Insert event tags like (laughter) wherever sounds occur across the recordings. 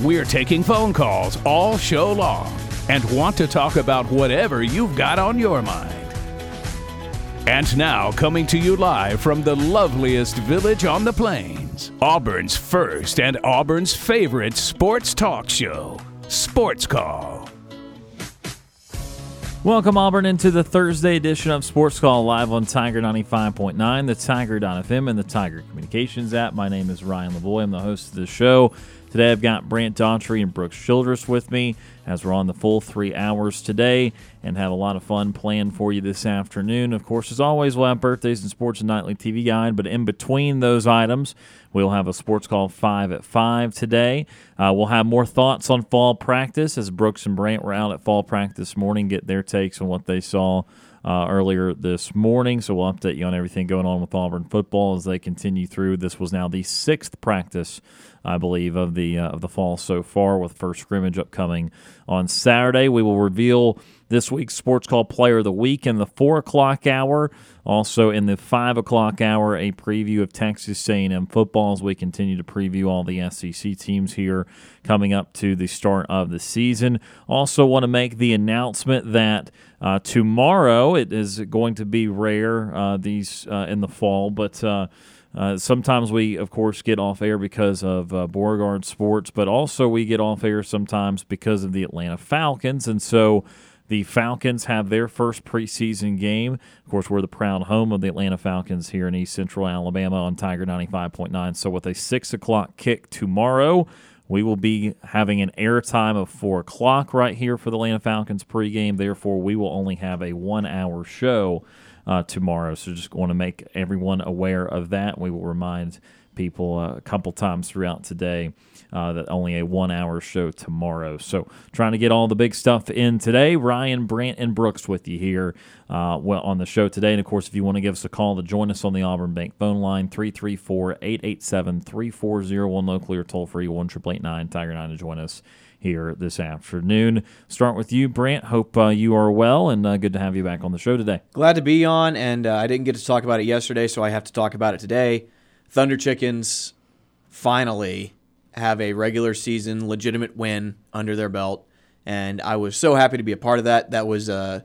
We're taking phone calls all show long and want to talk about whatever you've got on your mind. And now, coming to you live from the loveliest village on the plains, Auburn's first and Auburn's favorite sports talk show, Sports Call. Welcome, Auburn, into the Thursday edition of Sports Call live on Tiger 95.9, the Tiger.fm, and the Tiger Communications app. My name is Ryan Lavoie. I'm the host of the show. Today I've got Brant Daughtry and Brooks Childress with me as we're on the full three hours today and have a lot of fun planned for you this afternoon. Of course, as always, we'll have birthdays and sports and nightly TV guide, but in between those items, we'll have a sports call 5 at 5 today. Uh, we'll have more thoughts on fall practice as Brooks and Brant were out at fall practice morning, get their takes on what they saw uh, earlier this morning. So we'll update you on everything going on with Auburn football as they continue through. This was now the sixth practice, I believe, of the uh, of the fall so far, with first scrimmage upcoming on Saturday. We will reveal this week's Sports Call Player of the Week in the four o'clock hour. Also in the five o'clock hour, a preview of Texas A&M football as we continue to preview all the SEC teams here coming up to the start of the season. Also, want to make the announcement that uh, tomorrow it is going to be rare uh, these uh, in the fall, but. Uh, sometimes we, of course, get off air because of uh, Beauregard Sports, but also we get off air sometimes because of the Atlanta Falcons. And so the Falcons have their first preseason game. Of course, we're the proud home of the Atlanta Falcons here in East Central Alabama on Tiger 95.9. So, with a 6 o'clock kick tomorrow, we will be having an airtime of 4 o'clock right here for the Atlanta Falcons pregame. Therefore, we will only have a one hour show uh, tomorrow. So, just want to make everyone aware of that. We will remind people a couple times throughout today uh, that only a one hour show tomorrow. So trying to get all the big stuff in today. Ryan, Brant, and Brooks with you here uh, well, on the show today. And of course, if you want to give us a call to join us on the Auburn Bank phone line, 334 887 3401 locally or toll free 1 Tiger 9 to join us here this afternoon. Start with you, Brant. Hope uh, you are well and uh, good to have you back on the show today. Glad to be on, and uh, I didn't get to talk about it yesterday, so I have to talk about it today. Thunder Chickens finally have a regular season legitimate win under their belt, and I was so happy to be a part of that. That was, uh,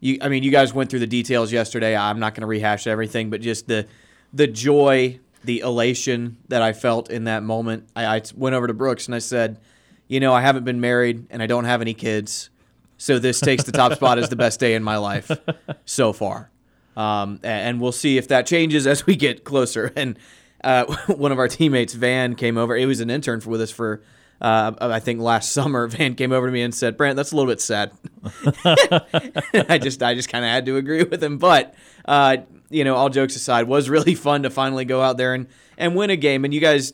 you. I mean, you guys went through the details yesterday. I'm not going to rehash everything, but just the the joy, the elation that I felt in that moment. I, I went over to Brooks and I said, you know, I haven't been married and I don't have any kids, so this takes the top (laughs) spot as the best day in my life so far. Um, and we'll see if that changes as we get closer. And uh, (laughs) one of our teammates, Van, came over. He was an intern for, with us for, uh, I think, last summer. (laughs) Van came over to me and said, "Brant, that's a little bit sad." I just, I just kind of had to agree with him. But uh, you know, all jokes aside, was really fun to finally go out there and and win a game. And you guys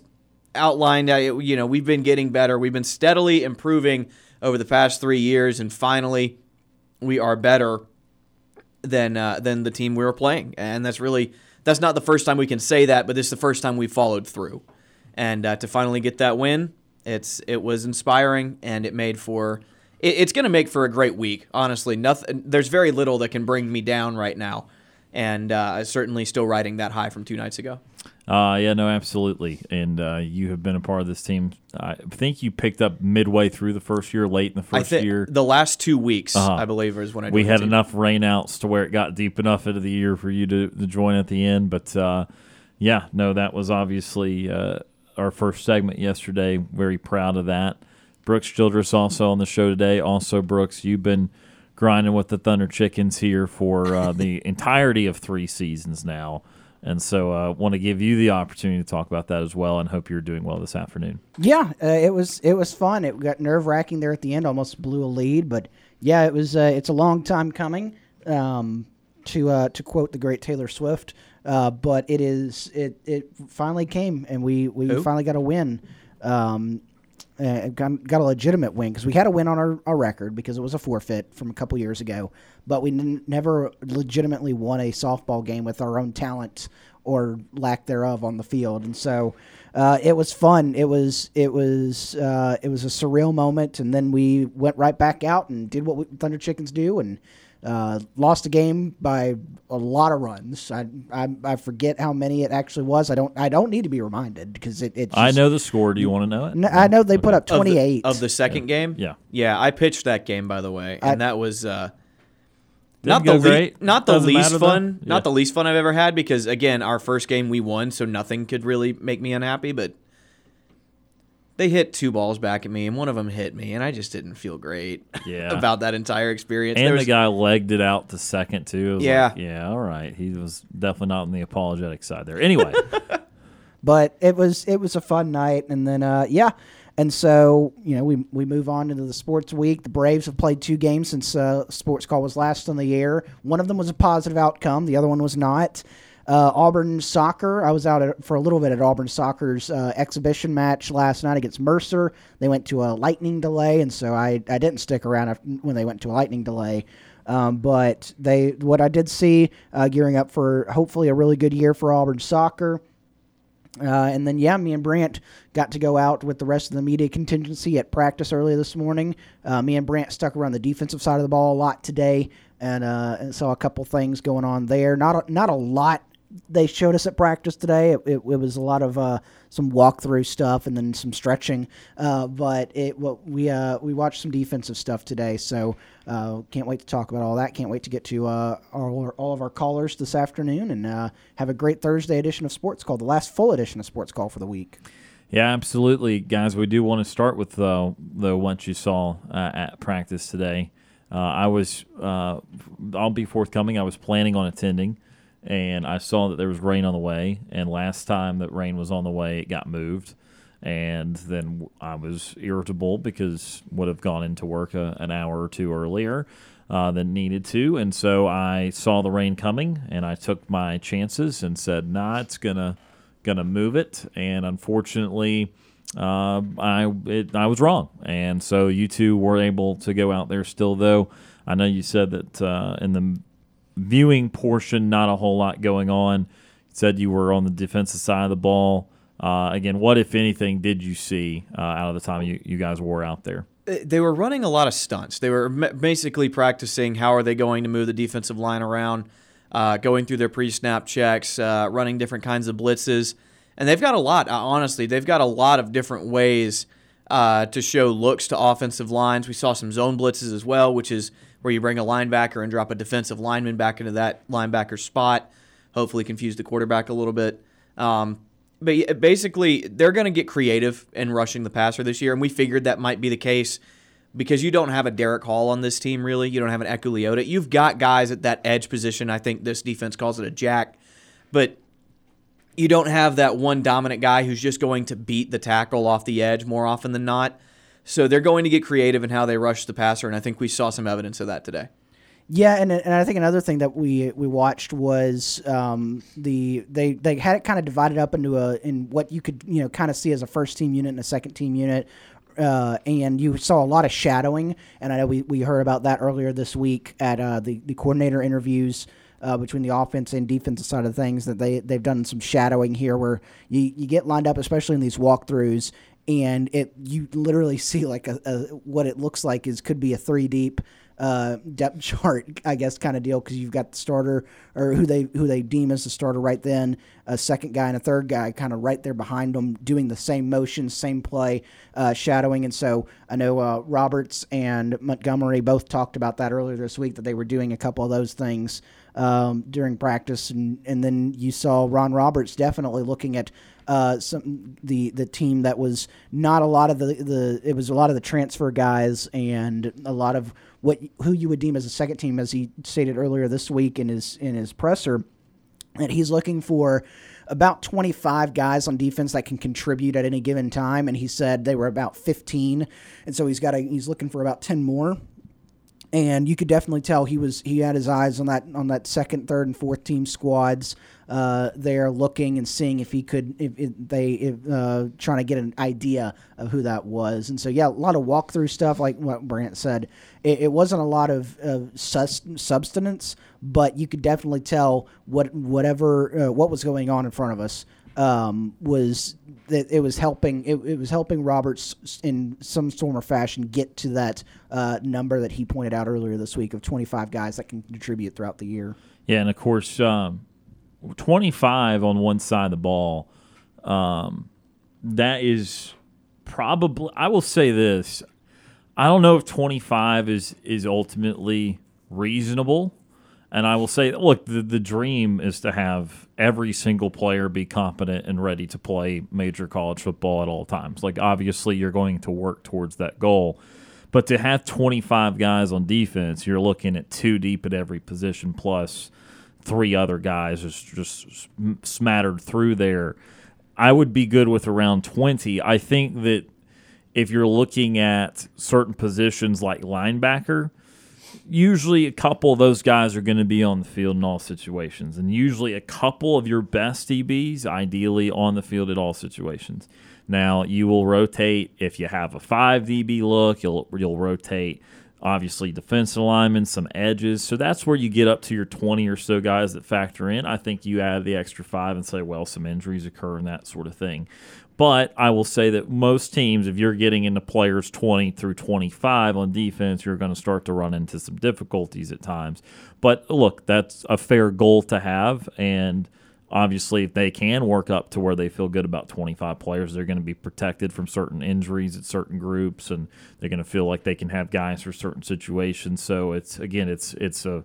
outlined, you know, we've been getting better. We've been steadily improving over the past three years, and finally, we are better than uh, than the team we were playing, and that's really that's not the first time we can say that, but this is the first time we followed through. And uh, to finally get that win, it's it was inspiring, and it made for it, it's going to make for a great week. Honestly, nothing. There's very little that can bring me down right now, and uh, certainly still riding that high from two nights ago. Uh, yeah, no, absolutely. And uh, you have been a part of this team. I think you picked up midway through the first year, late in the first year. The last two weeks, uh-huh. I believe, is when I. We had enough rainouts to where it got deep enough into the year for you to, to join at the end. But uh, yeah, no, that was obviously uh, our first segment yesterday. Very proud of that. Brooks Childress also on the show today. Also, Brooks, you've been grinding with the Thunder Chickens here for uh, the (laughs) entirety of three seasons now. And so I uh, want to give you the opportunity to talk about that as well and hope you're doing well this afternoon. Yeah, uh, it was it was fun. It got nerve wracking there at the end, almost blew a lead, but yeah, it was uh, it's a long time coming. Um, to uh, to quote the great Taylor Swift, uh, but it is it it finally came and we we Who? finally got a win. Um, uh, got, got a legitimate win because we had a win on our, our record because it was a forfeit from a couple years ago, but we n- never legitimately won a softball game with our own talent or lack thereof on the field, and so uh, it was fun. It was it was uh, it was a surreal moment, and then we went right back out and did what we, Thunder Chickens do, and uh, lost a game by a lot of runs. I, I I forget how many it actually was. I don't I don't need to be reminded because it. it I know the score. Do you want to know it? N- I know they put up twenty eight of the, second game. Yeah. yeah. I pitched that game by the way, and that was uh, not the go le- not the Doesn't least matter, fun, Yeah. not the least fun I've ever had because again, our first game we won, so nothing could really make me unhappy. But they hit two balls back at me, and one of them hit me, and I just didn't feel great (laughs) Yeah. about that entire experience. And There the guy legged it out to second too. Yeah. like, yeah, all right. He was definitely not on the apologetic side there. Anyway, (laughs) but it was it was a fun night and then uh, yeah and so you know we we move on into the sports week the braves have played two games since uh, sports call was last on the air one of them was a positive outcome the other one was not uh, Auburn soccer. I was out at, for a little bit at Auburn soccer's uh, exhibition match last night against Mercer. They went to a lightning delay, and so I, I didn't stick around when they went to a lightning delay. Um, but they what I did see uh, gearing up for hopefully a really good year for Auburn soccer. Uh, and then, yeah, me and Brant got to go out with the rest of the media contingency at practice early this morning. Uh, me and Brant stuck around the defensive side of the ball a lot today, and, uh, and saw a couple things going on there. Not a, not a lot they showed us at practice today. It, it, it was a lot of uh, some walkthrough stuff and then some stretching. Uh, but it we uh, we watched some defensive stuff today, so uh, can't wait to talk about all that. Can't wait to get to uh, all, all of our callers this afternoon and uh, have a great Thursday edition of Sports Call, the last full edition of Sports Call for the week. yeah, absolutely, guys. We do want to start with uh, the what you saw at practice today. I was, I'll be forthcoming. I was planning on attending, and I saw that there was rain on the way. And last time that rain was on the way, it got moved. And then I was irritable because would have gone into work a, an hour or two earlier uh, than needed to. And so I saw the rain coming, and I took my chances and said, "Nah, it's gonna gonna move it." And unfortunately, uh, I it, I was wrong, and so you two were able to go out there still. Though I know you said that uh, in the viewing portion, not a whole lot going on. You said you were on the defensive side of the ball. Uh, again, what if anything did you see uh, out of the time you, you guys were out there? they were running a lot of stunts. They were basically practicing how are they going to move the defensive line around, uh, going through their pre-snap checks, uh, running different kinds of blitzes, and they've got a lot. Uh, honestly, they've got a lot of different ways uh, to show looks to offensive lines. We saw some zone blitzes as well, which is where you bring a linebacker and drop a defensive lineman back into that linebacker spot. Hopefully, confuse the quarterback a little bit. Um, but basically, they're going to get creative in rushing the passer this year, and we figured that might be the case because you don't have a Derick Hall on this team, really. You don't have an Ekuliota. You've got guys at that edge position. I think this defense calls it a jack, but you don't have that one dominant guy who's just going to beat the tackle off the edge more often than not. So they're going to get creative in how they rush the passer, and I think we saw some evidence of that today. Yeah, and, and I think another thing that we we watched was um, the they they had it kind of divided up into a in what you could you know kind of see as a first team unit and a second team unit. Uh, and you saw a lot of shadowing, and I know we, we heard about that earlier this week at uh, the the coordinator interviews uh, between the offense and defensive side of things. That they they've done some shadowing here, where you, you get lined up, especially in these walkthroughs, and it you literally (laughs) see like a, a what it looks like is could be a three deep uh, depth (laughs) chart, I guess, kind of deal because you've got the starter or who they who they deem as the starter right then, a second guy and a third guy kind of right there behind them, doing the same motion, same play, uh, shadowing. And so I know uh, Roberts and Montgomery both talked about that earlier this week that they were doing a couple of those things um, during practice, and and then you saw Ron Roberts definitely looking at uh, some the the team that was not a lot of the the it was a lot of the transfer guys and a lot of what who you would deem as a second team, as he stated earlier this week in his in his presser, that he's looking for about 25 guys on defense that can contribute at any given time, and he said they were about 15, and so he's got a, he's looking for about 10 more. and you could definitely tell he was he had his eyes on that on that second, third, and fourth team squads. Uh, there, looking and seeing if he could, if, if they, if, uh, trying to get an idea of who that was. And so, yeah, a lot of walkthrough stuff, like what Brant said. It, it wasn't a lot of, of sus- substance, but you could definitely tell what whatever uh, what was going on in front of us um, was that it was helping it, it, was helping Roberts in some form or fashion get to that uh, number that he pointed out earlier this week of 25 guys that can contribute throughout the year. Yeah, and of course, um, 25 on one side of the ball. Um, that is probably. I will say this. I don't know if 25 is is ultimately reasonable. And I will say, look, the, the dream is to have every single player be competent and ready to play major college football at all times. Like, obviously, you're going to work towards that goal. But to have 25 guys on defense, you're looking at two deep at every position plus three other guys just, just smattered through there. I would be good with around 20. I think that if you're looking at certain positions like linebacker, usually a couple of those guys are going to be on the field in all situations, and usually a couple of your best DBs, ideally on the field at all situations. Now you will rotate if you have a five DB look, you'll you'll rotate obviously defensive linemen, some edges. So that's where you get up to your 20 or so guys that factor in. I think you add the extra five and say, well, some injuries occur and that sort of thing. But I will say that most teams, if you're getting into players 20 through 25 on defense, you're going to start to run into some difficulties at times. But look, that's a fair goal to have. And obviously, if they can work up to where they feel good about 25 players, they're going to be protected from certain injuries at certain groups, and they're going to feel like they can have guys for certain situations. So it's again, it's it's a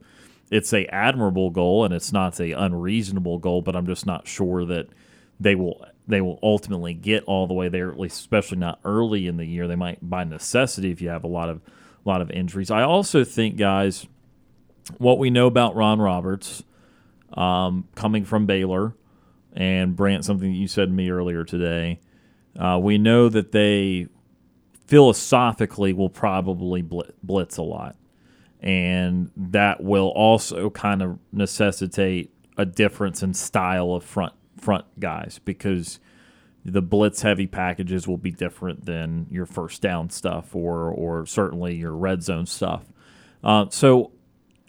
it's a admirable goal, and it's not a unreasonable goal. But I'm just not sure that they will they will ultimately get all the way there, at least especially not early in the year. They might by necessity if you have a lot of a lot of injuries. I also think, guys, what we know about Ron Roberts um, coming from Baylor and Brant, something that you said to me earlier today. Uh, we know that they philosophically will probably blitz a lot, and that will also kind of necessitate a difference in style of front front guys because the blitz heavy packages will be different than your first down stuff or or certainly your red zone stuff. Uh, so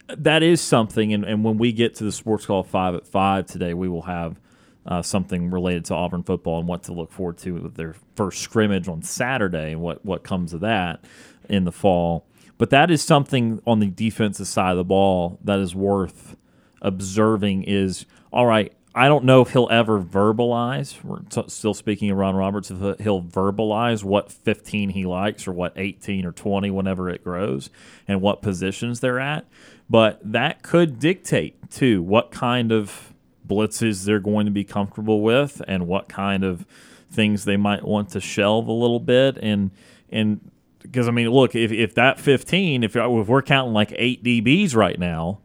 that is something, and, and when we get to the sports call five at five today, we will have uh, something related to Auburn football and what to look forward to with their first scrimmage on Saturday and what what comes of that in the fall. But that is something on the defensive side of the ball that is worth observing. Is all right I don't know if he'll ever verbalize. We're t- still speaking of Ron Roberts. If he'll verbalize what 15 he likes, or what 18 or 20, whenever it grows, and what positions they're at. But that could dictate too what kind of blitzes they're going to be comfortable with, and what kind of things they might want to shelve a little bit. And and because I mean, look, if, if that 15, if, if we're counting like eight DBs right now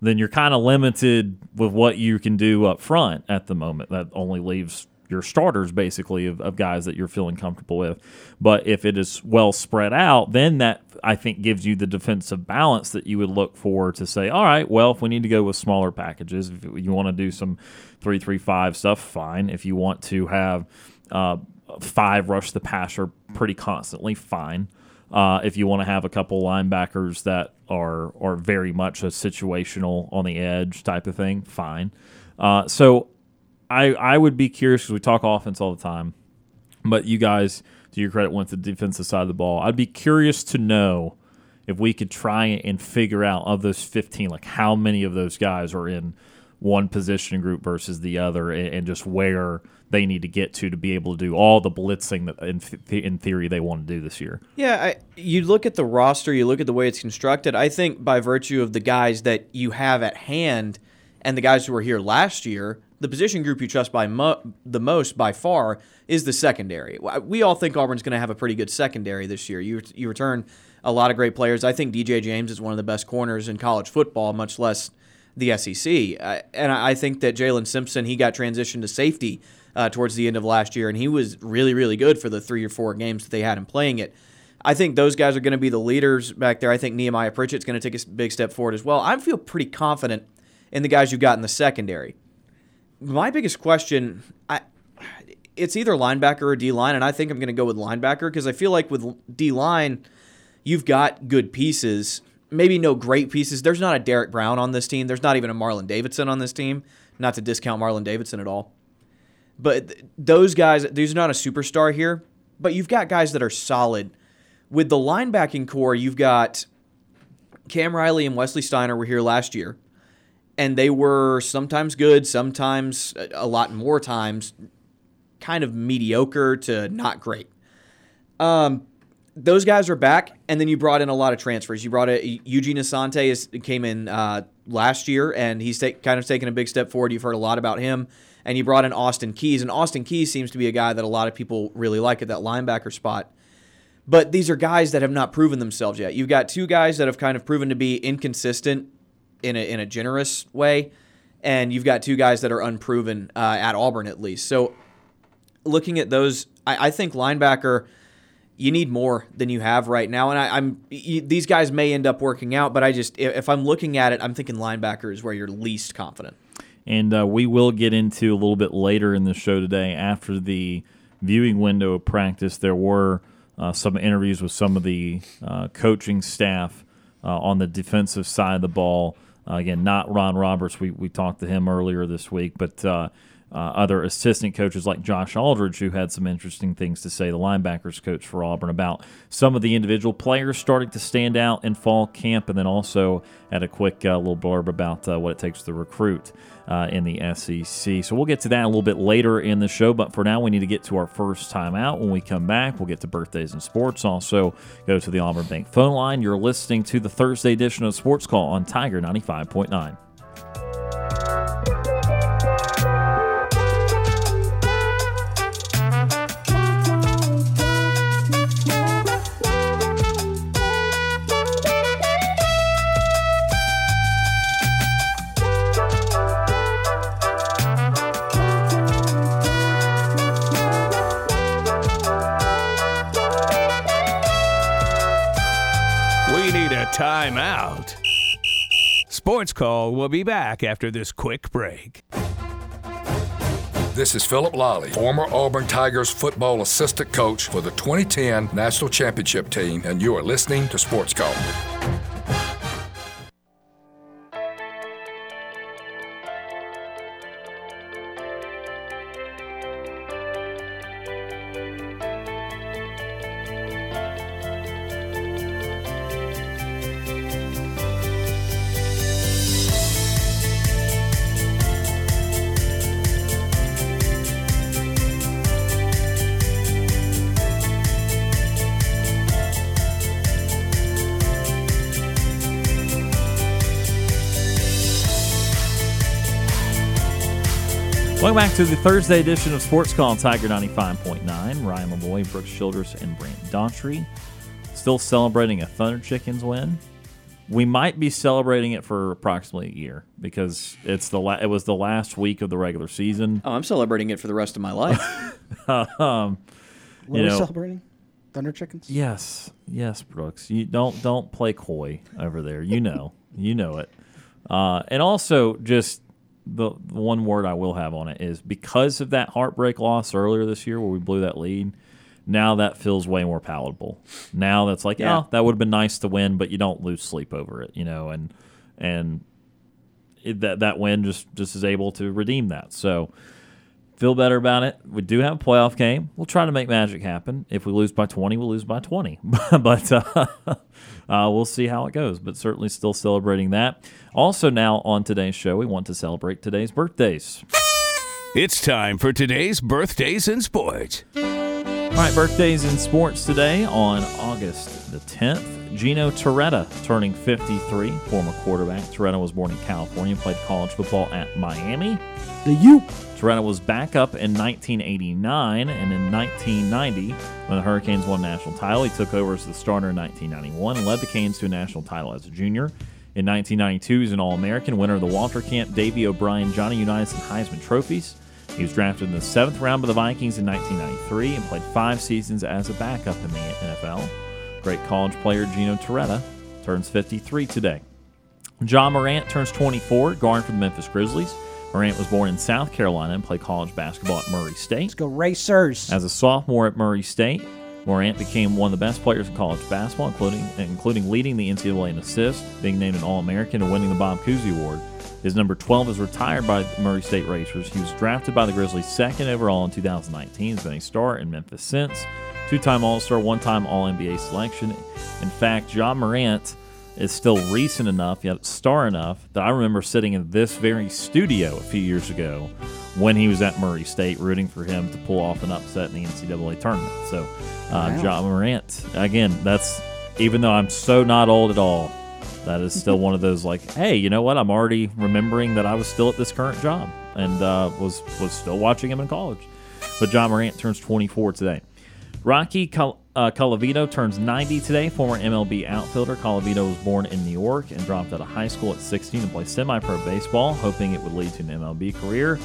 then you're kind of limited with what you can do up front at the moment. That only leaves your starters basically of, of, guys that you're feeling comfortable with. But if it is well spread out, then that I think gives you the defensive balance that you would look for to say, all right, well, if we need to go with smaller packages, if you want to do some three three five stuff, fine. If you want to have uh, five rush the passer pretty constantly, fine. Uh, if you want to have a couple linebackers that are are very much a situational on the edge type of thing, fine. Uh, so I I would be curious because we talk offense all the time, but you guys, to your credit, went to the defensive side of the ball. I'd be curious to know if we could try and figure out of those 15, like how many of those guys are in one position group versus the other, and, and just where they need to get to to be able to do all the blitzing that in, th- in theory they want to do this year. Yeah, I, you look at the roster, you look at the way it's constructed. I think by virtue of the guys that you have at hand and the guys who were here last year, the position group you trust by mo- the most by far is the secondary. We all think Auburn's going to have a pretty good secondary this year. You you return a lot of great players. I think DJ James is one of the best corners in college football, much less the SEC. and I think that Jaylin Simpson he got transitioned to safety uh, towards the end of last year, and he was really, really good for the three or four games that they had him playing it. I think those guys are going to be the leaders back there. I think Nehemiah Pritchett's going to take a big step forward as well. I feel pretty confident in the guys you've got in the secondary. My biggest question, I, it's either linebacker or D line, and I think I'm going to go with linebacker because I feel like with D line, you've got good pieces. Maybe no great pieces. There's not a Derrick Brown on this team. There's not even a Marlon Davidson on this team. Not to discount Marlon Davidson at all. But those guys, there's not a superstar here, but you've got guys that are solid. With the linebacking core, you've got Cam Riley and Wesley Steiner were here last year, and they were sometimes good, sometimes a lot more times kind of mediocre to not great. Um, those guys are back, and then you brought in a lot of transfers. You brought a Eugene Asante is, came in uh, last year, and he's kind of taken a big step forward. You've heard a lot about him, and you brought in Austin Keys, and Austin Keys seems to be a guy that a lot of people really like at that linebacker spot. But these are guys that have not proven themselves yet. You've got two guys that have kind of proven to be inconsistent in a in a generous way, and you've got two guys that are unproven uh, at Auburn at least. So, looking at those, I, I think linebacker you need more than you have right now. And I, am these guys may end up working out, but I just if I'm looking at it, I'm thinking linebacker is where you're least confident. And uh, we will get into a little bit later in the show today after the viewing window of practice. There were uh, some interviews with some of the uh, coaching staff uh, on the defensive side of the ball. Uh, again, not Ron Roberts. We, we talked to him earlier this week, but uh, other assistant coaches like Josh Aldridge, who had some interesting things to say, the linebackers coach for Auburn, about some of the individual players starting to stand out in fall camp, and then also had a quick uh, little blurb about uh, what it takes to recruit uh, in the SEC. So we'll get to that a little bit later in the show, but for now, we need to get to our first time out. When we come back, we'll get to birthdays and sports. Also, go to the Auburn Bank phone line. You're listening to the Thursday edition of Sports Call on Tiger 95.9. timeout. Sports Call will be back after this quick break. This is Phillip Lolley, former Auburn Tigers football assistant coach for the 2010 National Championship team, and you are listening to Sports Call. To the Thursday edition of Sports Call on Tiger 95.9. Ryan Lavoie, Brooks Childress, and Brant Daughtry. Still celebrating a Thunder Chickens win. We might be celebrating it for approximately a year because it's the la- it was the last week of the regular season. Oh, I'm celebrating it for the rest of my life. (laughs) um, what you are we know, celebrating? Thunder chickens? Yes, yes, Brooks. You don't don't play coy over there. You know, you know it. Uh, and also, just the, the one word I will have on it is because of that heartbreak loss earlier this year where we blew that lead. Now that feels way more palatable. Now that's like, Yeah. oh, that would have been nice to win, but you don't lose sleep over it, you know, and and it, that that win just just is able to redeem that. So feel better about it. We do have a playoff game. We'll try to make magic happen. If we lose by 20, we'll lose by 20. (laughs) but uh, (laughs) uh, we'll see how it goes. But certainly still celebrating that. Also, now on today's show, we want to celebrate today's birthdays. It's time for today's birthdays in sports. All right, birthdays in sports today on August the 10th. Gino Torretta turning 53, former quarterback. Torretta was born in California, played college football at Miami. The U. Torretta was back up in 1989, and in 1990, when the Hurricanes won national title, he took over as the starter in 1991 and led the Canes to a national title as a junior. In 1992, he was an All American, winner of the Walter Camp, Davey O'Brien, Johnny Unitas, and Heisman trophies. He was drafted in the seventh round by the Vikings in 1993 and played five seasons as a backup in the NFL. Great college player Gino Torretta turns 53 today. Ja Morant turns 24, guard for the Memphis Grizzlies. Morant was born in South Carolina and played college basketball at Murray State. Let's go Racers. As a sophomore at Murray State, Morant became one of the best players in college basketball, including including leading the NCAA in assists, being named an All-American, and winning the Bob Cousy Award. His number 12 is retired by Murray State Racers. He was drafted by the Grizzlies second overall in 2019. He's been a star in Memphis since. Two-time All-Star, one-time All-NBA selection. In fact, Ja Morant is still recent enough, yet star enough, that I remember sitting in this very studio a few years ago when he was at Murray State, rooting for him to pull off an upset in the NCAA tournament. So, uh, Wow. Ja Morant, again, that's even though I'm so not old at all, that is still one of those like, hey, you know what? I'm already remembering that I was still at this current job and uh, was was still watching him in college. But Ja Morant turns 24 today. Rocky uh, Colavito turns 90 today, former MLB outfielder. Colavito was born in New York and dropped out of high school at 16 to play semi pro baseball, hoping it would lead to an MLB career.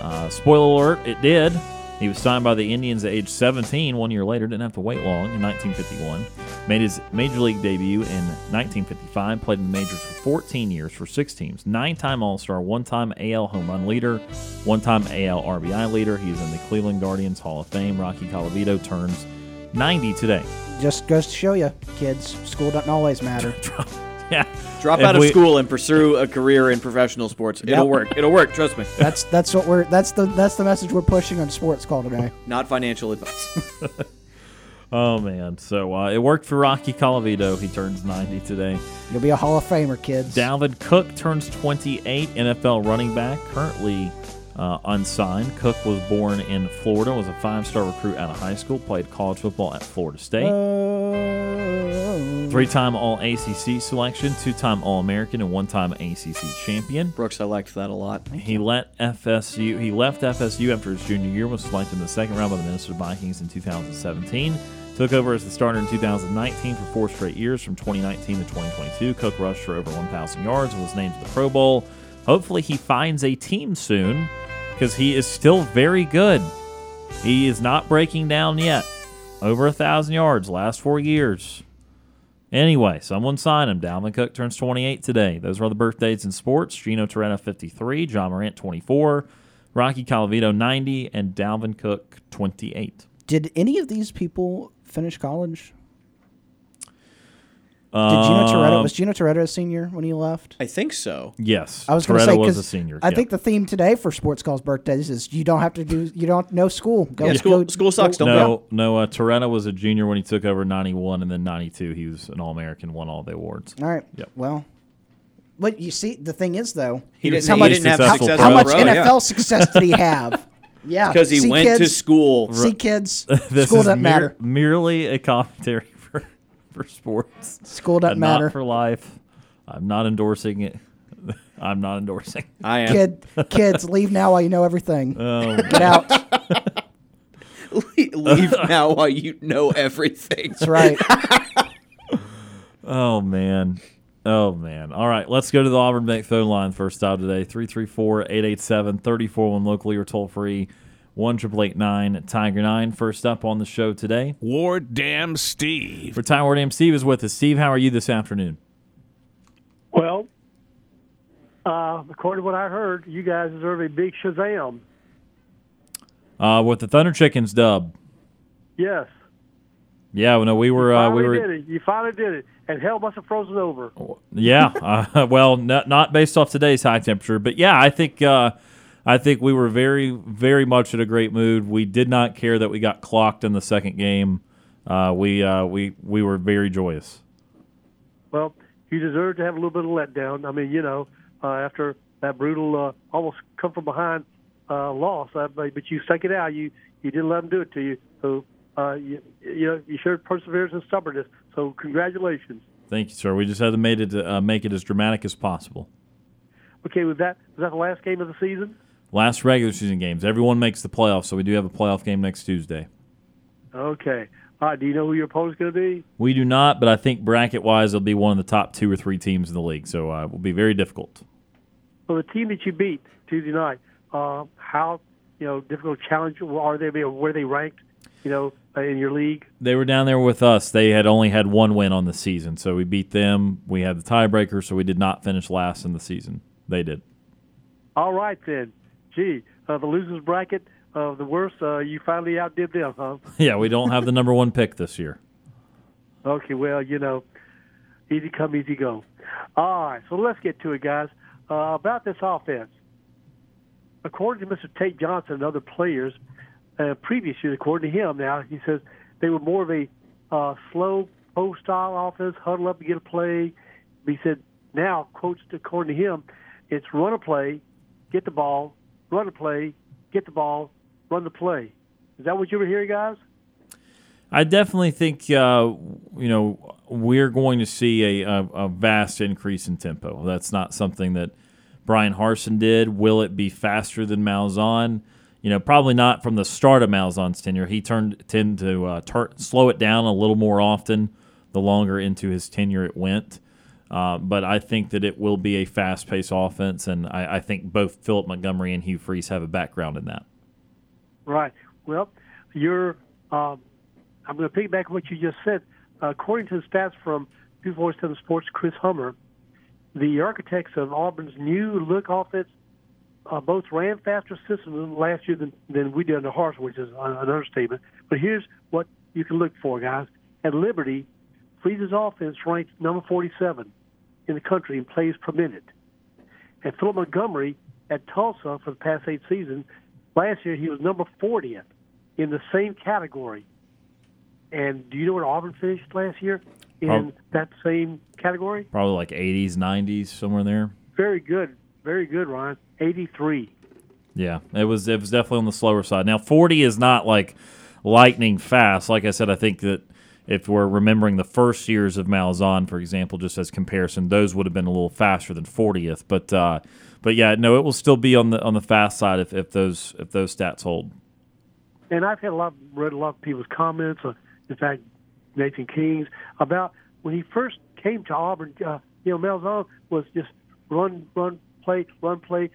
Uh, spoiler alert, it did. He was signed by the Indians at age 17. One year later, didn't have to wait long in 1951. Made his major league debut in 1955. Played in the majors for 14 years for six teams. Nine-time All-Star, one-time AL home run leader, one-time AL RBI leader. He's in the Cleveland Guardians Hall of Fame. Rocky Colavito turns 90 today. Just goes to show you, kids, school doesn't always matter. (laughs) yeah. Drop If out of we- school and pursue a career in professional sports. It'll work. It'll work. Trust me. That's that's what we're that's the that's the message we're pushing on Sports Call today. Not financial advice. (laughs) Oh man. So uh, it worked for Rocky Colavito. He turns 90 today. You'll be a Hall of Famer, kids. Dalvin Cook turns 28, NFL running back, currently uh, unsigned. Cook was born in Florida, was a five star recruit out of high school, played college football at Florida State. Oh. Three time All ACC selection, two time All American, and one time ACC champion. Brooks, I liked that a lot. He let FSU. He left FSU after his junior year. Was selected in the second round by the Minnesota Vikings in 2017. Took over as the starter in 2019 for four straight years, from 2019 to 2022. Cook rushed for over 1,000 yards and was named to the Pro Bowl. Hopefully, he finds a team soon because he is still very good. He is not breaking down yet. Over a thousand yards last four years. Anyway, someone sign him. Dalvin Cook turns 28 today. Those are the birthdays in sports. Gino Torretta 53, Ja Morant 24, Rocky Colavito 90, and Dalvin Cook 28. Did any of these people finish college? Did Gino Torretta Um, was Gino Torretta a senior when he left? I think so. Yes, I was going to say was 'cause a senior. I yeah. think the theme today for Sports Calls birthdays is you don't have to do you don't no school. Go Yeah, school- go- school sucks, go- don't no, no. Uh, Torretta was a junior when he took over 91, and then 92 he was an All American, won all the awards. All right. Yep. Well, what you see the thing is though, He didn't, how he much didn't have successful success how in much a row, yeah. NFL success did he have? (laughs) Yeah, Because he See, went to kids, school. See, kids, (laughs) this school is doesn't mere- matter. merely a commentary for for sports. School doesn't matter. Not for life. I'm not endorsing it. (laughs) I'm not endorsing. I am. Kid, kids, leave now while you know everything. Oh, Get out. (laughs) Leave now while you know everything. That's right. oh man. Oh man. All right, let's go to the Auburn Bank phone line first out today. 334-887-3401 locally or toll free. One triple eight nine Tiger Nine. First up on the show today. Ward Dam Steve. For Time Ward M. Steve is with us. Steve, how are you this afternoon? Well, uh, according to what I heard, you guys deserve a big Shazam. Uh, with the Thunder Chickens dub. Yes. Yeah, well, no, we were uh, we were did it. You finally did it. And hell must have frozen over. (laughs) Yeah, uh, (laughs) well, not, not based off today's high temperature, but yeah, I think uh, I think we were very very much in a great mood. We did not care that we got clocked in the second game. Uh, we uh, we we were very joyous. Well, you deserve to have a little bit of letdown. I mean, you know, uh, after that brutal, uh, almost come from behind uh, loss, uh, but, you stuck it out. You you didn't let them do it to you. So uh, you you know you showed perseverance and stubbornness. So congratulations. Thank you, sir. We just had to made it uh, make it as dramatic as possible. Okay, was that was that the last game of the season? Last regular season games. Everyone makes the playoffs, so we do have a playoff game next Tuesday. Okay. All right. Do you know who your opponent's going to be? We do not, but I think bracket wise, they'll be one of the top two or three teams in the league, so uh, it will be very difficult. Well, the team that you beat Tuesday night, uh, how you know difficult challenge are they? Where are they ranked? you know, uh, in your league? They were down there with us. They had only had one win on the season, so we beat them. We had the tiebreaker, so we did not finish last in the season. They did. All right then. Gee, uh, the losers bracket of the worst. Uh, you finally outdid them, huh? (laughs) Yeah, we don't have the number one pick this year. Okay, well, you know, easy come, easy go. All right, so let's get to it, guys. Uh, about this offense, according to Mr. Tate Johnson and other players, uh, previous years, according to him, now he says they were more of a uh, slow post style offense, huddle up and get a play. But he said now, quotes according to him, it's run a play, get the ball, run a play, get the ball, run the play. Is that what you were hearing, guys? I definitely think uh, you know we're going to see a, a, a, vast increase in tempo. That's not something that Bryan Harsin did. Will it be faster than Malzahn? You know, probably not from the start of Malzahn's tenure. He turned tend to uh, slow it down a little more often the longer into his tenure it went. Uh, but I think that it will be a fast-paced offense, and I, I think both Philip Montgomery and Hugh Freeze have a background in that. Right. Well, you're. Um, I'm going to piggyback what you just said. According to the stats from 247 Sports, Chris Hummer, the architects of Auburn's new look offense uh, both ran faster systems last year than, than we did under Harsh, which is an understatement. But here's what you can look for, guys. At Liberty, Freeze's offense ranked number 47 in the country in plays per minute. And Philip Montgomery at Tulsa for the past eight seasons, last year he was number 40th in the same category. And do you know where Auburn finished last year in Prob- that same category? Probably like 80s, 90s, somewhere there. Very good, very good, Ryan. 83. Yeah, it was it was definitely on the slower side. Now 40 is not like lightning fast. Like I said, I think that if we're remembering the first years of Malzahn, for example, just as comparison, those would have been a little faster than 40th. But uh, but yeah, no, it will still be on the on the fast side if, if those if those stats hold. And I've had a lot read a lot of people's comments. Uh, in fact, Nathan King's about when he first came to Auburn. Uh, you know, Malzahn was just run, run, play, run, play.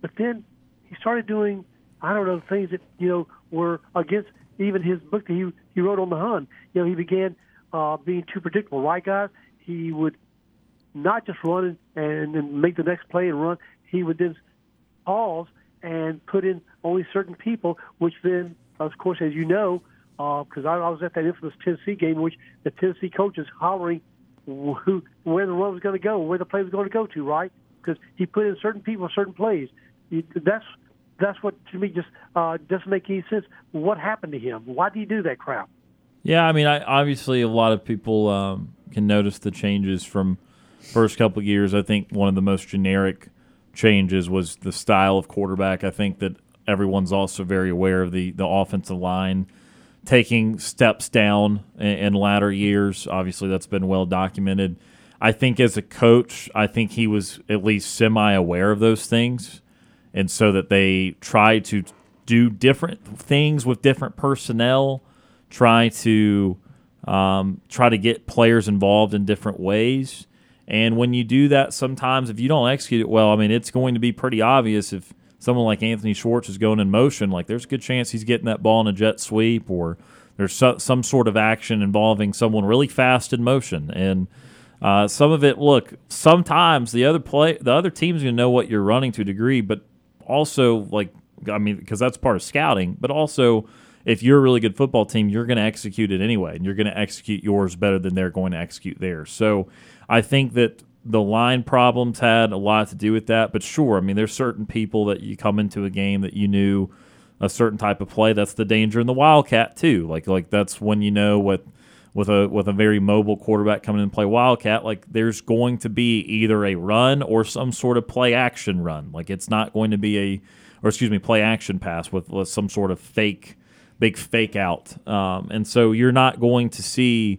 But then he started doing I don't know things that you know were against even his book that he he wrote on the Hun. You know, he began uh, being too predictable, right, guys? He would not just run and, and make the next play and run. He would then pause and put in only certain people, which then, of course, as you know, because uh, I, I was at that infamous Tennessee game in which the Tennessee coaches hollering who, where the run was going to go, where the play was going to go to, right? Because he put in certain people, certain plays. That's that's what to me just uh, doesn't make any sense. What happened to him? Why did he do that crap? Yeah, I mean, I, obviously a lot of people um, can notice the changes from first couple years. I think one of the most generic changes was the style of quarterback. I think that everyone's also very aware of the the offensive line taking steps down in, in latter years. Obviously, that's been well documented. I think as a coach, I think he was at least semi aware of those things and so that they try to do different things with different personnel, try to um, try to get players involved in different ways. And when you do that, sometimes if you don't execute it well, I mean, it's going to be pretty obvious if someone like Anthony Schwartz is going in motion. Like, there's a good chance he's getting that ball in a jet sweep, or there's so, some sort of action involving someone really fast in motion. And uh, some of it, look, sometimes the other play, the other team's going to know what you're running to a degree, but also like I mean because that's part of scouting, but also if you're a really good football team, you're going to execute it anyway, and you're going to execute yours better than they're going to execute theirs. So I think that the line problems had a lot to do with that. But sure, I mean, there's certain people that you come into a game that you knew a certain type of play. That's the danger in the Wildcat too. Like like that's when you know what with a with a very mobile quarterback coming in and play wildcat, like there's going to be either a run or some sort of play action run. Like it's not going to be a or excuse me, play action pass with, with some sort of fake big fake out. Um, and so you're not going to see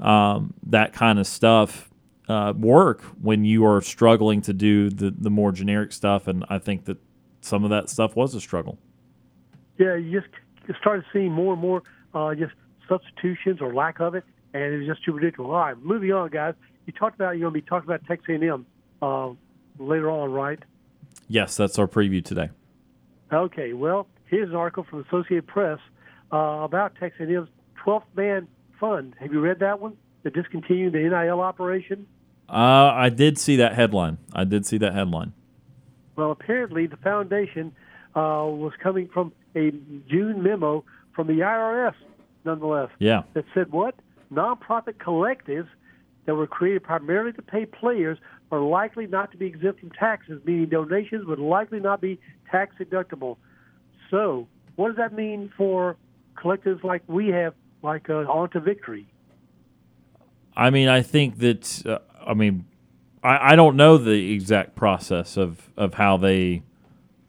um, that kind of stuff uh, work when you are struggling to do the, the more generic stuff. And I think that some of that stuff was a struggle. Yeah, you just started seeing more and more uh, just substitutions or lack of it, and it was just too ridiculous. All right, moving on, guys. You talked about you're going to be talking about Texas A&M uh, later on, right? Yes, that's our preview today. Okay, well, here's an article from Associated Press uh, about Texas A&M's 12th man fund. Have you read that one? The discontinuing the NIL operation. Uh, I did see that headline. I did see that headline. Well, apparently the foundation uh, was coming from a June memo from the IRS, nonetheless. Yeah. That said what? Nonprofit collectives that were created primarily to pay players are likely not to be exempt from taxes, meaning donations would likely not be tax deductible. So, what does that mean for collectives like we have, like uh, On to Victory? I mean, I think that uh, I mean, I, I don't know the exact process of of how they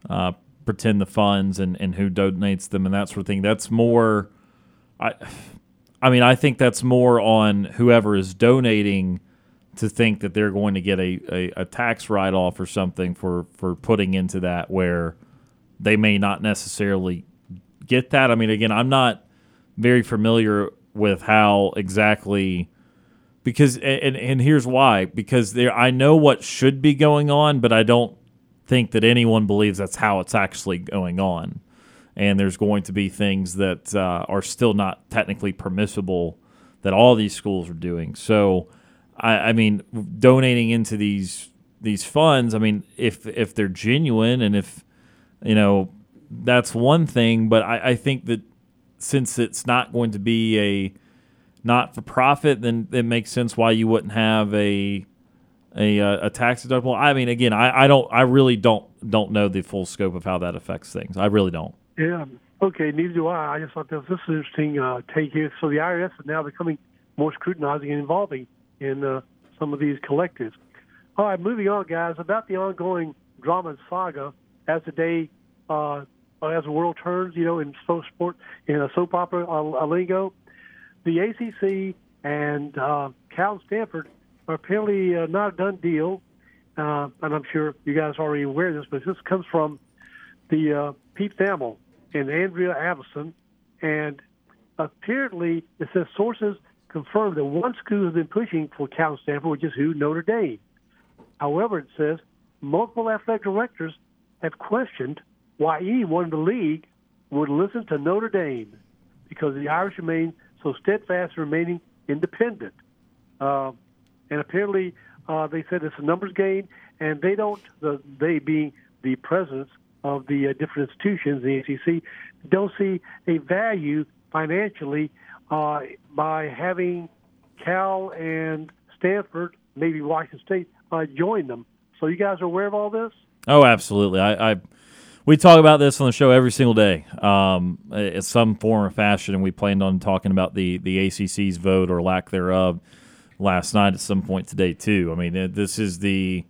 uh, pretend the funds and, and who donates them and that sort of thing. That's more, I, I mean, I think that's more on whoever is donating to think that they're going to get a, a, a tax write off or something for, for putting into that where they may not necessarily get that. I mean, again, I'm not very familiar with how exactly because and and here's why because there I know what should be going on, but I don't think that anyone believes that's how it's actually going on. And there's going to be things that uh, are still not technically permissible that all these schools are doing. So, I, I mean, donating into these these funds. I mean, if if they're genuine and if you know that's one thing, but I, I think that since it's not going to be a not for profit, then it makes sense why you wouldn't have a a, uh, a tax deductible. I mean, again, I, I don't, I really don't don't know the full scope of how that affects things. I really don't. Yeah. Okay. Neither do I. I just thought this, this was an interesting uh, take here. So the IRS is now becoming more scrutinizing and involving in uh, some of these collectives. All right. Moving on, guys. About the ongoing drama and saga as the day, uh, as the world turns, you know, in soap sport, in a soap opera uh, lingo, the ACC and uh, Cal Stanford are apparently uh, not a done deal. Uh, and I'm sure you guys are already aware of this, but this comes from the uh, Pete Thamel and Andrea Adelson. And apparently, it says sources confirm that one school has been pushing for Cal Stanford, which is who? Notre Dame. However, it says multiple athletic directors have questioned why anyone in the league would listen to Notre Dame because the Irish remain so steadfast in remaining independent. Uh, and apparently uh, they said it's a numbers game, and they don't. The, they being the presidents of the uh, different institutions, the ACC, don't see a value financially uh, by having Cal and Stanford, maybe Washington State, uh, join them. So you guys are aware of all this? Oh, absolutely. I, I we talk about this on the show every single day, um, in some form or fashion, and we planned on talking about the the ACC's vote or lack thereof last night at some point today too. I mean, this is the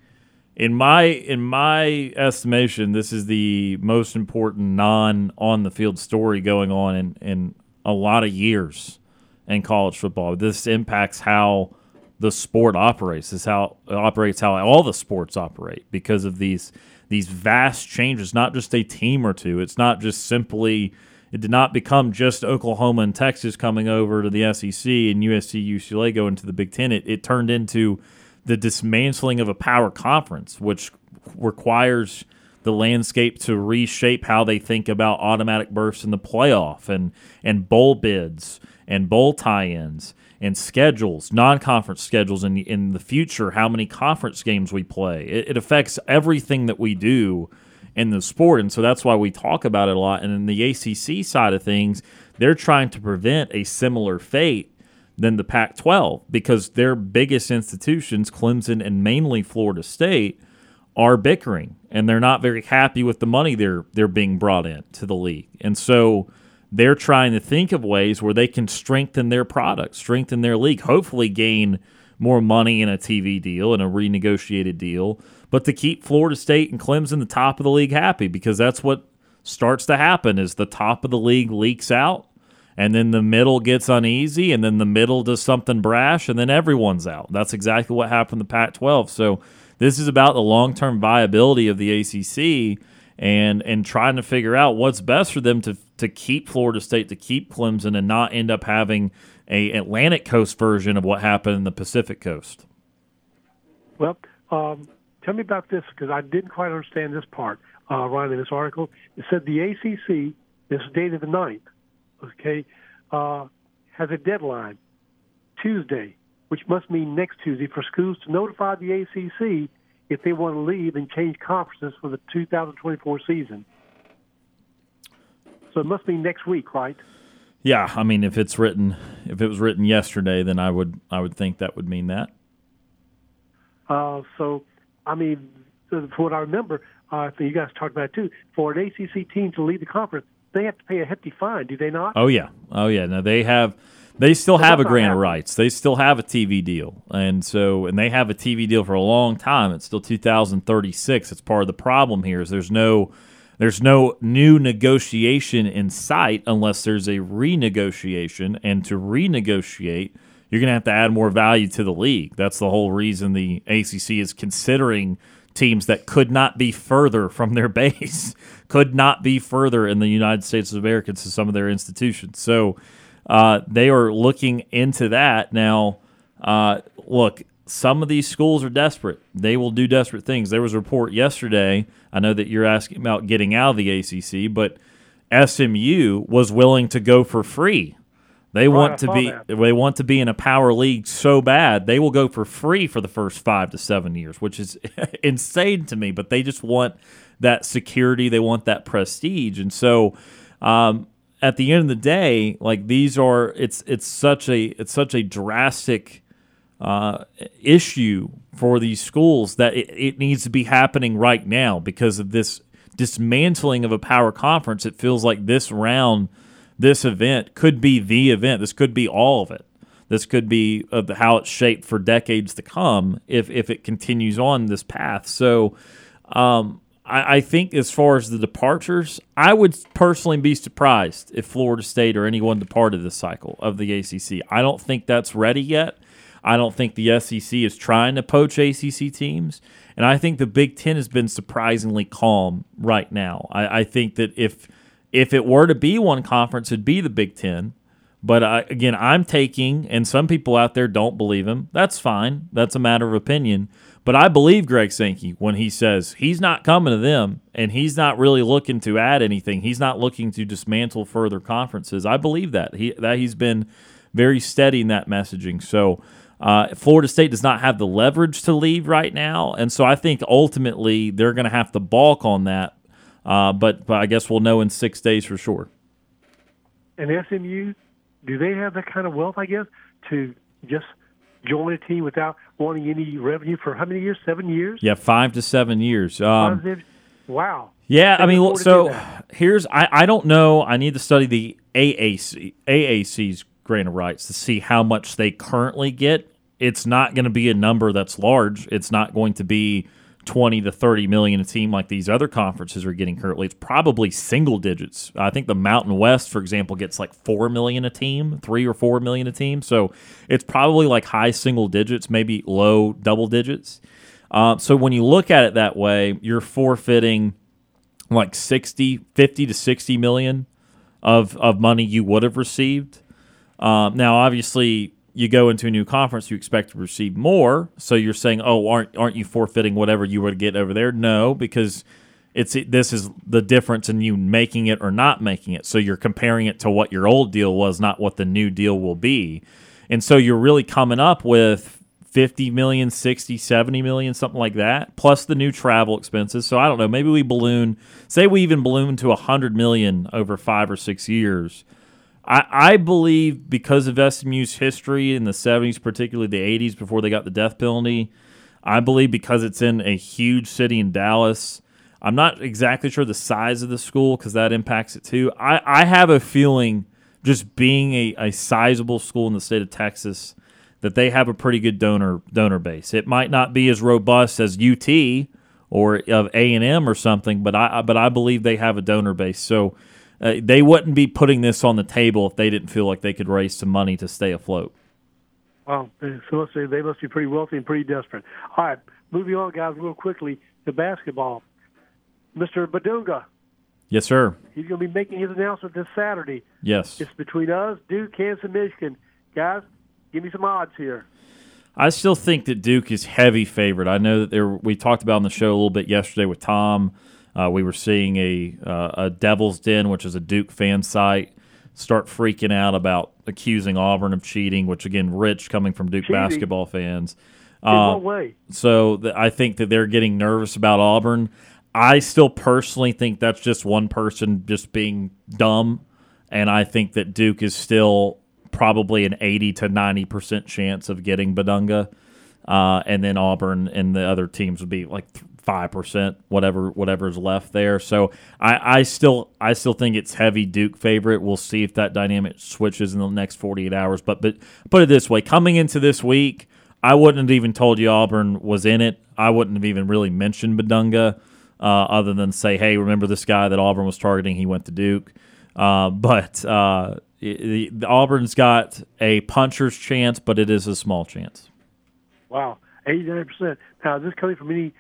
in my in my estimation, this is the most important non on the field story going on in, in a lot of years in college football. This impacts how the sport operates. This how operates how all the sports operate because of these these vast changes. Not just a team or two. It's not just simply it did not become just Oklahoma and Texas coming over to the SEC and USC, UCLA going to the Big Ten. It, it turned into the dismantling of a power conference, which requires the landscape to reshape how they think about automatic berths in the playoff and and bowl bids and bowl tie-ins and schedules, non-conference schedules in in the future, how many conference games we play. It, it affects everything that we do in the sport. And so that's why we talk about it a lot. And in the ACC side of things, they're trying to prevent a similar fate than the Pac 12 because their biggest institutions, Clemson and mainly Florida State, are bickering and they're not very happy with the money they're they're being brought in to the league. And so they're trying to think of ways where they can strengthen their product, strengthen their league, hopefully gain more money in a TV deal and a renegotiated deal, but to keep Florida State and Clemson the top of the league happy because that's what starts to happen is the top of the league leaks out and then the middle gets uneasy and then the middle does something brash and then everyone's out. That's exactly what happened to Pac-12. So this is about the long-term viability of the ACC and and trying to figure out what's best for them to to keep Florida State, to keep Clemson and not end up having a Atlantic Coast version of what happened in the Pacific Coast. Well, um, tell me about this because I didn't quite understand this part, uh, Ryan, in this article. It said the ACC, this is dated the 9th, okay, uh, has a deadline, Tuesday, which must mean next Tuesday, for schools to notify the ACC if they want to leave and change conferences for the 2024 season. So it must be next week, right? Yeah, I mean, if it's written, if it was written yesterday, then I would, I would think that would mean that. Uh, so, I mean, from what I remember, uh, you guys talked about it too. For an ACC team to lead the conference, they have to pay a hefty fine, do they not? Oh yeah, oh yeah. No, they have. They still have a grant of rights. They still have a TV deal, and so and they have a TV deal for a long time. It's still 2036. It's part of the problem here is there's no there's no new negotiation in sight unless there's a renegotiation, and to renegotiate, you're going to have to add more value to the league. That's the whole reason the ACC is considering teams that could not be further from their (laughs) base, could not be further in the United States of America to some of their institutions. So uh, they are looking into that now. Uh, look, some of these schools are desperate. They will do desperate things. There was a report yesterday. I know that you're asking about getting out of the ACC, but SMU was willing to go for free. They want to be that. they want to be in a power league so bad they will go for free for the first five to seven years, which is (laughs) insane to me. But they just want that security, they want that prestige, and so um, at the end of the day, like these are it's it's such a it's such a drastic uh, issue for these schools that it, it needs to be happening right now because of this dismantling of a power conference. It feels like this round, this event could be the event. This could be all of it. This could be of how it's shaped for decades to come if if it continues on this path. So. Um, I, I think as far as the departures, I would personally be surprised if Florida State or anyone departed this cycle of the ACC. I don't think that's ready yet. I don't think the SEC is trying to poach ACC teams. And I think the Big Ten has been surprisingly calm right now. I, I think that if if it were to be one conference, it'd be the Big Ten. But I, again, I'm taking, and some people out there don't believe him. That's fine. That's a matter of opinion. But I believe Greg Sankey when he says he's not coming to them and he's not really looking to add anything. He's not looking to dismantle further conferences. I believe that he that he's been very steady in that messaging. So uh, Florida State does not have the leverage to leave right now, and so I think ultimately they're going to have to balk on that. Uh, but, but I guess we'll know in six days for sure. And SMU, do they have that kind of wealth? I guess to just join a team without wanting any revenue for how many years? Seven years? Yeah, five to seven years. Um, wow. Yeah, I mean, so here's I, I don't know. I need to study the AAC AAC's grant of rights to see how much they currently get. It's not going to be a number that's large. It's not going to be 20 to 30 million a team like these other conferences are getting currently. It's probably single digits. I think the Mountain West, for example, gets like 4 million a team, 3 or 4 million a team. So it's probably like high single digits, maybe low double digits. Uh, so when you look at it that way, you're forfeiting like 60, 50 to 60 million of, of money you would have received. Um, now, obviously, you go into a new conference, you expect to receive more. So you're saying, oh, aren't aren't you forfeiting whatever you would get over there? No, because it's this is the difference in you making it or not making it. So you're comparing it to what your old deal was, not what the new deal will be. And so you're really coming up with 50 million, 60, 70 million, something like that, plus the new travel expenses. So I don't know, maybe we balloon, say we even balloon to 100 million over 5 or 6 years I, I believe because of SMU's history in the 70s, particularly the 80s before they got the death penalty, I believe because it's in a huge city in Dallas. I'm not exactly sure the size of the school because that impacts it too. I, I have a feeling just being a, a sizable school in the state of Texas that they have a pretty good donor donor base. It might not be as robust as UT or of A and M or something, but I but I believe they have a donor base. So uh, they wouldn't be putting this on the table if they didn't feel like they could raise some money to stay afloat. Well, so let's say they must be pretty wealthy and pretty desperate. All right, moving on, guys, real quickly to basketball. Mr. Badunga. Yes, sir. He's going to be making his announcement this Saturday. Yes. It's between us, Duke, Kansas, Michigan. Guys, give me some odds here. I still think that Duke is heavy favorite. I know that there we talked about on the show a little bit yesterday with Tom uh, we were seeing a uh, a Devil's Den, which is a Duke fan site, start freaking out about accusing Auburn of cheating, which again, Rich coming from Duke Cheating? basketball fans. Uh, way? so th- I think that they're getting nervous about Auburn. I still personally think that's just one person just being dumb, and I think that Duke is still probably an eighty to ninety percent chance of getting Badunga, uh, and then Auburn and the other teams would be like five percent, whatever whatever is left there. So I, I still I still think it's heavy Duke favorite. We'll see if that dynamic switches in the next forty eight hours. But but put it this way, coming into this week. I wouldn't have even told you Auburn was in it. I wouldn't have even really mentioned Badunga, uh, other than say, "Hey, remember this guy that Auburn was targeting? He went to Duke." Uh, (laughs) but uh, the, the Auburn's got a puncher's chance, but it is a small chance. Wow, eighty nine percent. Now, is this coming from any,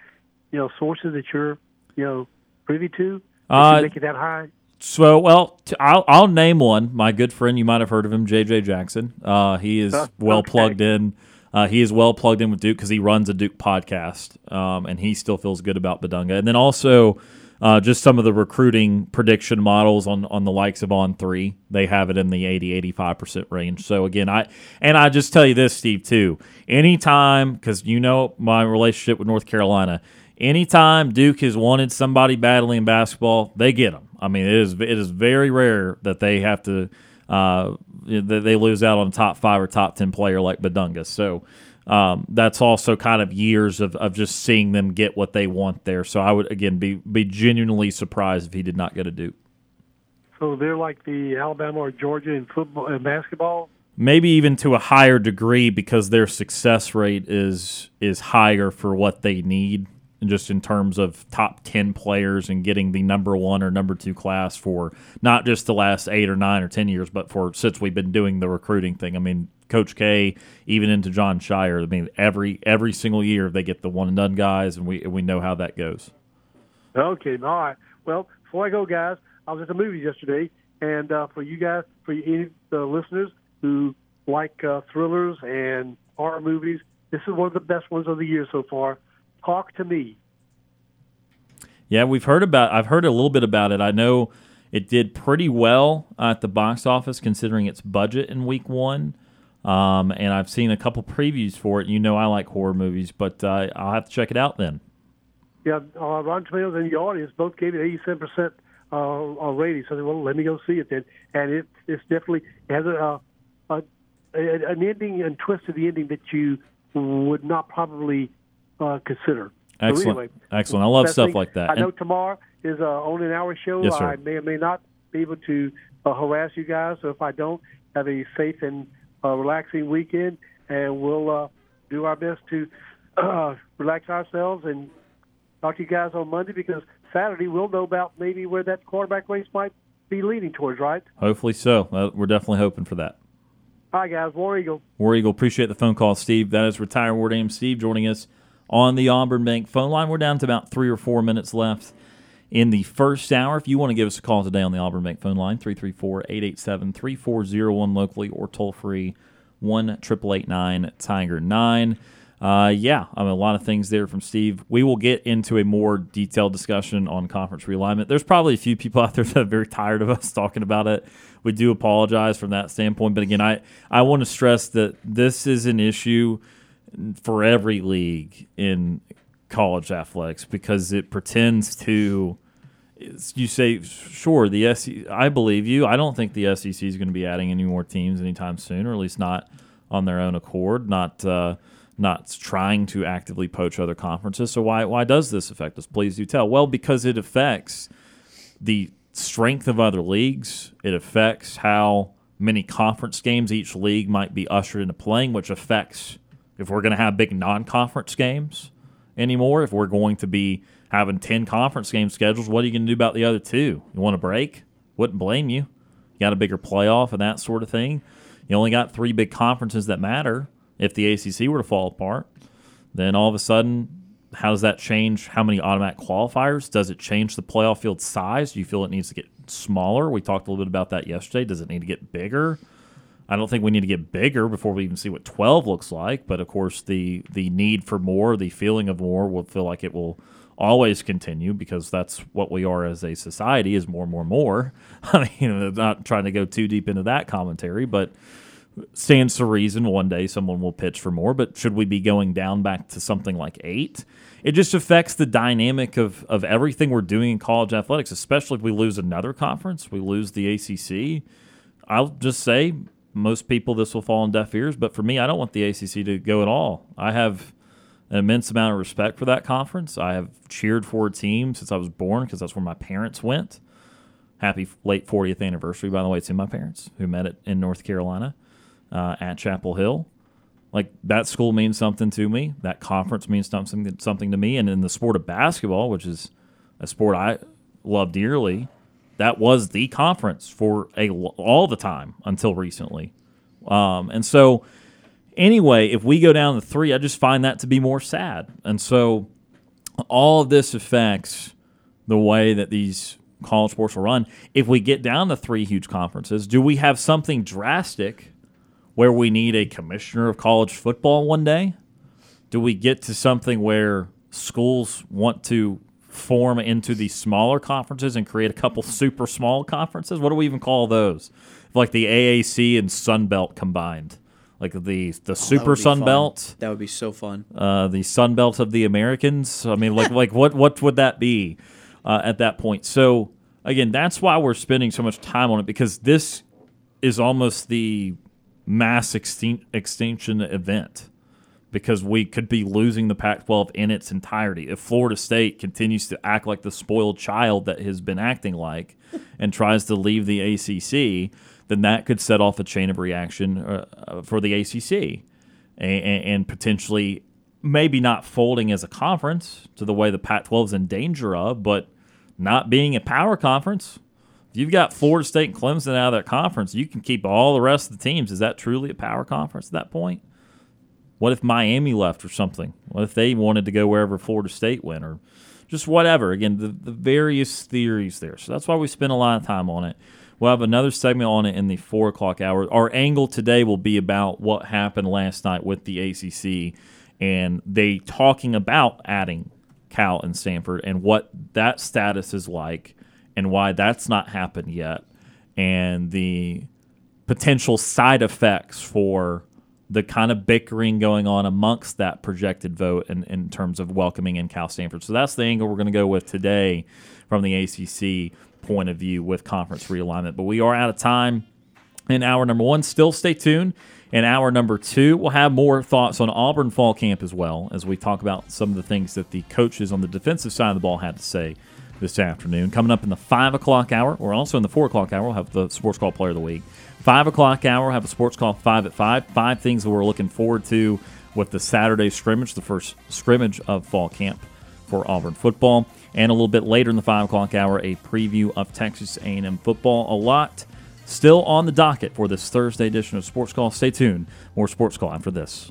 you know, sources that you're, you know, privy to? That Uh, make it that high? So, well, t- I'll, I'll name one. My good friend, you might have heard of him, JJ Jackson. Uh, he is Uh, well okay. plugged in. Uh, he is well plugged in with Duke because he runs a Duke podcast, um, and he still feels good about Badunga. And then also, uh, just some of the recruiting prediction models on on the likes of On Three, they have it in the 80 85 percent range. So again, I and I just tell you this, Steve, too. Anytime, because you know my relationship with North Carolina. Anytime Duke has wanted somebody badly in basketball, they get them. I mean, it is it is very rare that they have to uh, that they lose out on a top five or top ten player like Badunga. So um, that's also kind of years of, of just seeing them get what they want there. So I would again be be genuinely surprised if he did not get a Duke. So they're like the Alabama or Georgia in football and basketball. Maybe even to a higher degree because their success rate is is higher for what they need, just in terms of top ten players and getting the number one or number two class for not just the last eight or nine or ten years, but for since we've been doing the recruiting thing. I mean, Coach K, even into Jon Scheyer. I mean, every every single year they get the one and done guys, and we we know how that goes. Okay, all right. Well, before I go, guys, I was at the movies yesterday, and uh, for you guys, for any uh, listeners who like uh, thrillers and horror movies, this is one of the best ones of the year so far. Talk to me. Yeah, we've heard about. I've heard a little bit about it. I know it did pretty well at the box office considering its budget in week one. Um, and I've seen a couple previews for it. You know, I like horror movies, but uh, I'll have to check it out then. Yeah, uh, Rotten Tomatoes and the audience both gave it 87 percent uh, rating. So they well, let me go see it then. And it it's definitely it has a, a, a an ending and twist to the ending that you would not probably uh, consider. Excellent, anyway, excellent. I love stuff thing- like that. I know And- tomorrow is uh, on an hour show. Yes, sir. I may or may not be able to uh, harass you guys. So if I don't, have a safe and uh, relaxing weekend, and we'll uh, do our best to uh, (clears throat) relax ourselves and talk to you guys on Monday because Saturday we'll know about maybe where that quarterback race might be leading towards. Right? Hopefully so. Uh, we're definitely hoping for that. Hi, guys. War Eagle. War Eagle, appreciate the phone call, Steve. That is retired War Dame Steve joining us on the Auburn Bank phone line. We're down to about three or four minutes left in the first hour. If you want to give us a call today on the Auburn Bank phone line, 334 887 3401 locally or toll free 1 888 Tiger 9. Uh, yeah, I mean, a lot of things there from Steve. We will get into a more detailed discussion on conference realignment. There's probably a few people (laughs) out there that are very tired of us talking about it. We do apologize from that standpoint. But again, I, I want to stress that this is an issue for every league in college athletics because it pretends to. You say, sure, the SEC. I believe you. I don't think the SEC is going to be adding any more teams anytime soon, or at least not on their own accord. Not uh, not trying to actively poach other conferences. So why why does this affect us? Please do tell. Well, because it affects the strength of other leagues. It affects how many conference games each league might be ushered into playing, which affects if we're going to have big non-conference games anymore. If we're going to be having ten conference game schedules, what are you going to do about the other two? You want a break? Wouldn't blame you. You got a bigger playoff and that sort of thing. You only got three big conferences that matter. If the ACC were to fall apart, then all of a sudden, how does that change how many automatic qualifiers? Does it change the playoff field size? Do you feel it needs to get smaller? We talked a little bit about that yesterday. Does it need to get bigger? I don't think we need to get bigger before we even see what 12 looks like. But of course, the the need for more, the feeling of more, will feel like it will always continue because that's what we are as a society is more, more, more. (laughs) I mean, not trying to go too deep into that commentary, but stands to reason one day someone will pitch for more. But should we be going down back to something like eight? It just affects the dynamic of, of everything we're doing in college athletics, especially if we lose another conference, we lose the ACC. I'll just say most people this will fall on deaf ears, but for me, I don't want the ACC to go at all. I have an immense amount of respect for that conference. I have cheered for a team since I was born because that's where my parents went. Happy late 40th anniversary, by the way, to my parents who met it in North Carolina uh, at Chapel Hill. Like that school means something to me. That conference means something something to me. And in the sport of basketball, which is a sport I love dearly, that was the conference for a all the time until recently. Um, and so anyway, if we go down to three, I just find that to be more sad. And so all of this affects the way that these college sports will run. If we get down to three huge conferences, do we have something drastic where we need a commissioner of college football one day? Do we get to something where schools want to form into these smaller conferences and create a couple super small conferences? What do we even call those? Like the AAC and Sun Belt combined like the the oh, Super Sun fun. Belt. That would be so fun. Uh, the Sun Belt of the Americans. I mean, like like what what would that be uh, at that point? So again, that's why we're spending so much time on it because this is almost the mass extin- extinction event because we could be losing the Pac-12 in its entirety if Florida State continues to act like the spoiled child that has been acting like (laughs) and tries to leave the ACC then that could set off a chain of reaction uh, uh for the ACC and, and, potentially maybe not folding as a conference to the way the Pac 12 is in danger of, but not being a power conference. If you've got Florida State and Clemson out of that conference, you can keep all the rest of the teams. Is that truly a power conference at that point? What if Miami left or something? What if they wanted to go wherever Florida State went or just whatever? Again, the, the various theories there. So that's why we spend a lot of time on it. We'll have another segment on it in the four o'clock hour. Our angle today will be about what happened last night with the ACC and they talking about adding Cal and Stanford and what that status is like and why that's not happened yet and the potential side effects for the kind of bickering going on amongst that projected vote in, in terms of welcoming in Cal Stanford. So that's the angle we're going to go with today from the ACC point of view with conference realignment. But we are out of time in hour number one. Still stay tuned. In hour number two, we'll have more thoughts on Auburn fall camp as well as we talk about some of the things that the coaches on the defensive side of the ball had to say this afternoon. Coming up in the five o'clock hour, or also in the four o'clock hour, we'll have the Sports Call Player of the Week. Five o'clock hour, have a Sports Call five at five. Five things that we're looking forward to with the Saturday scrimmage, the first scrimmage of fall camp for Auburn football. And a little bit later in the 5 o'clock hour, a preview of Texas A&M football. A lot still on the docket for this Thursday edition of Sports Call. Stay tuned. More Sports Call after this.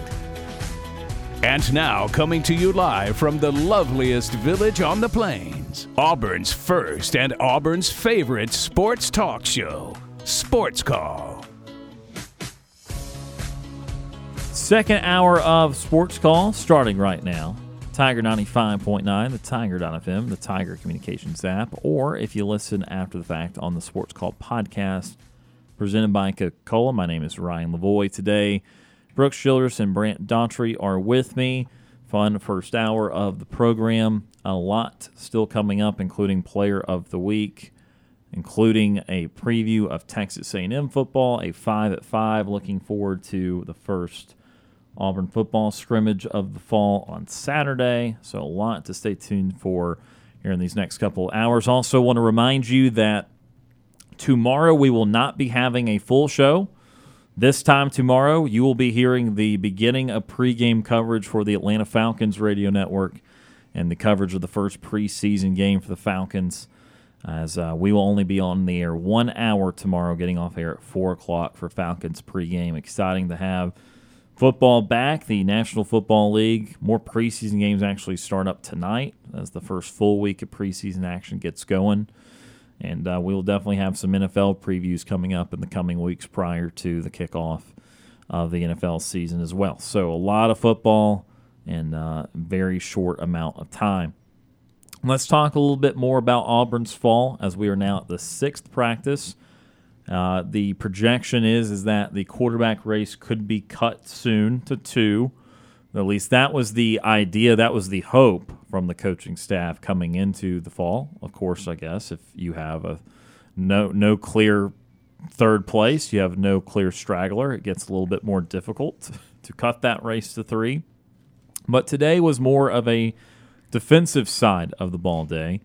And now, coming to you live from the loveliest village on the plains, Auburn's first and Auburn's favorite sports talk show, Sports Call. Second hour of Sports Call starting right now. Tiger 95.9, the Tiger.fm, the Tiger Communications app, or if you listen after the fact on the Sports Call podcast presented by Coca Cola. My name is Ryan Lavoie. Today, Brooks Childress and Brant Daughtry are with me. Fun first hour of the program. A lot still coming up, including Player of the Week, including a preview of Texas A&M football, a five at five. Looking forward to the first Auburn football scrimmage of the fall on Saturday. So a lot to stay tuned for here in these next couple hours. Also, want to remind you that tomorrow we will not be having a full show. This time tomorrow, you will be hearing the beginning of pregame coverage for the Atlanta Falcons radio network and the coverage of the first preseason game for the Falcons. As uh, we will only be on the air one hour tomorrow, getting off air at 4 o'clock for Falcons pregame. Exciting to have football back. The National Football League, more preseason games actually start up tonight as the first full week of preseason action gets going. And uh, we will definitely have some NFL previews coming up in the coming weeks prior to the kickoff of the NFL season as well. So a lot of football in a very short amount of time. Let's talk a little bit more about Auburn's fall as we are now at the sixth practice. Uh, the projection is is that the quarterback race could be cut soon to two. At least that was the idea. That was the hope from the coaching staff coming into the fall. Of course, I guess if you have a no no clear third place, you have no clear straggler. It gets a little bit more difficult (laughs) to cut that race to three. But today was more of a defensive side of the ball day.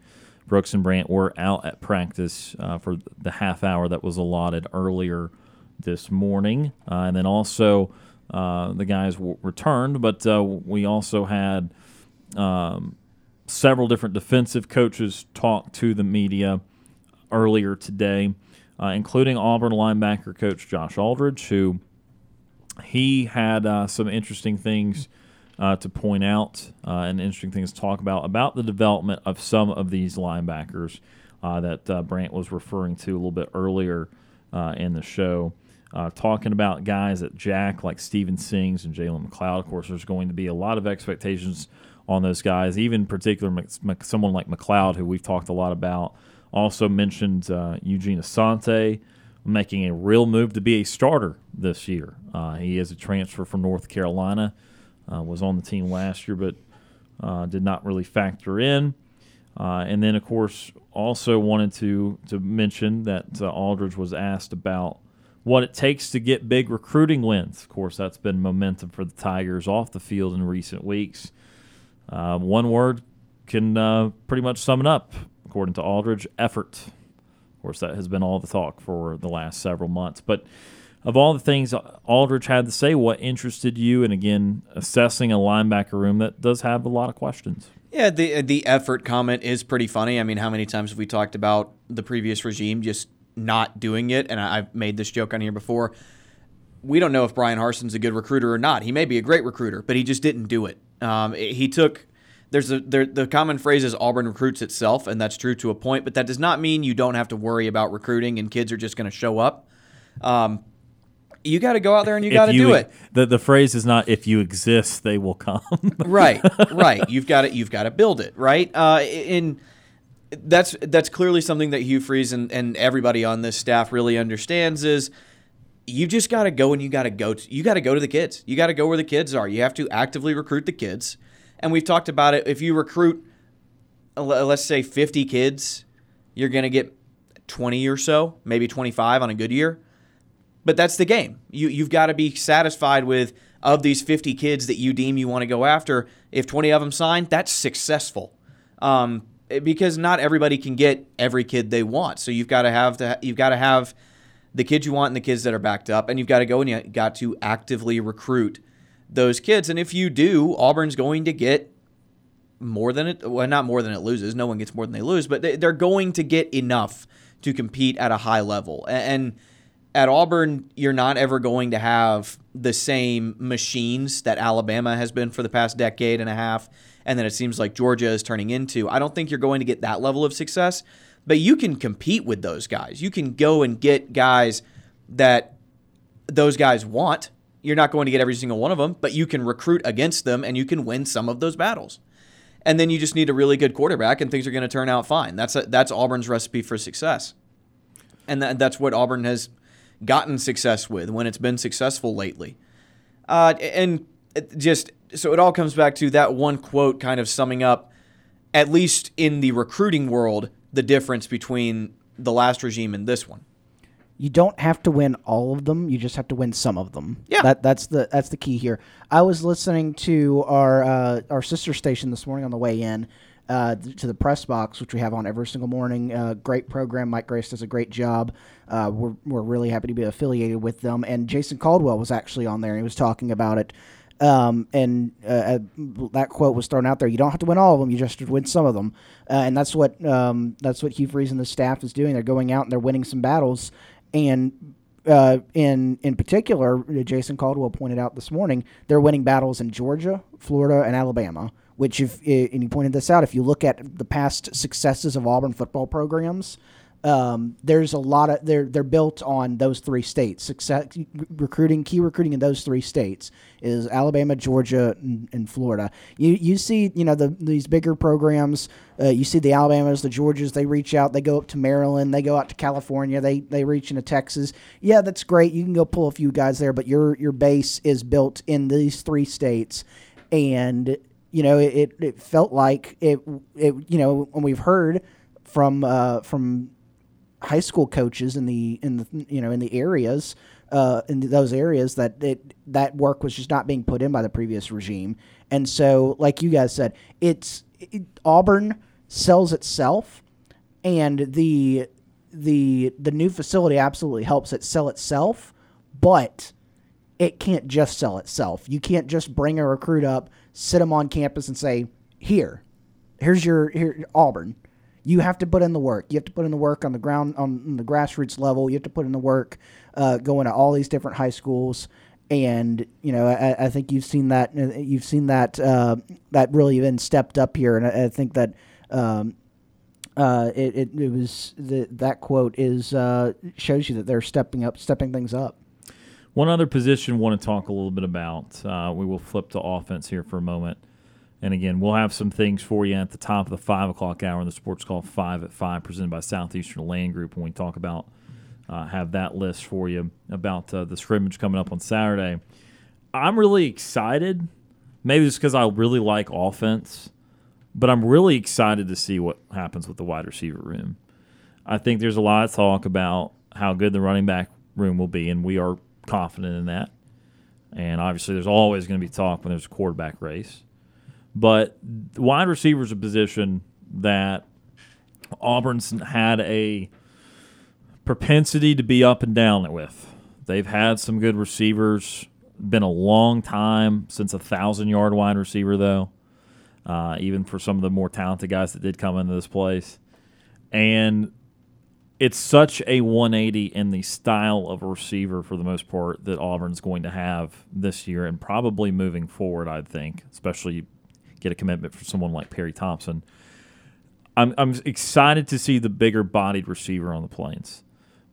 Brooks and Brant were out at practice uh, for the half hour that was allotted earlier this morning, uh, and then also uh, the guys w- returned, but uh, we also had um, several different defensive coaches talked to the media earlier today, uh, including Auburn linebacker coach Josh Aldridge, who he had uh, some interesting things uh, to point out and interesting things to talk about about the development of some of these linebackers that Brant was referring to a little bit earlier in the show. Uh, talking about guys at Jack like Steven Sings and Jalen McLeod. Of course, there's going to be a lot of expectations on those guys, even particular someone like McLeod, who we've talked a lot about. Also mentioned uh, Eugene Asante making a real move to be a starter this year. Uh, he is a transfer from North Carolina, uh, was on the team last year, but uh, did not really factor in. Uh, and then, of course, also wanted to to mention that Aldridge was asked about what it takes to get big recruiting wins. Of course, that's been momentum for the Tigers off the field in recent weeks. Uh, one word can uh, pretty much sum it up, according to Aldridge effort. Of course, that has been all the talk for the last several months. But of all the things Aldridge had to say, what interested you? And again, assessing a linebacker room that does have a lot of questions. Yeah, the the effort comment is pretty funny. I mean, how many times have we talked about the previous regime just not doing it, and I've made this joke on here before. We don't know if Bryan Harsin's a good recruiter or not. He may be a great recruiter, but he just didn't do it. Um, he took there's a there, the common phrase is Auburn recruits itself, and that's true to a point. But that does not mean you don't have to worry about recruiting and kids are just going to show up. Um, you got to go out there and you got to do it. The the phrase is not if you exist, they will come. (laughs) right, right. You've got to you've got to build it. Right. Uh, in that's that's clearly something that Hugh Freeze and, and everybody on this staff really understands is you just got to go and you got to go to, you got to go to the kids. You got to go where the kids are. You have to actively recruit the kids. And we've talked about it. If you recruit, let's say 50 kids, you're going to get 20 or so, maybe 25 on a good year. But that's the game. You you've got to be satisfied with of these 50 kids that you deem you want to go after. If 20 of them sign, that's successful. Um, Eh, because not everybody can get every kid they want. So you've got to have the you've got to have the kids you want and the kids that are backed up, and you've got to go and you got to actively recruit those kids. And if you do, Auburn's going to get more than it well not more than it loses. No one gets more than they lose, but they're going to get enough to compete at a high level. And at Auburn, you're not ever going to have the same machines that Alabama has been for the past decade and a half and then it seems like Georgia is turning into. I don't think you're going to get that level of success, but you can compete with those guys. You can go and get guys that those guys want. You're not going to get every single one of them, but you can recruit against them and you can win some of those battles. And then you just need a really good quarterback and things are going to turn out fine. That's a, that's Auburn's recipe for success. And that, that's what Auburn has gotten success with when it's been successful lately. Uh, and just so it all comes back to that one quote kind of summing up, at least in the recruiting world, the difference between the last regime and this one. You don't have to win all of them. You just have to win some of them. Yeah. that that's the that's the key here. I was listening to our uh, our sister station this morning on the way in uh, to the press box, which we have on every single morning. Uh, great program. Mike Grace does a great job. Uh, we're we're really happy to be affiliated with them. And Jason Caldwell was actually on there. and He was talking about it. Um, and uh, uh, that quote was thrown out there. You don't have to win all of them; you just win some of them, uh, and that's what um, that's what Hugh Freeze and the staff is doing. They're going out and they're winning some battles, and uh, in in particular, Jason Caldwell pointed out this morning they're winning battles in Georgia, Florida, and Alabama. Which, if and he pointed this out, if you look at the past successes of Auburn football programs, um, there's a lot of they're they're built on those three states. Success recruiting, key recruiting in those three states is Alabama, Georgia, and, and Florida. You you see you know the these bigger programs. Uh, you see the Alabamas, the Georgias. They reach out. They go up to Maryland. They go out to California. They they reach into Texas. Yeah, that's great. You can go pull a few guys there, but your your base is built in these three states, and you know it, it felt like it it you know when we've heard from uh, from high school coaches in the in the you know in the areas uh, in those areas that it, that work was just not being put in by the previous regime, and so like you guys said, it's it, Auburn sells itself, and the the the new facility absolutely helps it sell itself, but it can't just sell itself. You can't just bring a recruit up, sit them on campus, and say, "Here, here's your here Auburn." You have to put in the work. You have to put in the work on the ground, on the grassroots level. You have to put in the work uh, going to all these different high schools. And you know, I, I think you've seen that. uh, You've seen that uh, that really been stepped up here, and I, I think that um, uh, it, it, it was the, that quote is uh, shows you that they're stepping up, stepping things up. One other position I want to talk a little bit about. Uh, we will flip to offense here for a moment. And again, we'll have some things for you at the top of the five o'clock hour in the Sports Call Five at Five, presented by Southeastern Land Group. When we talk about uh, have that list for you about uh, the scrimmage coming up on Saturday. I'm really excited. Maybe it's because I really like offense, but I'm really excited to see what happens with the wide receiver room. I think there's a lot of talk about how good the running back room will be, and we are confident in that. And obviously, there's always going to be talk when there's a quarterback race. But wide receiver is a position that Auburn's had a propensity to be up and down with. They've had some good receivers. Been a long time since a thousand yard wide receiver, though. Uh, even for some of the more talented guys that did come into this place, and it's such a 180 in the style of receiver for the most part that Auburn's going to have this year and probably moving forward. I think, especially get a commitment from someone like Perry Thompson. I'm I'm excited to see the bigger bodied receiver on the plains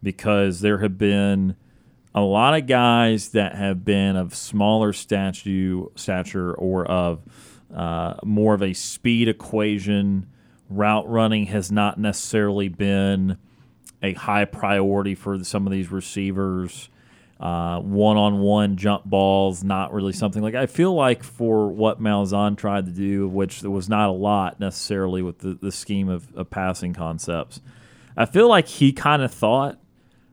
because there have been a lot of guys that have been of smaller statue stature or of uh, more of a speed equation. Route running has not necessarily been a high priority for some of these receivers. One on one jump balls, not really something like I feel like for what Malzahn tried to do, which there was not a lot necessarily with the, the scheme of, of passing concepts. I feel like he kind of thought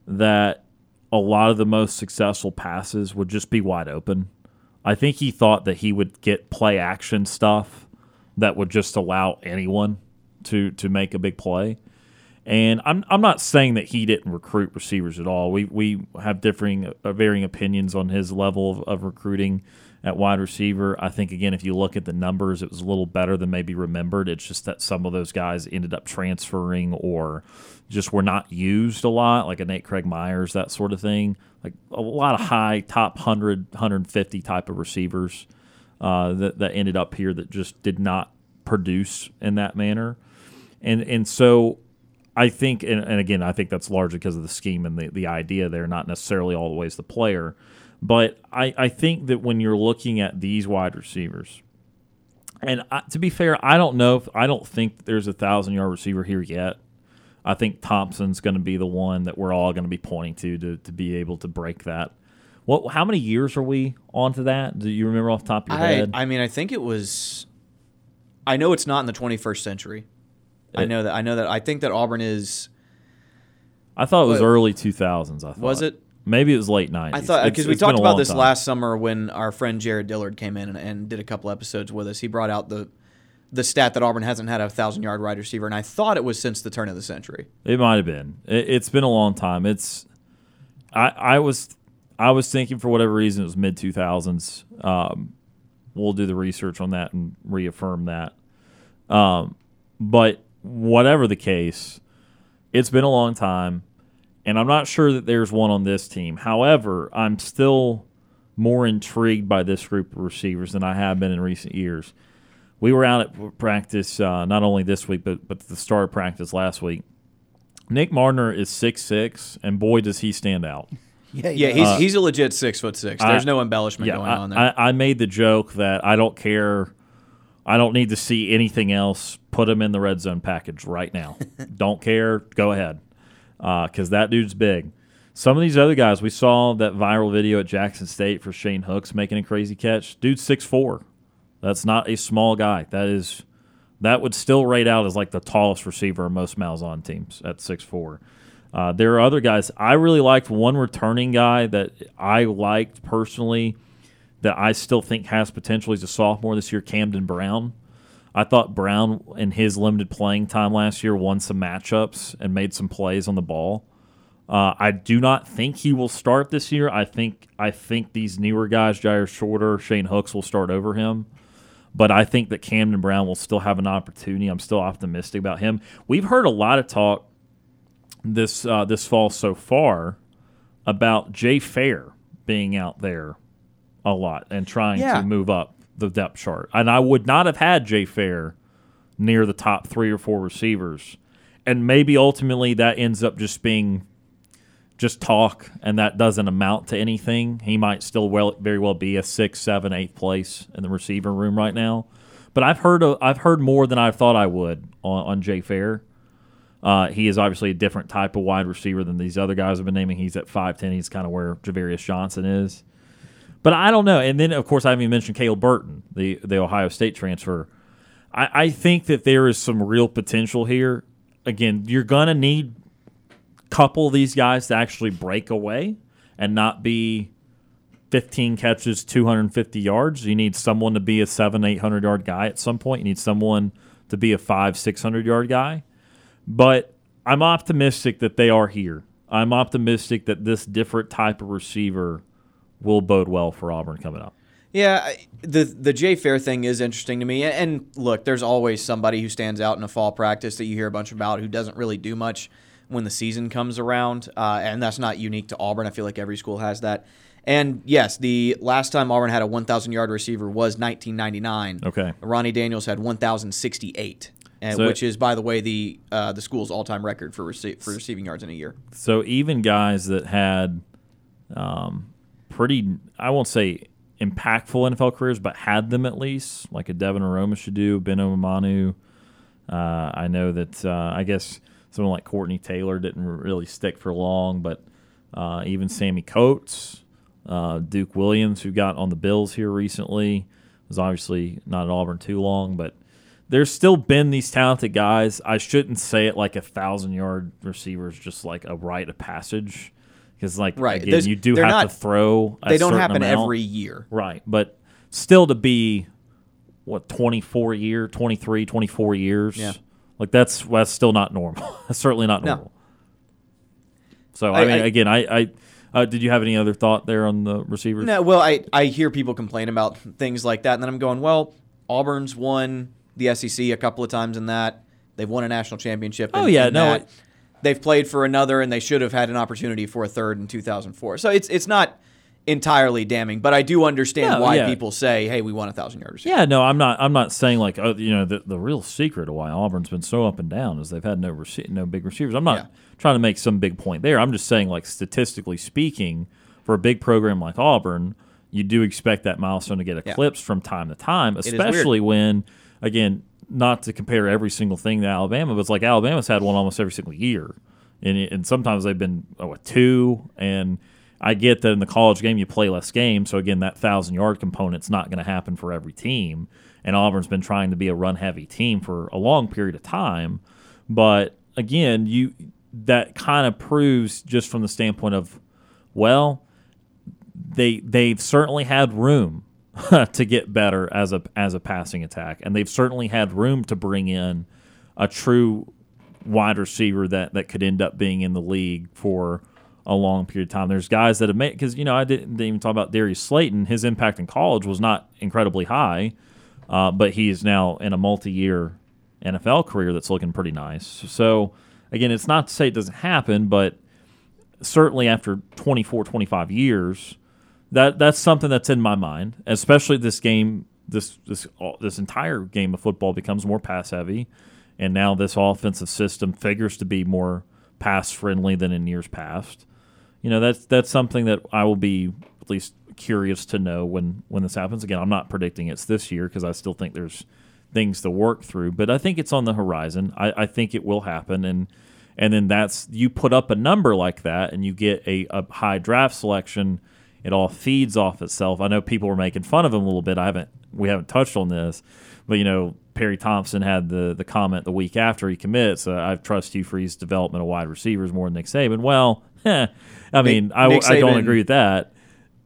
that a lot of the most successful passes would just be wide open. I think he thought that he would get play action stuff that would just allow anyone to to make a big play. And I'm I'm not saying that he didn't recruit receivers at all. We we have differing uh, varying opinions on his level of, of recruiting at wide receiver. I think again, if you look at the numbers, it was a little better than maybe remembered. It's just that some of those guys ended up transferring or just were not used a lot, like a Nate Craig Myers, that sort of thing. Like a lot of high top 100, 150 type of receivers uh, that that ended up here that just did not produce in that manner. And and so I think, and, and, again, I think that's largely because of the scheme and the, the idea there, not necessarily all the ways the player. But I, I think that when you're looking at these wide receivers, and I, to be fair, I don't know if I don't think there's a thousand yard receiver here yet. I think Thompson's going to be the one that we're all going to be pointing to, to to be able to break that. What? How many years are we onto that? Do you remember off the top of your I, head? I mean, I think it was. I know it's not in the 21st century. I know that. I know that. I think that Auburn is. I thought it was early 2000s. I thought Was it? Maybe it was late 90s. I thought because we talked about this time. last summer when our friend Jared Dillard came in and, and did a couple episodes with us. He brought out the the stat that Auburn hasn't had a thousand yard wide receiver, and I thought it was since the turn of the century. It might have been. It, it's been a long time. It's. I I was I was thinking for whatever reason it was mid 2000s. Um, we'll do the research on that and reaffirm that. Um, but whatever the case, it's been a long time, and I'm not sure that there's one on this team. However, I'm still more intrigued by this group of receivers than I have been in recent years. We were out at practice uh, not only this week, but but the start of practice last week. Nick Mardner is six six, and boy does he stand out. Yeah, Yeah, yeah. he's Uh, he's a legit six foot six. There's I- no embellishment Yeah, going I, on there. I, I made the joke that I don't care. I don't need to see anything else. Put him in the red zone package right now. (laughs) don't care. Go ahead, because that dude's big. Some of these other guys, we saw that viral video at Jackson State for Shane Hooks making a crazy catch. Dude's six four. That's not a small guy. That is that would still rate out as like the tallest receiver in most Malzahn teams at six four. Uh, there are other guys. I really liked one returning guy that I liked personally that I still think has potential. He's a sophomore this year, Camden Brown. I thought Brown, in his limited playing time last year, won some matchups and made some plays on the ball. Uh, I do not think he will start this year. I think I think these newer guys, Jyaire Shorter, Shane Hooks, will start over him. But I think that Camden Brown will still have an opportunity. I'm still optimistic about him. We've heard a lot of talk this uh, this fall so far about Jay Fair being out there a lot and trying Yeah. to move up the depth chart. And I would not have had Jay Fair near the top three or four receivers. And maybe ultimately that ends up just being just talk and that doesn't amount to anything. He might still well very well be a six, seven, eighth place in the receiver room right now. But I've heard i I've heard more than I thought I would on, on Jay Fair. Uh, he is obviously a different type of wide receiver than these other guys have been naming. He's at 5'10. He's kind of where Ja'Varrius Johnson is. But I don't know. And then, of course, I haven't even mentioned Caleb Burton, the, the Ohio State transfer. I, I think that there is some real potential here. Again, you're going to need a couple of these guys to actually break away and not be 15 catches, 250 yards. You need someone to be a seven, 800 yard guy at some point. You need someone to be a five, 600 yard guy but I'm optimistic that they are here. I'm optimistic that this different type of receiver will bode well for Auburn coming up. Yeah, the the Jay Fair thing is interesting to me. And- look, there's always somebody who stands out in a fall practice that you hear a bunch about who doesn't really do much when the season comes around, uh, and that's not unique to Auburn. I feel like every school has that. And yes, the last time Auburn had a 1,000 yard receiver was 1999. Okay. Ronney Daniels had 1,068, and So- which is, by the way, the uh, the school's all time record for rece- for receiving yards in a year. So even guys that had um, pretty, I won't say impactful NFL careers, but had them at least, like a Devin Aromashodu, Ben Obomanu. Uh, I know that uh, I guess someone like Courtney Taylor didn't really stick for long, but uh, even Sammy Coates, uh, Duke Williams, who got on the Bills here recently, was obviously not at Auburn too long, but there's still been these talented guys. I shouldn't say it like a thousand yard receivers, just like a rite of passage, because like Right. again, There's- you do have not- to throw. A They don't happen amount. every year. right, but still to be what 24 year, 23, 24 years. Yeah. like that's that's still not normal. (laughs) that's certainly not No. normal. So I, I- mean, I- again, I, I uh, did you have any other thought there on the receivers? No, well, I, I hear people complain about things like that, and then I'm going, well, Auburn's won the SEC a couple of times in that. They've won a national championship. Oh, yeah, in no, that. They've played for another, and they should have had an opportunity for a third in 2004. So it's it's not entirely damning, but I do understand No, why yeah. people say, "Hey, we won a thousand yard receiver." Yeah, no, I'm not. I'm not saying like oh, you know the, the real secret of why Auburn's been so up and down is they've had no rece- no big receivers. I'm not Yeah. trying to make some big point there. I'm just saying like statistically speaking, for a big program like Auburn, you do expect that milestone to get eclipsed from time to time, especially when again not to compare every single thing to Alabama, but it's like Alabama's had one almost every single year, and and sometimes they've been oh, a two. And I get that in the college game you play less games, so again that thousand yard component's not going to happen for every team. And Auburn's been trying to be a run heavy team for a long period of time, but again you that kind of proves just from the standpoint of well they they've certainly had room (laughs) to get better as a as a passing attack, and they've certainly had room to bring in a true wide receiver that that could end up being in the league for a long period of time. There's guys that have made because you know I didn't, didn't, even talk about Darius Slayton. His impact in college was not incredibly high, uh, but he is now in a multi-year NFL career that's looking pretty nice. So again, it's not to say it doesn't happen, but certainly after 24, 25 years, that that's something that's in my mind. Especially this game, this this this entire game of football becomes more pass heavy, and now this offensive system figures to be more pass friendly than in years past. You know, that's that's something that I will be at least curious to know when when this happens. Again, I'm not predicting it's this year because I still think there's things to work through, but I think it's on the horizon. I, I think it will happen, and and then that's you put up a number like that, and you get a, a high draft selection it all feeds off itself. I know people were making fun of him a little bit. I haven't we haven't touched on this, but you know Perry Thompson had the the comment the week after he commits. Uh, I trust you for his development of wide receivers more than Nick Saban. Well, (laughs) I mean, Nick, I, Nick Saban, I don't agree with that.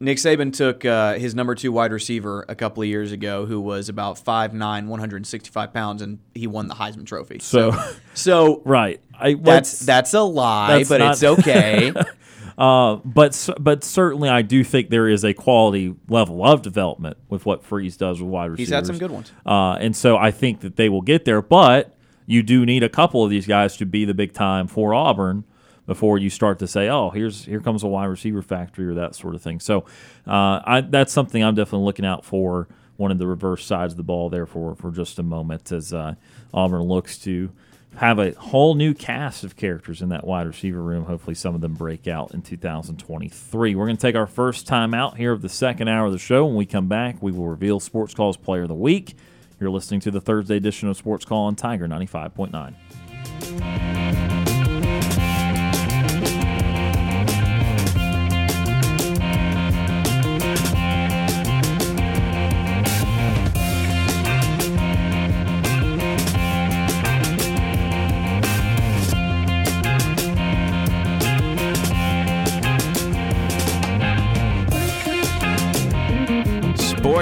Nick Saban took uh, his number two wide receiver a couple of years ago, who was about 5'9", 165 pounds, and he won the Heisman Trophy. So, so, so (laughs) right, I, that's that's a lie, that's but not, it's okay. (laughs) Uh, but but certainly, I do think there is a quality level of development with what Freeze does with wide receivers. He's had some good ones, uh, and so I think that they will get there. But you do need a couple of these guys to be the big time for Auburn before you start to say, "Oh, here's here comes a wide receiver factory" or that sort of thing. So uh, I, that's something I'm definitely looking out for. One of the reverse sides of the ball there for for just a moment as uh, Auburn looks to have a whole new cast of characters in that wide receiver room. Hopefully, some of them break out in 2023. We're going to take our first time out here of the second hour of the show. When we come back, we will reveal Sports Call's Player of the Week. You're listening to the Thursday edition of Sports Call on Tiger 95.9.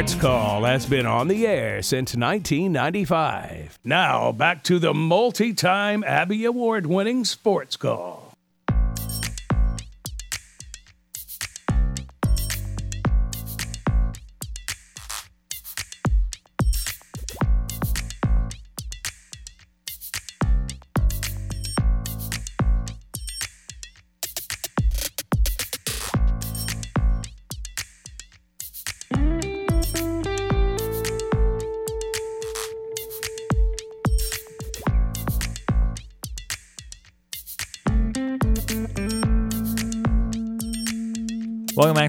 Sports Call has been on the air since 1995. Now, back to the multi time Abby Award winning Sports Call.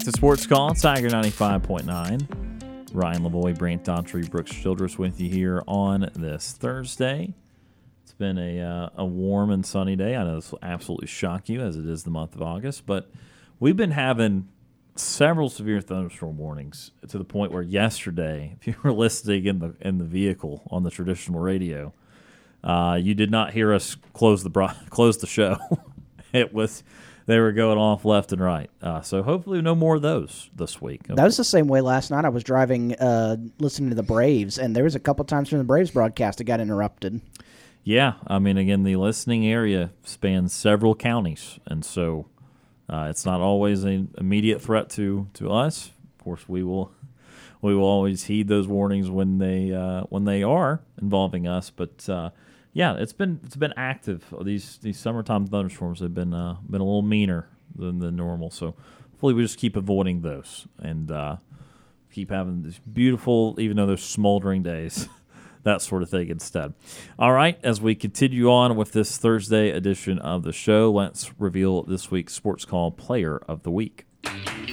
To Sports Call, Tiger 95.9. Ryan Lavoie, Brant Daughtry, Brooks Childress with you here on this Thursday. It's been a, uh, a warm and sunny day. I know this will absolutely shock you as it is the month of August, but we've been having several severe thunderstorm warnings to the point where yesterday, (laughs) if you were listening in the in the vehicle on the traditional radio, uh, you did not hear us close the bro- (laughs) close the show. (laughs) it was they were going off left and right. Uh, so hopefully, no more of those this week. That was the same way last night. I was driving, uh, listening to the Braves, and there was a couple times from the Braves broadcast it got interrupted. Yeah, I mean, again, the listening area spans several counties, and so uh, it's not always an immediate threat to to us. Of course, we will we will always heed those warnings when they uh, when they are involving us, but uh, yeah, it's been it's been active. These these summertime thunderstorms have been uh, been a little meaner than the normal. So hopefully we just keep avoiding those and uh, keep having these beautiful, even though there's smoldering days, (laughs) that sort of thing instead. All right, as we continue on with this Thursday edition of the show, let's reveal this week's Sports Call Player of the Week.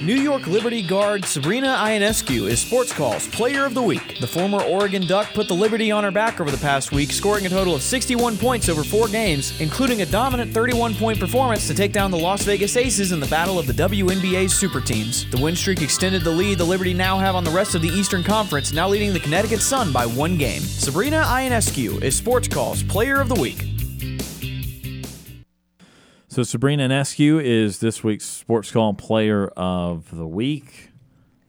New York Liberty guard Sabrina Ionescu is Sports Call's Player of the Week. The former Oregon Duck put the Liberty on her back over the past week, scoring a total of 61 points over four games, including a dominant 31 point performance to take down the Las Vegas Aces in the battle of the WNBA's super teams. The win streak extended the lead the Liberty now have on the rest of the Eastern Conference, now leading the Connecticut Sun by one game. Sabrina Ionescu is Sports Call's Player of the Week. So Sabrina Ionescu is this week's Sports Call Player of the Week,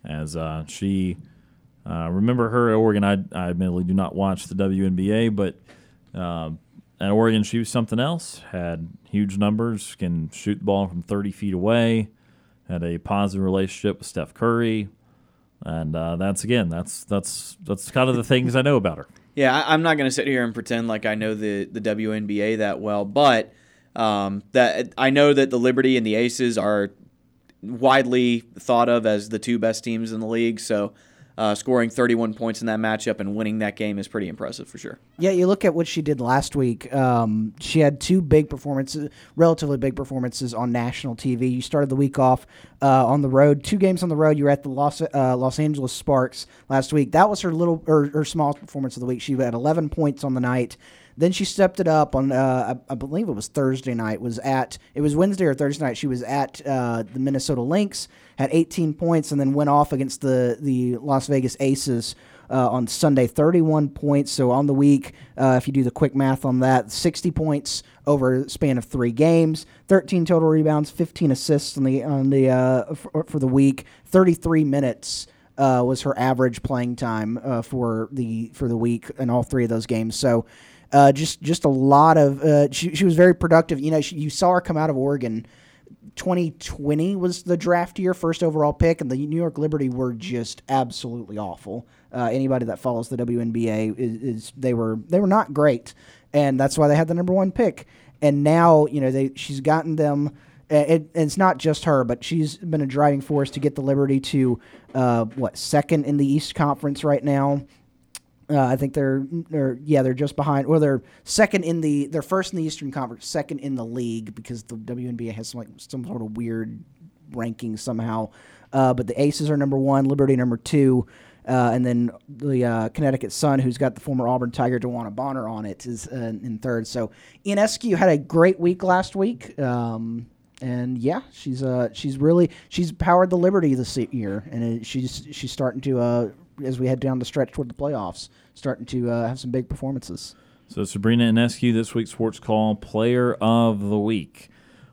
as uh, she uh, remember her at Oregon. I, I admittedly do not watch the WNBA, but uh, at Oregon she was something else. Had huge numbers, can shoot the ball from 30 feet away. Had a positive relationship with Steph Curry, and uh, that's again that's that's that's kind of the things I know about her. Yeah, I, I'm not going to sit here and pretend like I know the the WNBA that well, but um, that I know that the Liberty and the Aces are widely thought of as the two best teams in the league. So, uh, scoring 31 points in that matchup and winning that game is pretty impressive for sure. Yeah, you look at what she did last week. Um, she had two big performances, relatively big performances on national TV. You started the week off uh, on the road, two games on the road. You were at the Los uh, Los Angeles Sparks last week. That was her little or her small performance of the week. She had 11 points on the night. Then she stepped it up on, uh, I, I, believe it was Thursday night. Was at it was Wednesday or Thursday night. She was at uh, the Minnesota Lynx, had 18 points, and then went off against the the Las Vegas Aces. Uh, on Sunday, 31 points. So on the week, uh, if you do the quick math on that, 60 points over span of three games, 13 total rebounds, 15 assists on the on the uh, for, for the week, 33 minutes. Uh, was her average playing time uh, for the for the week in all three of those games. So uh, just just a lot of uh, she, she was very productive. You know, she, you saw her come out of Oregon. 2020 was the draft year, first overall pick, and the New York Liberty were just absolutely awful. Uh, anybody that follows the WNBA is, is, they were they were not great, and that's why they had the number one pick. And now you know they she's gotten them. It, it's not just her, but she's been a driving force to get the Liberty to uh, what second in the East Conference right now. Uh, I think they're, they're yeah they're just behind or they're second in the they're first in the Eastern Conference, second in the league because the WNBA has some, like some sort of weird ranking somehow. Uh, but the Aces are number one, Liberty number two, uh, and then the uh, Connecticut Sun, who's got the former Auburn Tiger DeWanna Bonner on it, is uh, in third. So Ionescu had a great week last week. Um, and yeah, she's uh she's really she's powered the Liberty this year, and it, she's she's starting to uh as we head down the stretch toward the playoffs, starting to uh, have some big performances. So Sabrina Ionescu, this week's Sports Call Player of the Week.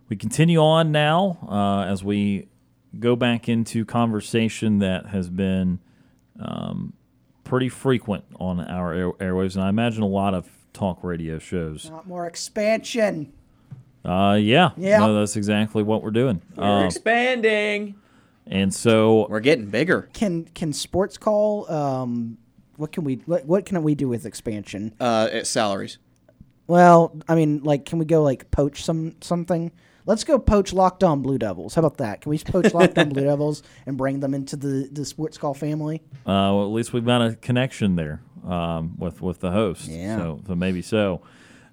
We continue on now uh, as we go back into conversation that has been um, pretty frequent on our air- airwaves, and I imagine a lot of talk radio shows. Not more expansion. Uh, yeah, Yeah. no, that's exactly what we're doing. We're Uh, expanding. and so We're getting bigger. Can can sports call? Um, what can we what, what can we do with expansion? Uh, it's salaries. Well, I mean, like, can we go like poach some something? Let's go poach Locked On Blue Devils. How about that? Can we poach Locked On Blue (laughs) Devils and bring them into the the sports call family? Uh, well, at least we've got a connection there um, with with the host. Yeah. So, so maybe so.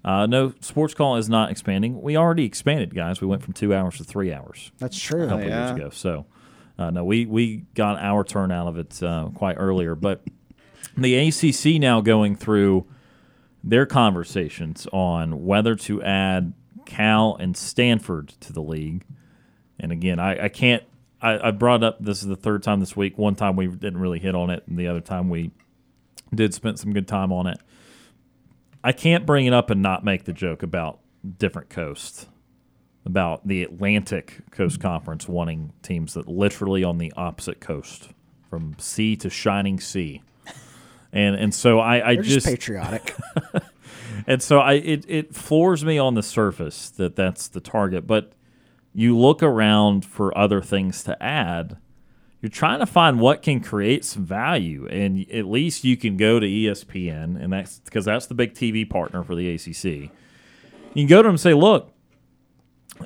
Uh, no, sports call is not expanding. We already expanded, guys. We went from two hours to three hours That's true. a true. couple yeah. years ago. So, uh, no, we we got our turn out of it uh, quite earlier. But the ACC now going through their conversations on whether to add Cal and Stanford to the league. And again, I, I can't. I, I brought up this is the third time this week. One time we didn't really hit on it, and the other time we did spend some good time on it. I can't bring it up and not make the joke about different coasts, about the Atlantic Coast Conference wanting teams that literally on the opposite coast, from sea to shining sea. And and so I, I They're just, patriotic. (laughs) and so I it, it floors me on the surface that that's the target, but you look around for other things to add. You're trying to find what can create some value, and at least you can go to ESPN, and that's because that's the big TV partner for the ACC. You can go to them and say, "Look,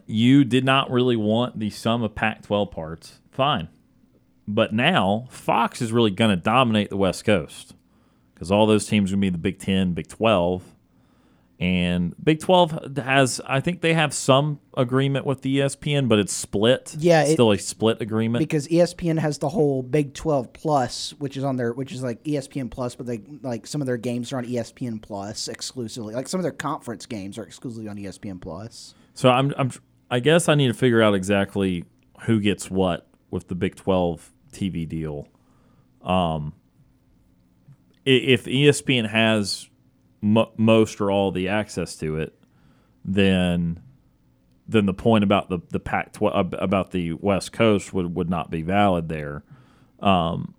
you did not really want the sum of Pac-12 parts. Fine, but now Fox is really going to dominate the West Coast because all those teams are going to be the Big Ten, Big Twelve, And Big 12 has, I think they have some agreement with the ESPN, but it's split. Yeah, It's it- still a split agreement. because ESPN has the whole Big 12 Plus, which is on their, which is like ESPN Plus, but they like some of their games are on ESPN Plus exclusively. Like some of their conference games are exclusively on ESPN Plus. So I'm, I'm, I guess I need to figure out exactly who gets what with the Big 12 TV deal. Um, if ESPN has mo- most or all the access to it, then then the point about the the Pac 12 about the West Coast would would not be valid there. Um,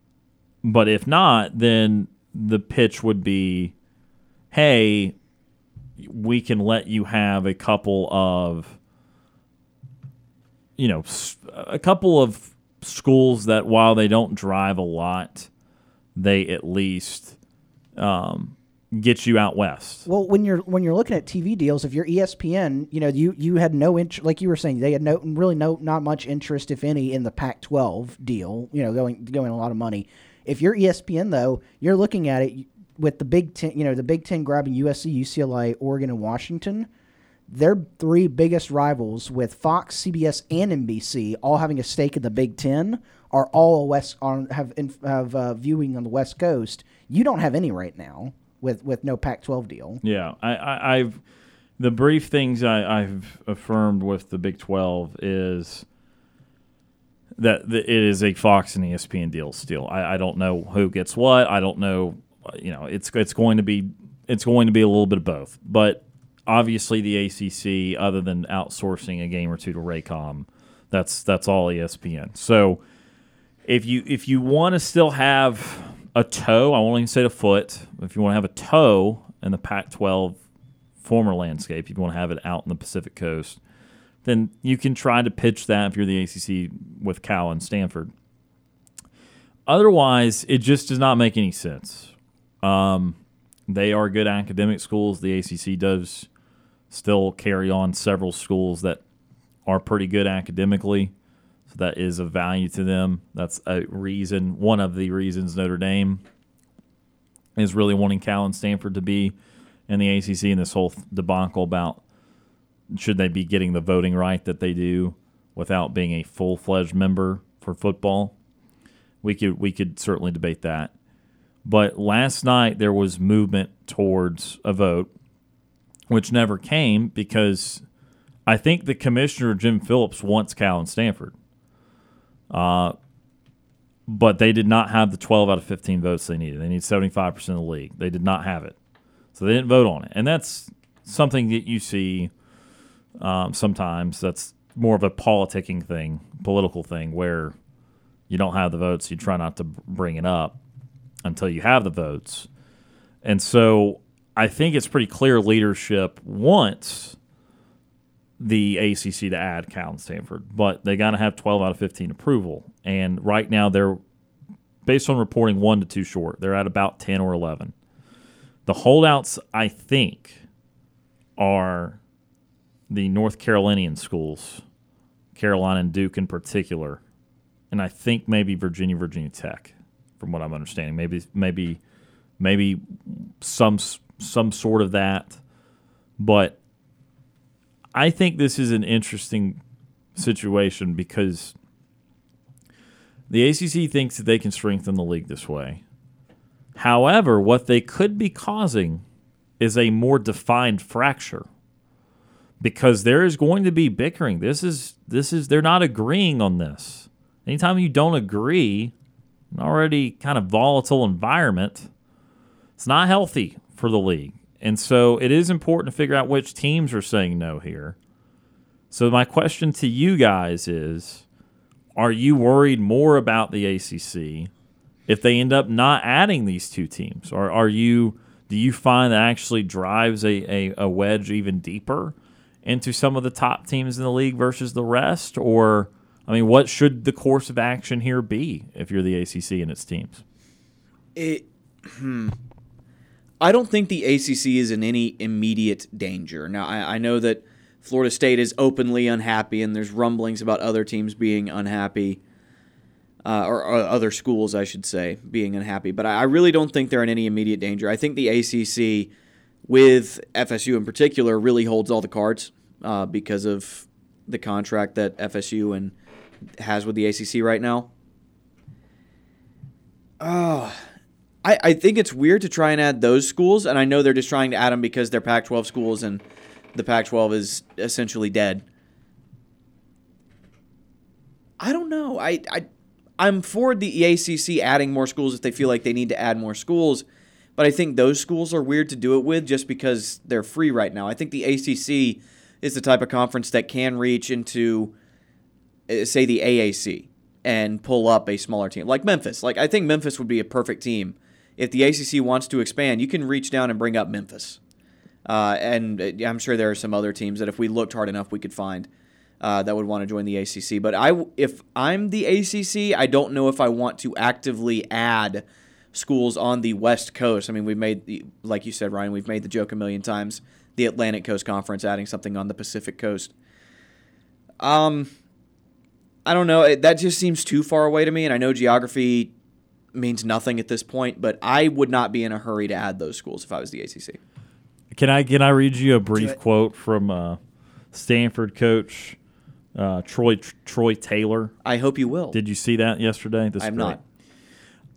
but if not, then the pitch would be, hey, we can let you have a couple of you know a couple of schools that while they don't drive a lot they at least um, get you out west Well, when you're when you're looking at TV deals, if you're ESPN, you know you you had no interest, like you were saying, they had no really no not much interest, if any, in the Pac-12 deal. You know, going going a lot of money. If you're ESPN though, you're looking at it with the Big Ten. You know, the Big Ten grabbing USC, UCLA, Oregon, and Washington. Their three biggest rivals, with Fox, CBS, and NBC, all having a stake in the Big Ten, are all west on have have uh, viewing on the West Coast. You don't have any right now with with no Pac-12 deal. yeah I, I, i've the brief things I, i've affirmed with the big 12 is that it is a fox and espn deal still I, I don't know who gets what i don't know you know it's it's going to be it's going to be a little bit of both but obviously the ACC, other than outsourcing a game or two to Raycom, that's that's all ESPN. So if you if you want to still have a toe, I won't even say a foot. If you want to have a toe in the Pac-12 former landscape, if you want to have it out in the Pacific Coast, then you can try to pitch that if you're the ACC with Cal and Stanford. Otherwise, it just does not make any sense. Um, they are good academic schools. The ACC does still carry on several schools that are pretty good academically. So that is of value to them. That's a reason, one of the reasons Notre Dame is really wanting Cal and Stanford to be in the ACC and this whole debacle about should they be getting the voting right that they do without being a full fledged member for football. We could we could certainly debate that. But last night there was movement towards a vote, which never came because I think the commissioner Jim Phillips wants Cal and Stanford. Uh, but they did not have the 12 out of 15 votes they needed. They need 75% of the league. They did not have it. So they didn't vote on it. And that's something that you see um, sometimes. That's more of a politicking thing, political thing, where you don't have the votes, you try not to bring it up until you have the votes. And so I think it's pretty clear leadership wants the ACC to add Cal and Stanford, but they got to have 12 out of 15 approval. And right now they're, based on reporting, one to two short. They're at about 10 or 11. The holdouts, I think, are the North Carolinian schools, Carolina and Duke in particular, and I think maybe Virginia, Virginia Tech, from what I'm understanding. Maybe, maybe, maybe some some sort of that, but I think this is an interesting situation because the ACC thinks that they can strengthen the league this way. However, what they could be causing is a more defined fracture because there is going to be bickering. This is this is they're not agreeing on this. Anytime you don't agree, an already kind of volatile environment, it's not healthy for the league. And so it is important to figure out which teams are saying no here. So my question to you guys is are you worried more about the ACC if they end up not adding these two teams? Or are you do you find that actually drives a, a, a wedge even deeper into some of the top teams in the league versus the rest? Or I mean, what should the course of action here be if you're the ACC and its teams? It, hmm. I don't think the ACC is in any immediate danger. Now, I, I know that Florida State is openly unhappy, and there's rumblings about other teams being unhappy, uh, or, or other schools, I should say, being unhappy. But I, I really don't think they're in any immediate danger. I think the ACC with FSU in particular, really holds all the cards uh, because of the contract that FSU and has with the ACC right now. Uh, I, I think it's weird to try and add those schools, and I know they're just trying to add them because they're Pac 12 schools and the Pac 12 is essentially dead. I don't know. I, I, I'm for the ACC adding more schools if they feel like they need to add more schools, but I think those schools are weird to do it with just because they're free right now. I think the ACC is the type of conference that can reach into, uh, say, the AAC and pull up a smaller team like Memphis. Like I think Memphis would be a perfect team if the ACC wants to expand. You can reach down and bring up Memphis, uh, and uh, I'm sure there are some other teams that if we looked hard enough, we could find. Uh, that would want to join the ACC, but I, if I'm the ACC, I don't know if I want to actively add schools on the West Coast. I mean, we've made, like you said, Ryan, we've made the joke a million times. The Atlantic Coast Conference adding something on the Pacific Coast. Um, I don't know. It, that just seems too far away to me, and I know geography means nothing at this point, but I would not be in a hurry to add those schools if I was the ACC. Can I can I read you a brief quote from uh, Stanford coach uh, Troy Troy Taylor? I hope you will. Did you see that yesterday? This I'm great. not.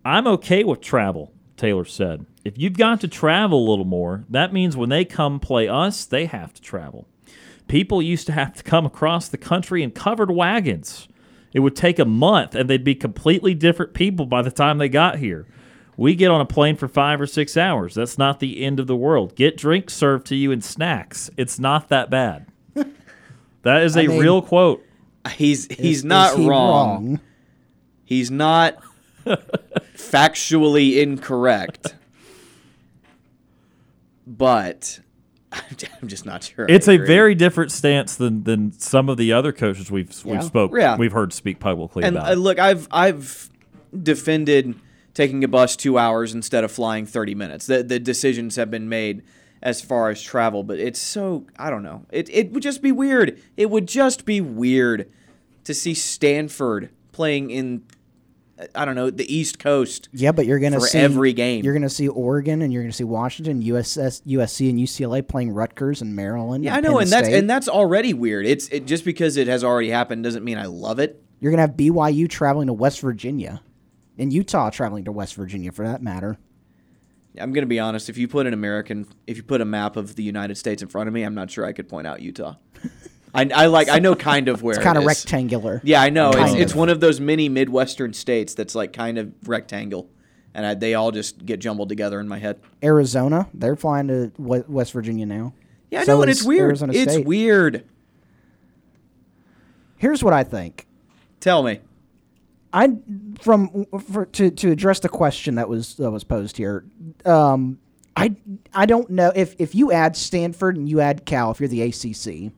I'm okay with travel, Taylor said. If you've got to travel a little more, that means when they come play us, they have to travel. People used to have to come across the country in covered wagons. It would take a month and they'd be completely different people by the time they got here. We get on a plane for five or six hours. That's not the end of the world. Get drinks served to you and snacks. It's not that bad. (laughs) that is a I mean- real quote. He's he's Is- not is he wrong. wrong? He's not (laughs) factually incorrect. But I'm just not sure. It's a very different stance than than some of the other coaches we've Yeah. we've spoke Yeah. we've heard speak publicly and about. uh, look, I've I've defended taking a bus two hours instead of flying 30 minutes. The the decisions have been made as far as travel, but it's so I don't know. It it would just be weird. It would just be weird to see Stanford playing in I don't know the East Coast. Yeah, but you're gonna For see every game. You're gonna see Oregon and you're gonna see Washington, USS, USC, and UCLA playing Rutgers and Maryland. Yeah, I know, Penn and that's State. and that's already weird. It's it, just because it has already happened doesn't mean I love it. you're gonna have BYU traveling to West Virginia, and Utah traveling to West Virginia for that matter. I'm gonna be honest. If you put an American, if you put a map of the United States in front of me, I'm not sure I could point out Utah. (laughs) I, I like I know kind of where It's kind it of is. rectangular. Yeah, I know. It's, Kind it's of. one of those many Midwestern states that's like kind of rectangle, and I, they all just get jumbled together in my head. Arizona, they're flying to we- West Virginia now. Yeah, I So know, and it's weird. Arizona It's State. weird. Here's what I think. Tell me. I from for, to to address the question that was that was posed here. Um, I I don't know if if you add Stanford and you add Cal if you're the ACC.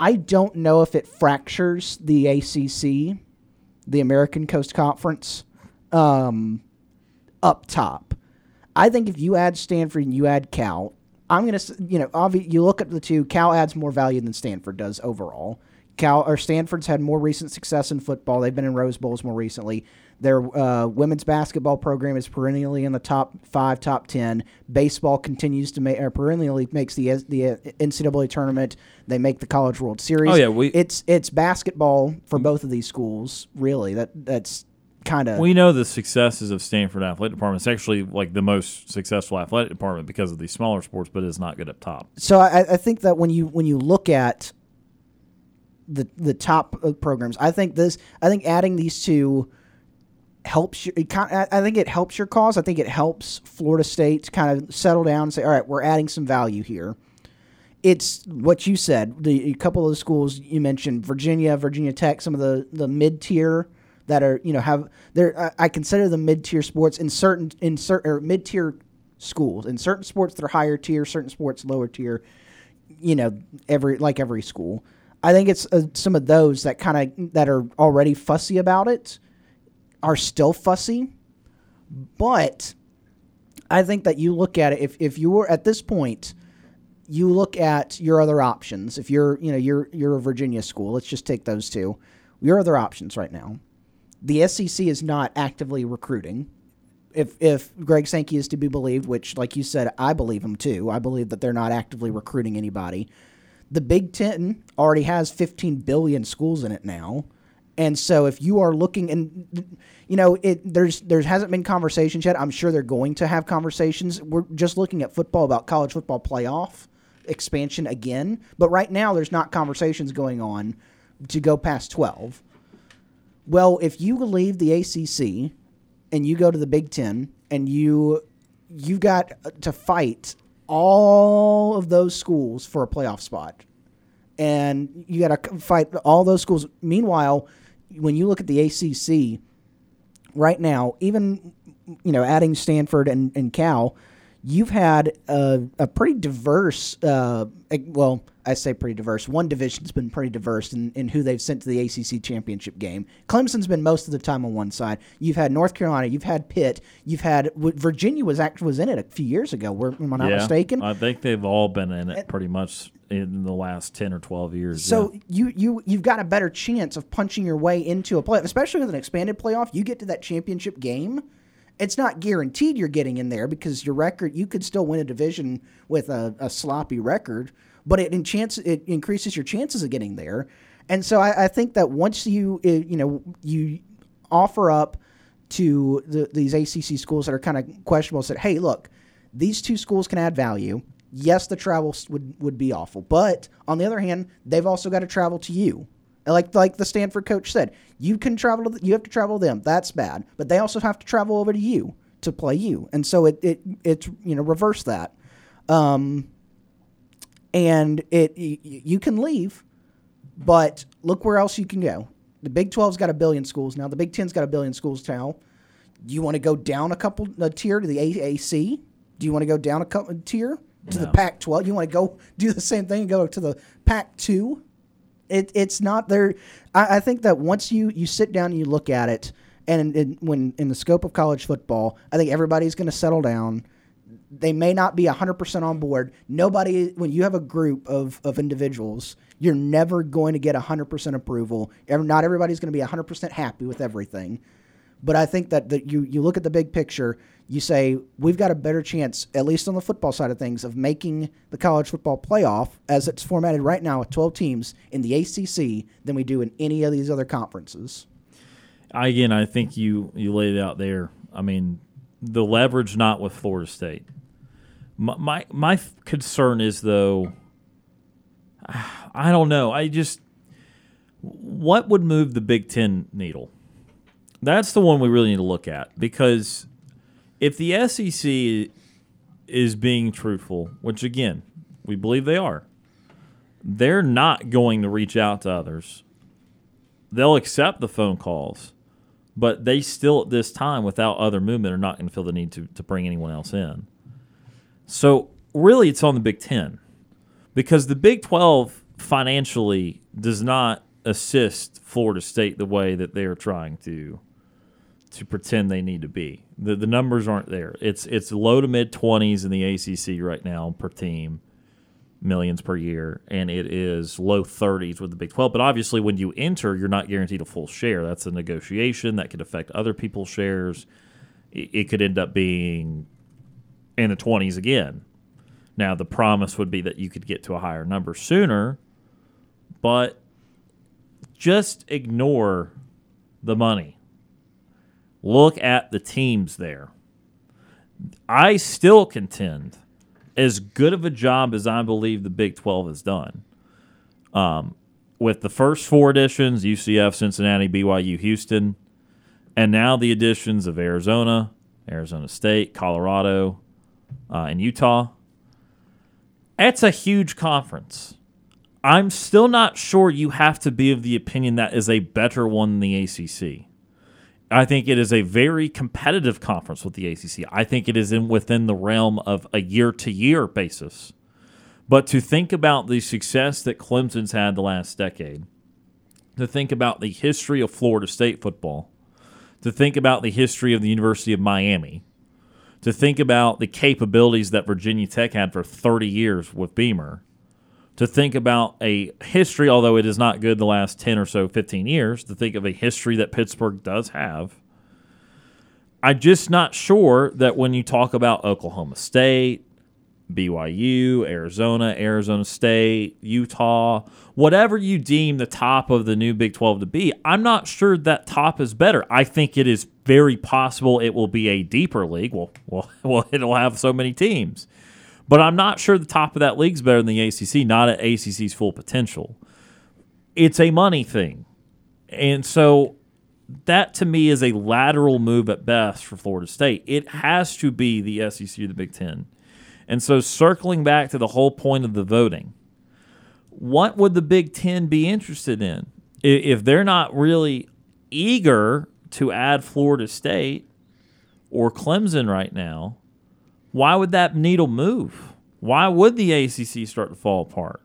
I don't know if it fractures the ACC, the American Coast Conference, um, up top. I think if you add Stanford and you add Cal, I'm gonna you know obvi- you look at the two. Cal adds more value than Stanford does overall. Cal or Stanford's had more recent success in football. They've been in Rose Bowls more recently. Their uh, women's basketball program is perennially in the top five, top ten. Baseball continues to make or perennially makes the the uh, NCAA tournament. They make the College World Series. Oh, yeah, we- it's it's basketball for both of these schools. Really, that that's kind of we know the successes of Stanford athletic department. It's actually like the most successful athletic department because of these smaller sports, but it's not good up top. so I, I think that when you when you look at the the top uh, programs, I think this I think adding these two helps you. It kind, I I think it helps your cause. I think it helps Florida State to kind of settle down and say, all right, we're adding some value here. It's what you said. The a couple of the schools you mentioned, Virginia, Virginia Tech, some of the the mid tier that are you know have they're I- consider them mid tier sports in certain in certain mid tier schools in certain sports that are higher tier, certain sports lower tier. You know, every like every school. I think it's uh, some of those that kind of that are already fussy about it are still fussy, but I think that you look at it if if you were at this point you look at your other options. If you're, you know, you're you're a Virginia school, let's just take those two. Your other options right now. The SEC is not actively recruiting if if Greg Sankey is to be believed, which, like you said, I believe him too. I believe that they're not actively recruiting anybody. The Big Ten already has 15 billion schools in it now, and so if you are looking and you know it, there's there hasn't been conversations yet. I'm sure they're going to have conversations. We're just looking at football about college football playoff expansion again, but right now there's not conversations going on to go past 12. Well, if you leave the ACC and you go to the Big Ten and you you've got to fight all of those schools for a playoff spot, and you got to fight all those schools. Meanwhile, when you look at the ACC right now, even you know adding Stanford and, and Cal, you've had a, a pretty diverse. Uh, well, I say pretty diverse. One division's been pretty diverse in, in who they've sent to the ACC championship game. Clemson's been most of the time on one side. You've had North Carolina. You've had Pitt. You've had Virginia was actually was in it a few years ago. Were, am I not yeah, mistaken? I think they've all been in it pretty much in the last ten or twelve years. So yeah. you you you've got a better chance of punching your way into a playoff, especially with an expanded playoff. You get to that championship game it's not guaranteed you're getting in there because your record you could still win a division with a, a sloppy record, but it in chance it increases your chances of getting there. And so I, I think that once you you know you offer up to the, these ACC schools that are kind of questionable, said, hey, look, these two schools can add value. Yes, the travel would would be awful, but on the other hand, they've also got to travel to you. Like like the Stanford coach said, you can travel to you have to travel to them. That's bad, but they also have to travel over to you to play you, and so it it it's you know reverse that, um, and it you can leave, but look where else you can go. The Big 12's got a billion schools now. The Big 10's got a billion schools now. Do you want to go down a couple a tier to the AAC? Do you want to go down a couple a tier to No. the Pac-12? You want to go do the same thing and go to the Pac-2? It, it's not there. I, I think that once you, you sit down and you look at it, and, and when in the scope of college football, I think everybody's going to settle down. They may not be 100% on board. Nobody, when you have a group of, of individuals, you're never going to get 100% approval. Not everybody's going to be 100% happy with everything. But I think that, that you, you look at the big picture, you say, we've got a better chance, at least on the football side of things, of making the college football playoff as it's formatted right now with 12 teams in the ACC than we do in any of these other conferences. Again, I think you you laid it out there. I mean, the leverage not with Florida State. My my, my concern is though. (sighs) I don't know. I just what would move the Big Ten needle? That's the one we really need to look at because if the SEC is being truthful, which again we believe they are, they're not going to reach out to others. They'll accept the phone calls, but they still at this time, without other movement, are not going to feel the need to, to bring anyone else in. So really, it's on the Big Ten because the Big Twelve financially does not assist Florida State the way that they are trying to to pretend they need to be. The the numbers aren't there. It's it's low to mid twenties in the ACC right now per team, millions per year, and it is low thirties with the Big Twelve. But obviously, when you enter, you're not guaranteed a full share. That's a negotiation that could affect other people's shares. It, it could end up being in the twenties again. Now the promise would be that you could get to a higher number sooner, but just ignore the money look at the teams there. I still contend, as good of a job as I believe the Big 12 has done, um, with the first four additions UCF, Cincinnati, BYU, Houston, and now the additions of Arizona, Arizona State, Colorado, uh, and Utah. It's a huge conference. I'm still not sure you have to be of the opinion that is a better one than the ACC. I think it is a very competitive conference with the ACC. I think it is in within the realm of a year to year basis. But to think about the success that Clemson's had the last decade, to think about the history of Florida State football, to think about the history of the University of Miami, to think about the capabilities that Virginia Tech had for 30 years with Beamer, to think about a history, although it is not good the last 10 or so, 15 years, to think of a history that Pittsburgh does have. I'm just not sure that when you talk about Oklahoma State, BYU, Arizona, Arizona State, Utah, whatever you deem the top of the new Big 12 to be, I'm not sure that top is better. I think it is very possible it will be a deeper league. Well, well, (laughs) well it'll have so many teams. But I'm not sure the top of that league's better than the ACC, not at ACC's full potential. It's a money thing. And so that to me is a lateral move at best for Florida State. It has to be the SEC or the Big Ten. And so, circling back to the whole point of the voting, what would the Big Ten be interested in? If they're not really eager to add Florida State or Clemson right now, why would that needle move? Why would the ACC start to fall apart?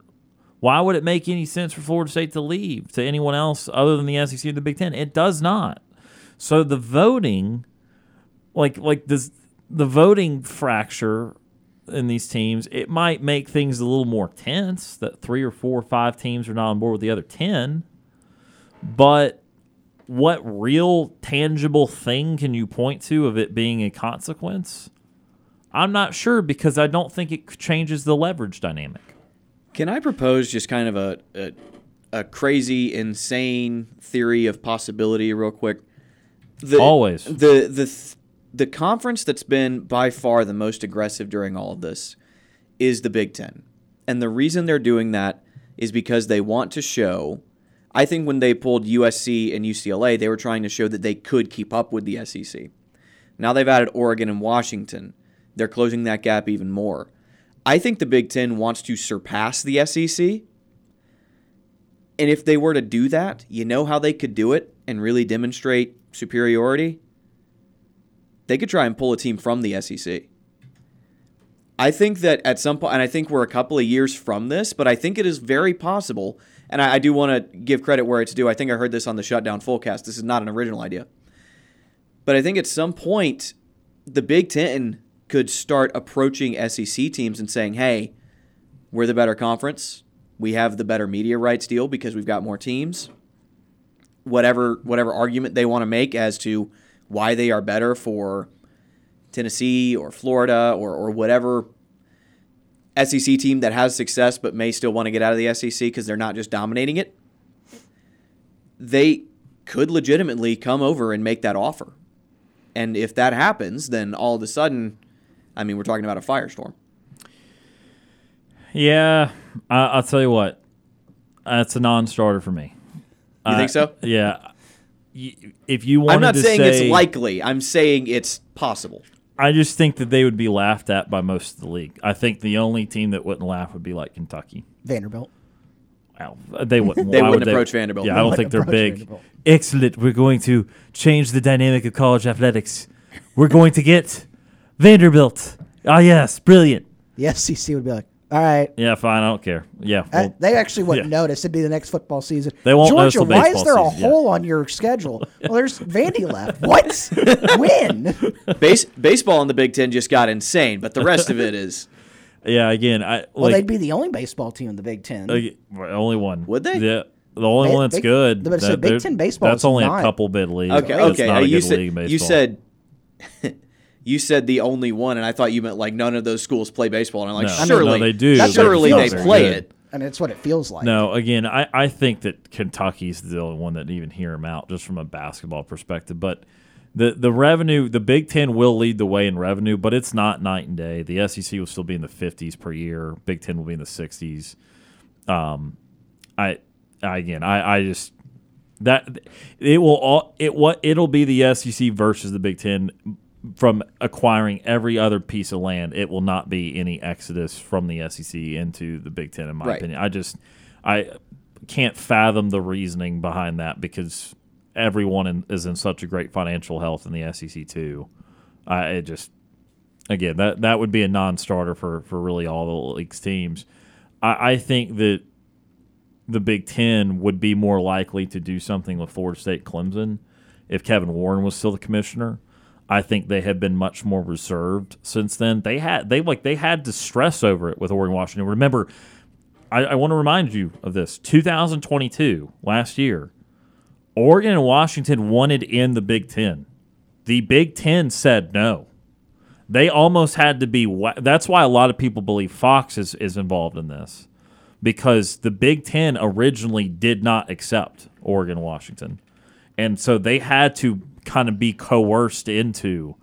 Why would it make any sense for Florida State to leave to anyone else other than the SEC or the Big Ten? It does not. So the voting, like like this, the voting fracture in these teams, it might make things a little more tense that three or four or five teams are not on board with the other 10. But what real tangible thing can you point to of it being a consequence? I'm not sure because I don't think it changes the leverage dynamic. Can I propose just kind of a, a, a crazy, insane theory of possibility, real quick? The, Always. The the th- the conference that's been by far the most aggressive during all of this is the Big Ten. And the reason they're doing that is because they want to show. I think when they pulled USC and UCLA, they were trying to show that they could keep up with the SEC. Now they've added Oregon and Washington. They're closing that gap even more. I think the Big Ten wants to surpass the SEC. And if they were to do that, you know how they could do it and really demonstrate superiority? they could try and pull a team from the SEC. I think that at some point, and I think we're a couple of years from this, but I think it is very possible. And I, I do want to give credit where it's due. I think I heard this on the Shutdown Fullcast. This is not an original idea. But I think at some point, the Big Ten could start approaching SEC teams and saying, hey, we're the better conference. We have the better media rights deal because we've got more teams. Whatever whatever argument they want to make as to why they are better for Tennessee or Florida or, or whatever SEC team that has success but may still want to get out of the SEC because they're not just dominating it, they could legitimately come over and make that offer. And if that happens, then all of a sudden, I mean, we're talking about a firestorm. Yeah, I, will tell you what, that's a non-starter for me. You uh, think so? Yeah, if you wanted I'm not saying say, it's likely. I'm saying it's possible. I just think that they would be laughed at by most of the league. I think the only team that wouldn't laugh would be like Kentucky. Vanderbilt. Well, they wouldn't. (laughs) they wouldn't would approach they? Vanderbilt. Yeah, I don't think they're big. Vanderbilt. Excellent. We're going to change the dynamic of college athletics. We're going to get Vanderbilt. Ah, yes, brilliant. The SEC would be like, all right. Yeah, fine. I don't care. Yeah, well, they actually wouldn't yeah. notice. It'd be the next football season. They won't Georgia, notice the why is there a season, hole yeah. on your schedule? well, there's Vandy left. What? (laughs) when? Base, baseball in the Big Ten just got insane, but the rest of it is. (laughs) Yeah, again, I. Like, well, they'd be the only baseball team in the Big Ten. Uh, only one. Would they? Yeah. The only ba- one that's big, good. But that, Big Ten baseball. That's only not. a couple bid league. Okay, okay. Uh, you, said, you (laughs) said you said the only one, and I thought you meant like none of those schools play baseball. And I'm like, no. surely no, they do. Surely they play it. And it's what it feels like. No, again, I, I think that Kentucky's the only one that even hear him out just from a basketball perspective. But the the revenue, the Big Ten will lead the way in revenue, but it's not night and day. The SEC will still be in the 50s per year. Big Ten will be in the 60s. Um, I, I again, I, I just that it will all it what it'll be the SEC versus the Big Ten from acquiring every other piece of land, it will not be any exodus from the SEC into the Big Ten, in my right. opinion. I just I can't fathom the reasoning behind that because everyone in, is in such a great financial health in the SEC too. I it just again that that would be a non-starter for for really all the league's teams. I, I think that the Big Ten would be more likely to do something with Florida State, Clemson, if Kevin Warren was still the commissioner I think they have been much more reserved since then. They had they like they had to stress over it with Oregon Washington. Remember, I, I want to remind you of this. 2022, last year, Oregon and Washington wanted in the Big Ten. the Big Ten said no. They almost had to be. That's why a lot of people believe Fox is, is involved in this because the Big Ten originally did not accept Oregon Washington. And so they had to kind of be coerced into,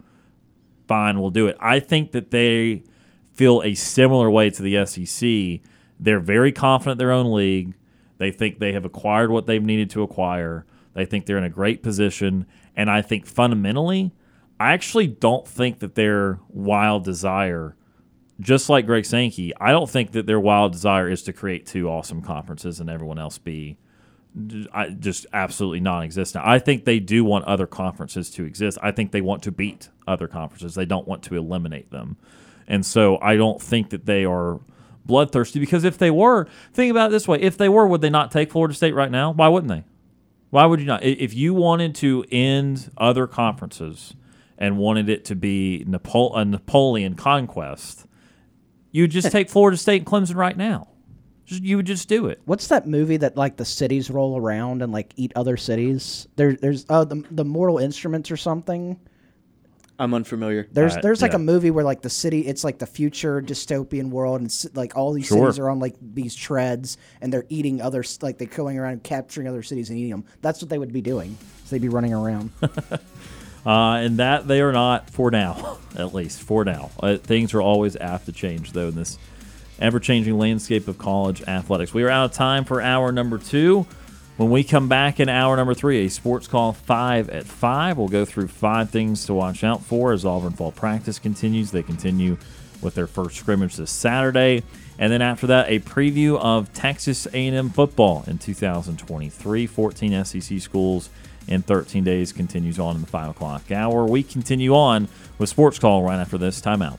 fine, we'll do it. I think that they feel a similar way to the SEC. They're very confident their own league. They think they have acquired what they've needed to acquire. They think they're in a great position. And I think fundamentally, I actually don't think that their wild desire, just like Greg Sankey, I don't think that their wild desire is to create two awesome conferences and everyone else be just absolutely non-existent. I think they do want other conferences to exist. I think they want to beat other conferences. They don't want to eliminate them. And so I don't think that they are bloodthirsty because if they were, think about it this way: if they were, would they not take Florida State right now? Why wouldn't they? Why would you not? If you wanted to end other conferences and wanted it to be Napo- a Napoleon conquest, you would just take Florida State and Clemson right now. Just, you would just do it. What's that movie that like the cities roll around and like eat other cities? There, there's oh the the Mortal Instruments or something. I'm unfamiliar. There's Uh, there's like yeah. a movie where like the city it's like the future dystopian world and it's, like all these Sure. cities are on like these treads and they're eating other s- like they're going around and capturing other cities and eating them. That's what they would be doing. So they'd be running around. (laughs) Uh, and that they are not for now, (laughs) at least for now. Uh, things are always apt to change, though, in this ever changing landscape of college athletics. We are out of time for hour number two. When we come back in hour number three, a sports call five at five, we'll go through five things to watch out for as Auburn fall practice continues. They continue with their first scrimmage this Saturday, and then after that, a preview of Texas A&M football in 2023. 14 SEC schools in 13 days continues on in the five o'clock hour. We continue on with sports call right after this timeout.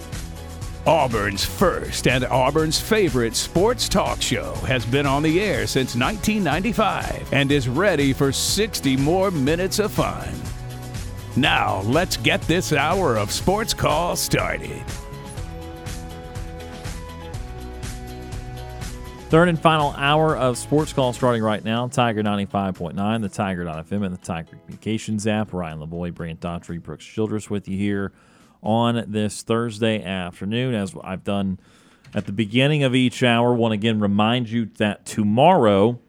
Auburn's first and Auburn's favorite sports talk show has been on the air since 1995 and is ready for 60 more minutes of fun. Now, let's get this hour of sports call started. Third and final hour of Sports Call starting right now. Tiger 95.9, the Tiger.fm, and the Tiger Communications app. Ryan Lavoie, Brant Daughtry, Brooks Childress with you here on this Thursday afternoon. As I've done at the beginning of each hour, want to again remind you that tomorrow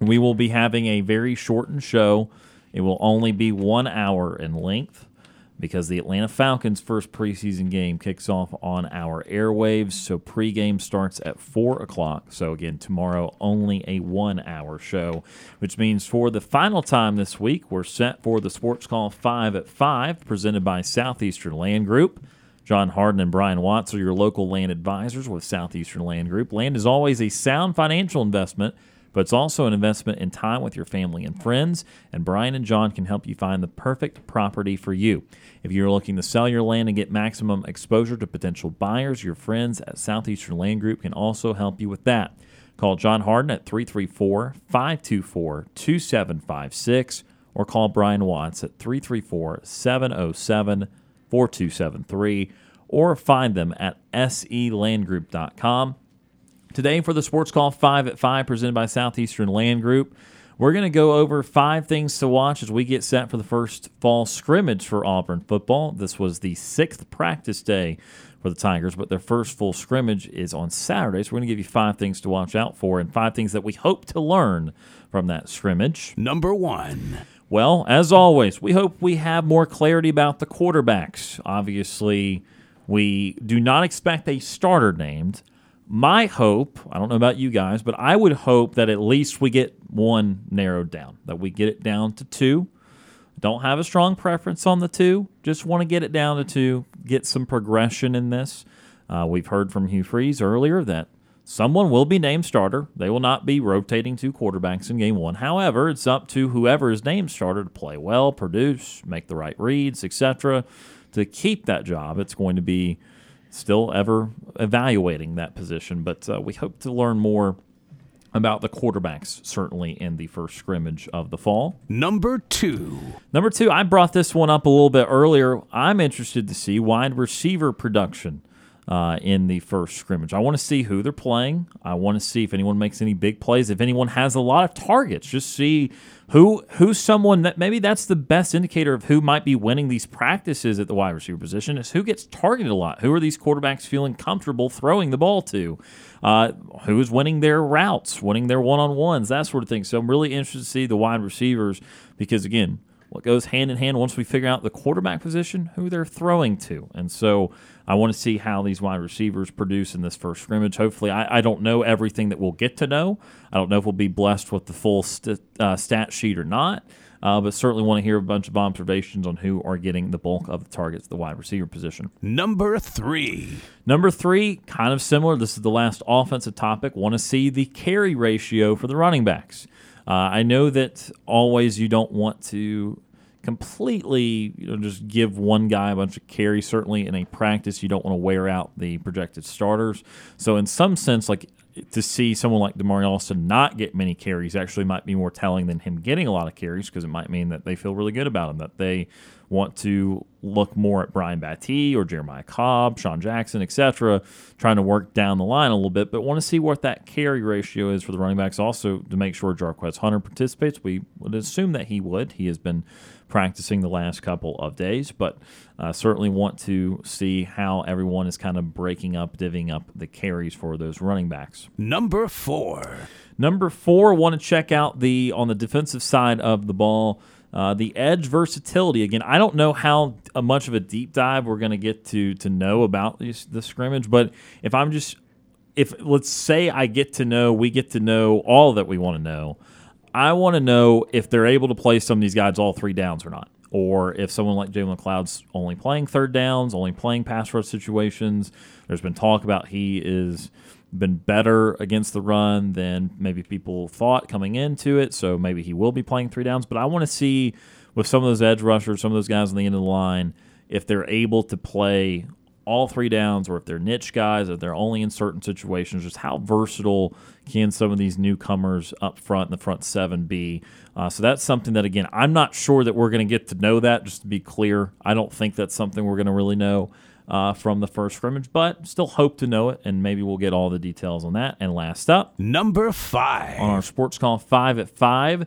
we will be having a very shortened show. It will only be one hour in length because the Atlanta Falcons' first preseason game kicks off on our airwaves. So pregame starts at 4 o'clock. So again, tomorrow, only a one hour show, which means for the final time this week, we're set for the Sports Call 5 at 5, presented by Southeastern Land Group. John Harden and Brian Watts are your local land advisors with Southeastern Land Group. Land is always a sound financial investment but it's also an investment in time with your family and friends. And Brian and John can help you find the perfect property for you. If you're looking to sell your land and get maximum exposure to potential buyers, your friends at Southeastern Land Group can also help you with that. Call John Harden at 334 524 2756 or call Brian Watts at 334 707 4273 or find them at selandgroup.com. Today for the Sports Call 5 at 5 presented by Southeastern Land Group, we're going to go over five things to watch as we get set for the first fall scrimmage for Auburn football. This was the sixth practice day for the Tigers, but their first full scrimmage is on Saturday. So we're going to give you five things to watch out for and five things that we hope to learn from that scrimmage. Number one. Well, as always, we hope we have more clarity about the quarterbacks. Obviously, we do not expect a starter named. My hope, I don't know about you guys, but I would hope that at least we get one narrowed down, that we get it down to two. Don't have a strong preference on the two, just want to get it down to two, get some progression in this. Uh, we've heard from Hugh Freeze earlier that someone will be named starter. They will not be rotating two quarterbacks in game one. However, it's up to whoever is named starter to play well, produce, make the right reads, etc. To keep that job, it's going to be still ever evaluating that position. But uh, we hope to learn more about the quarterbacks, certainly in the first scrimmage of the fall. Number two. Number two, I brought this one up a little bit earlier. I'm interested to see wide receiver production uh, in the first scrimmage. I want to see who they're playing. I want to see if anyone makes any big plays. If anyone has a lot of targets, just see who who's someone that maybe that's the best indicator of who might be winning these practices at the wide receiver position is who gets targeted a lot. Who are these quarterbacks feeling comfortable throwing the ball to? Uh, who is winning their routes, winning their one on ones, that sort of thing. So I'm really interested to see the wide receivers because again what goes hand in hand once we figure out the quarterback position, who they're throwing to. And so I want to see how these wide receivers produce in this first scrimmage. Hopefully, I, I don't know everything that we'll get to know. I don't know if we'll be blessed with the full st- uh, stat sheet or not. Uh, but certainly want to hear a bunch of observations on who are getting the bulk of the targets, the wide receiver position. Number three. Number three, kind of similar. This is the last offensive topic. Want to see the carry ratio for the running backs. Uh, I know that always you don't want to completely you know just give one guy a bunch of carries certainly in a practice you don't want to wear out the projected starters so in some sense like to see someone like Damari Alston not get many carries actually might be more telling than him getting a lot of carries because it might mean that they feel really good about him that they want to look more at Brian Battie or Jeremiah Cobb, Sean Jackson, etc., trying to work down the line a little bit, but want to see what that carry ratio is for the running backs. Also, to make sure Jarquez Hunter participates, we would assume that he would. He has been practicing the last couple of days, but uh, certainly want to see how everyone is kind of breaking up, divvying up the carries for those running backs. Number four. Number four, want to check out the on the defensive side of the ball. Uh, the edge versatility again. I don't know how much of a deep dive we're going to get to to know about this, the scrimmage, but if I'm just if let's say I get to know, we get to know all that we want to know. I want to know if they're able to play some of these guys all three downs or not, or if someone like Jalen McLeod's only playing third downs, only playing pass rush situations. There's been talk about he is been better against the run than maybe people thought coming into it. So maybe he will be playing three downs. But I want to see with some of those edge rushers, some of those guys on the end of the line, if they're able to play all three downs or if they're niche guys, if they're only in certain situations, just how versatile can some of these newcomers up front in the front seven be? Uh, so that's something that, again, I'm not sure that we're going to get to know that, just to be clear. I don't think that's something we're going to really know uh, from the first scrimmage, but still hope to know it, and maybe we'll get all the details on that. And last up, number five on our sports call five at five.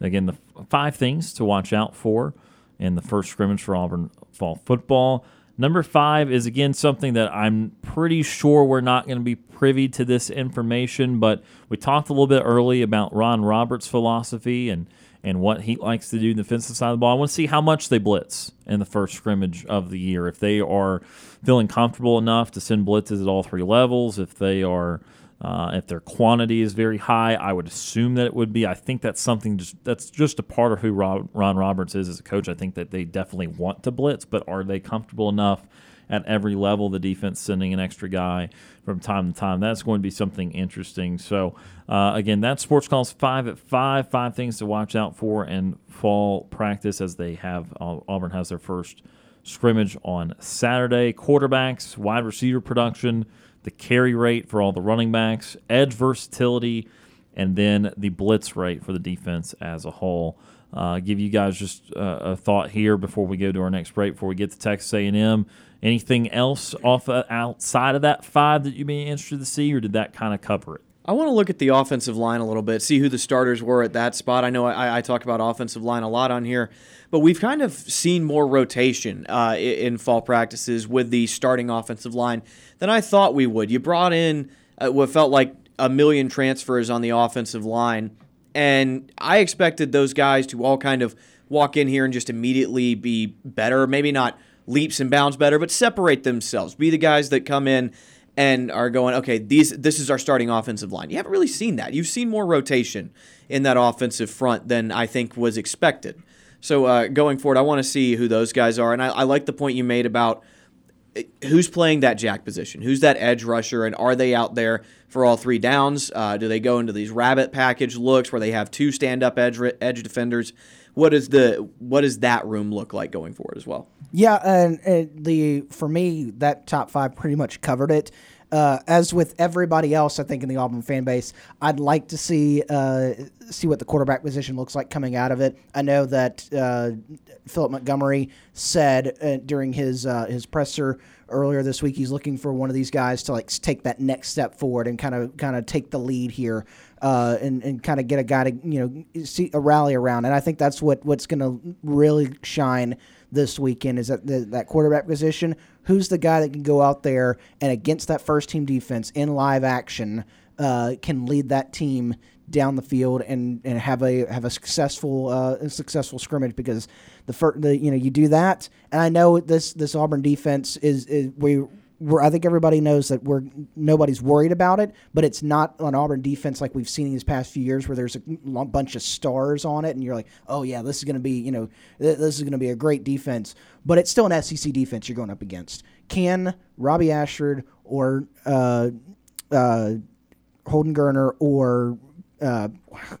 Again, the five things to watch out for in the first scrimmage for Auburn fall football. Number five is again something that I'm pretty sure we're not going to be privy to this information, but we talked a little bit early about Ron Roberts' philosophy and and what he likes to do in the defensive side of the ball. I want to see how much they blitz in the first scrimmage of the year. If they are feeling comfortable enough to send blitzes at all three levels, if they are uh, if their quantity is very high, I would assume that it would be. I think that's something just that's just a part of who Ron Roberts is as a coach. I think that they definitely want to blitz, but are they comfortable enough at every level? The defense sending an extra guy from time to time. That's going to be something interesting. So uh, again, that sports calls five at five. Five things to watch out for in fall practice as they have Auburn has their first scrimmage on Saturday. Quarterbacks, wide receiver production the carry rate for all the running backs, edge versatility, and then the blitz rate for the defense as a whole. Uh, give you guys just uh, a thought here before we go to our next break. Before we get to Texas A&M, anything else off uh, outside of that five that you'd be interested to see, or did that kind of cover it? I want to look at the offensive line a little bit, see who the starters were at that spot. I know I, I talk about offensive line a lot on here, but we've kind of seen more rotation uh, in fall practices with the starting offensive line than I thought we would. You brought in uh, what felt like a million transfers on the offensive line, and I expected those guys to all kind of walk in here and just immediately be better. Maybe not leaps and bounds better, but separate themselves. Be the guys that come in and are going, okay, these this is our starting offensive line. You haven't really seen that. You've seen more rotation in that offensive front than I think was expected. So uh, going forward, I want to see who those guys are, and I, I like the point you made about eh, who's playing that jack position, who's that edge rusher, and are they out there for all three downs? Uh, do they go into these rabbit package looks where they have two stand up edge edge defenders? What is the what does that room look like going forward as well? Yeah, and, and the for me that top five pretty much covered it. Uh, as with everybody else, I think in the Auburn fan base, I'd like to see uh, see what the quarterback position looks like coming out of it. I know that uh, Philip Montgomery said uh, during his uh, his presser earlier this week he's looking for one of these guys to like take that next step forward and kind of kind of take the lead here uh, and and kind of get a guy to you know see a rally around. And I think that's what what's going to really shine this weekend is that the, that quarterback position. Who's the guy that can go out there and against that first team defense in live action uh, can lead that team down the field and, and have a have a successful uh, successful scrimmage because the first the you know you do that and I know this this Auburn defense is, is we we're, I think everybody knows that we're nobody's worried about it, but it's not an Auburn defense like we've seen in these past few years, where there's a bunch of stars on it, and you're like, oh yeah, this is going to be you know this is going to be a great defense, but it's still an SEC defense you're going up against. Can Robbie Ashford or uh, uh, Holden Geriner or uh,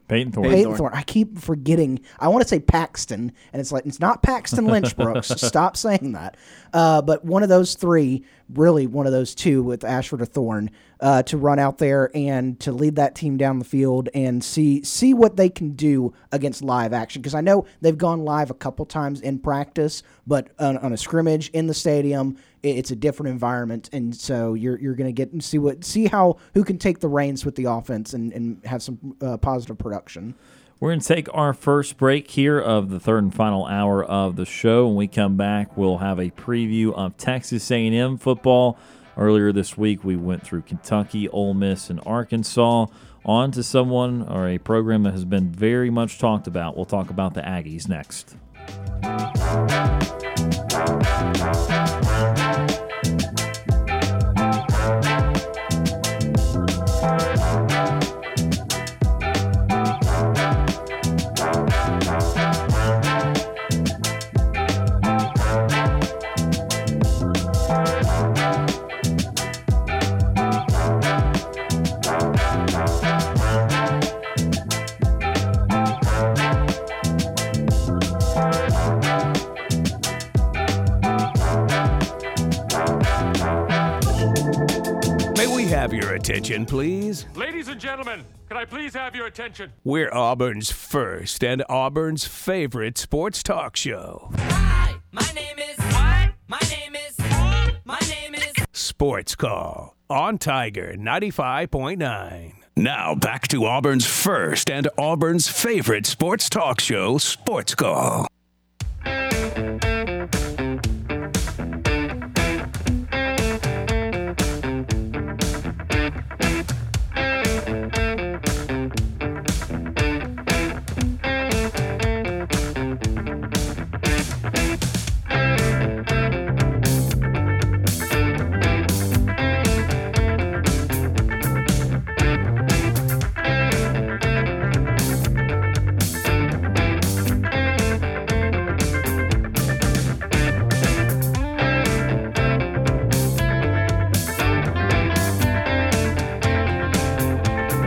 Payton Thorne. Payton Thorne. I keep forgetting. I want to say Paxton, and it's like it's not Paxton Lynch Brooks. (laughs) Stop saying that. Uh, but one of those three, really one of those two, with Ashford or Thorne, uh, to run out there and to lead that team down the field and see see what they can do against live action. Because I know they've gone live a couple times in practice, but on, on a scrimmage in the stadium, it's a different environment, and so you're you're going to get and see what see how who can take the reins with the offense and and have some uh, positive production. We're going to take our first break here of the third and final hour of the show. When we come back, we'll have a preview of Texas A&M football. Earlier this week, we went through Kentucky, Ole Miss, and Arkansas. On to someone or a program that has been very much talked about. We'll talk about the Aggies next. Have your attention, please? Ladies and gentlemen, can I please have your attention? We're Auburn's first and Auburn's favorite sports talk show. Hi, my name is. What? My name is. My name is. Sports Call on Tiger 95.9. Now back to Auburn's first and Auburn's favorite sports talk show, Sports Call.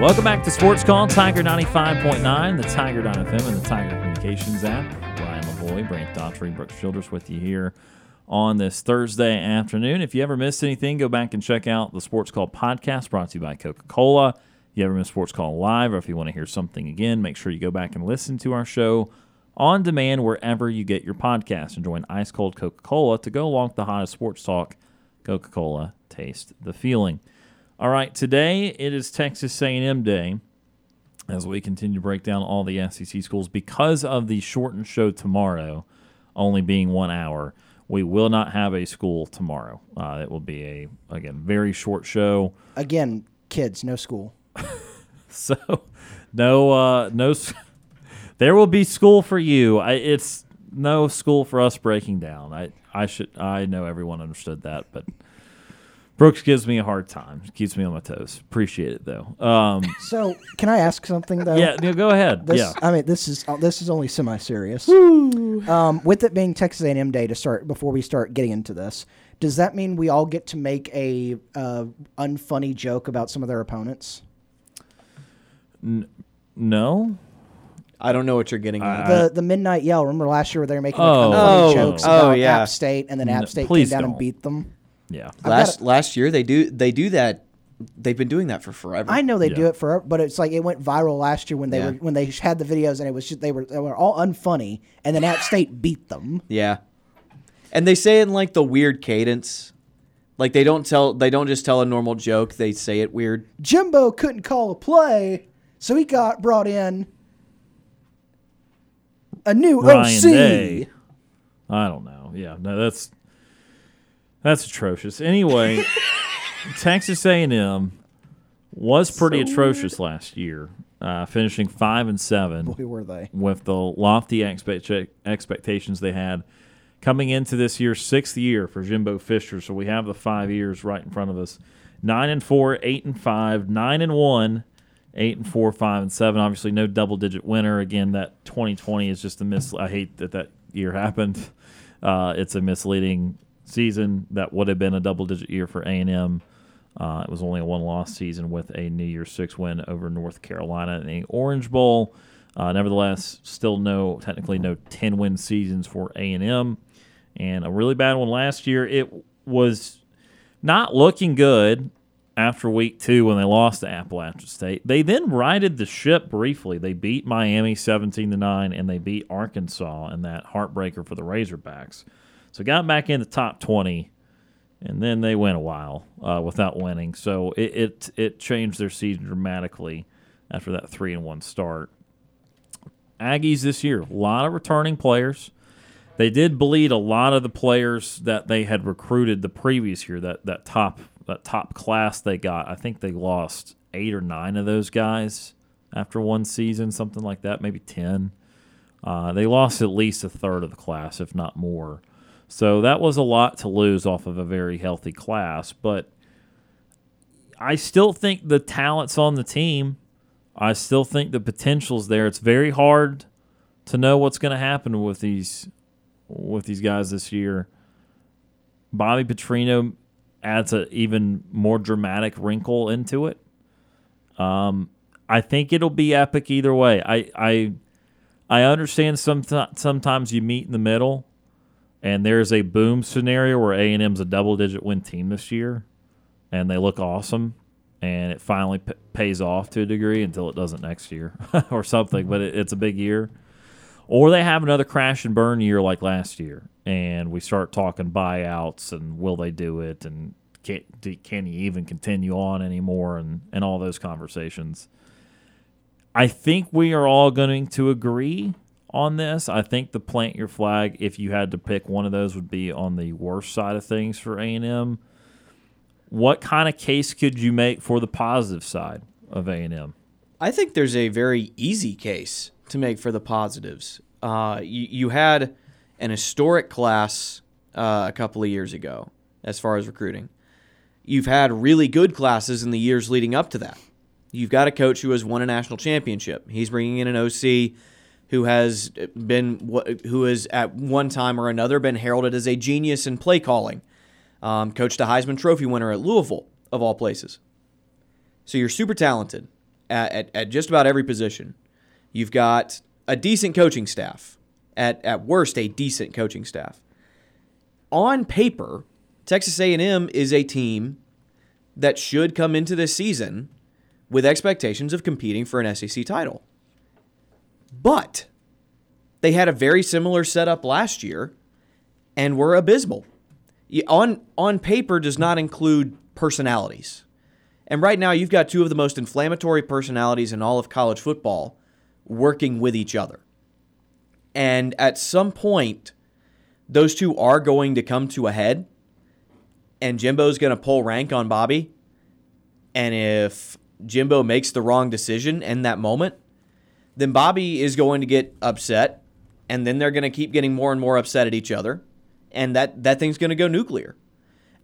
Welcome back to Sports Call, Tiger 95.9, the Tiger Tiger.fm, and the Tiger Communications app. Ryan Lavoie, Brant Daughtry, Brooks Childress with you here on this Thursday afternoon. If you ever missed anything, go back and check out the Sports Call podcast brought to you by Coca Cola. If you ever missed Sports Call Live, or if you want to hear something again, make sure you go back and listen to our show on demand wherever you get your podcast. And join Ice Cold Coca Cola to go along with the hottest sports talk. Coca Cola, taste the feeling. All right, today it is Texas A&M Day as we continue to break down all the SEC schools because of the shortened show tomorrow, only being one hour. We will not have a school tomorrow. Uh, it will be a again very short show. Again, kids, no school. (laughs) So no uh, no. (laughs) There will be school for you. I, it's no school for us breaking down. I I should I know everyone understood that, but Brooks gives me a hard time. Keeps me on my toes. Appreciate it though. Um, So, can I ask something though? yeah, no, go ahead. This, yeah. I mean, this is uh, this is only semi-serious. Um, with it being Texas A&M Day to start, before we start getting into this, does that mean we all get to make a uh, unfunny joke about some of their opponents? No. I don't know what you're getting at. the the midnight yell. Remember last year where they were making like, Oh. Oh. jokes Oh, about yeah. App State, and then App State came down and don't. beat them. Yeah. I've last a- last year they do they do that. They've been doing that for forever. I know they Yeah. do it for, but it's like it went viral last year when they Yeah. were when they had the videos and it was just they were they were all unfunny, and then App State (laughs) beat them. Yeah. And they say in like the weird cadence. Like they don't tell they don't just tell a normal joke, they say it weird. Jimbo couldn't call a play, so he got brought in a new Ryan OC. Day. I don't know. Yeah, no, that's that's atrocious. Anyway, (laughs) Texas A&M was pretty atrocious last year, uh, finishing five and seven. Who were they? with the lofty expect- expectations they had coming into this year's sixth year for Jimbo Fisher. So we have the five years right in front of us: nine and four, eight and five, nine and one, eight and four, five and seven. Obviously, no double-digit winner. Again, that 2020 is just a miss. I hate that that year happened. Uh, it's a misleading season. That would have been a double-digit year for A&M. Uh, it was only a one-loss season with a New Year's Six win over North Carolina in the Orange Bowl. Uh, nevertheless, still no technically no 10-win seasons for A&M, and a really bad one last year. It was not looking good after week two when they lost to Appalachian State. They then righted the ship briefly. They beat Miami 17 to 9 and they beat Arkansas in that heartbreaker for the Razorbacks. So got back in the top 20 and then they went a while uh, without winning. So it, it it changed their season dramatically after that 3 and 1 start. Aggies this year, a lot of returning players. They did bleed a lot of the players that they had recruited the previous year. That that top that top class they got. I think they lost eight or nine of those guys after one season, something like that, maybe ten. Uh, they lost at least a third of the class, if not more. So that was a lot to lose off of a very healthy class. But I still think the talent's on the team. I still think the potential's there. It's very hard to know what's going to happen with these with these guys this year. Bobby Petrino adds an even more dramatic wrinkle into it. Um, I think it'll be epic either way. I I I understand some sometimes you meet in the middle, and there's a boom scenario where A and M's a double digit win team this year, and they look awesome, and it finally p- pays off to a degree until it doesn't next year (laughs) or something. But it, it's a big year or they have another crash and burn year like last year, and we start talking buyouts and will they do it and can can you even continue on anymore and and all those conversations. I think we are all going to agree on this. I think the plant your flag, if you had to pick one of those, would be on the worst side of things for A and M. What kind of case could you make for the positive side of A and M? I think there's a very easy case to make for the positives. Uh, you, you had an historic class uh, a couple of years ago as far as recruiting. You've had really good classes in the years leading up to that. You've got a coach who has won a national championship. He's bringing in an OC who has been who has at one time or another been heralded as a genius in play calling. Um, coached a Heisman Trophy winner at Louisville, of all places. So you're super talented at, at, at just about every position. You've got a decent coaching staff. At, at worst, a decent coaching staff. On paper, Texas A&M is a team that should come into this season with expectations of competing for an SEC title. But they had a very similar setup last year and were abysmal. On on paper does not include personalities. And right now you've got two of the most inflammatory personalities in all of college football working with each other. And at some point those two are going to come to a head and Jimbo's going to pull rank on Bobby. And if Jimbo makes the wrong decision in that moment, then Bobby is going to get upset, and then they're going to keep getting more and more upset at each other, and that that thing's going to go nuclear.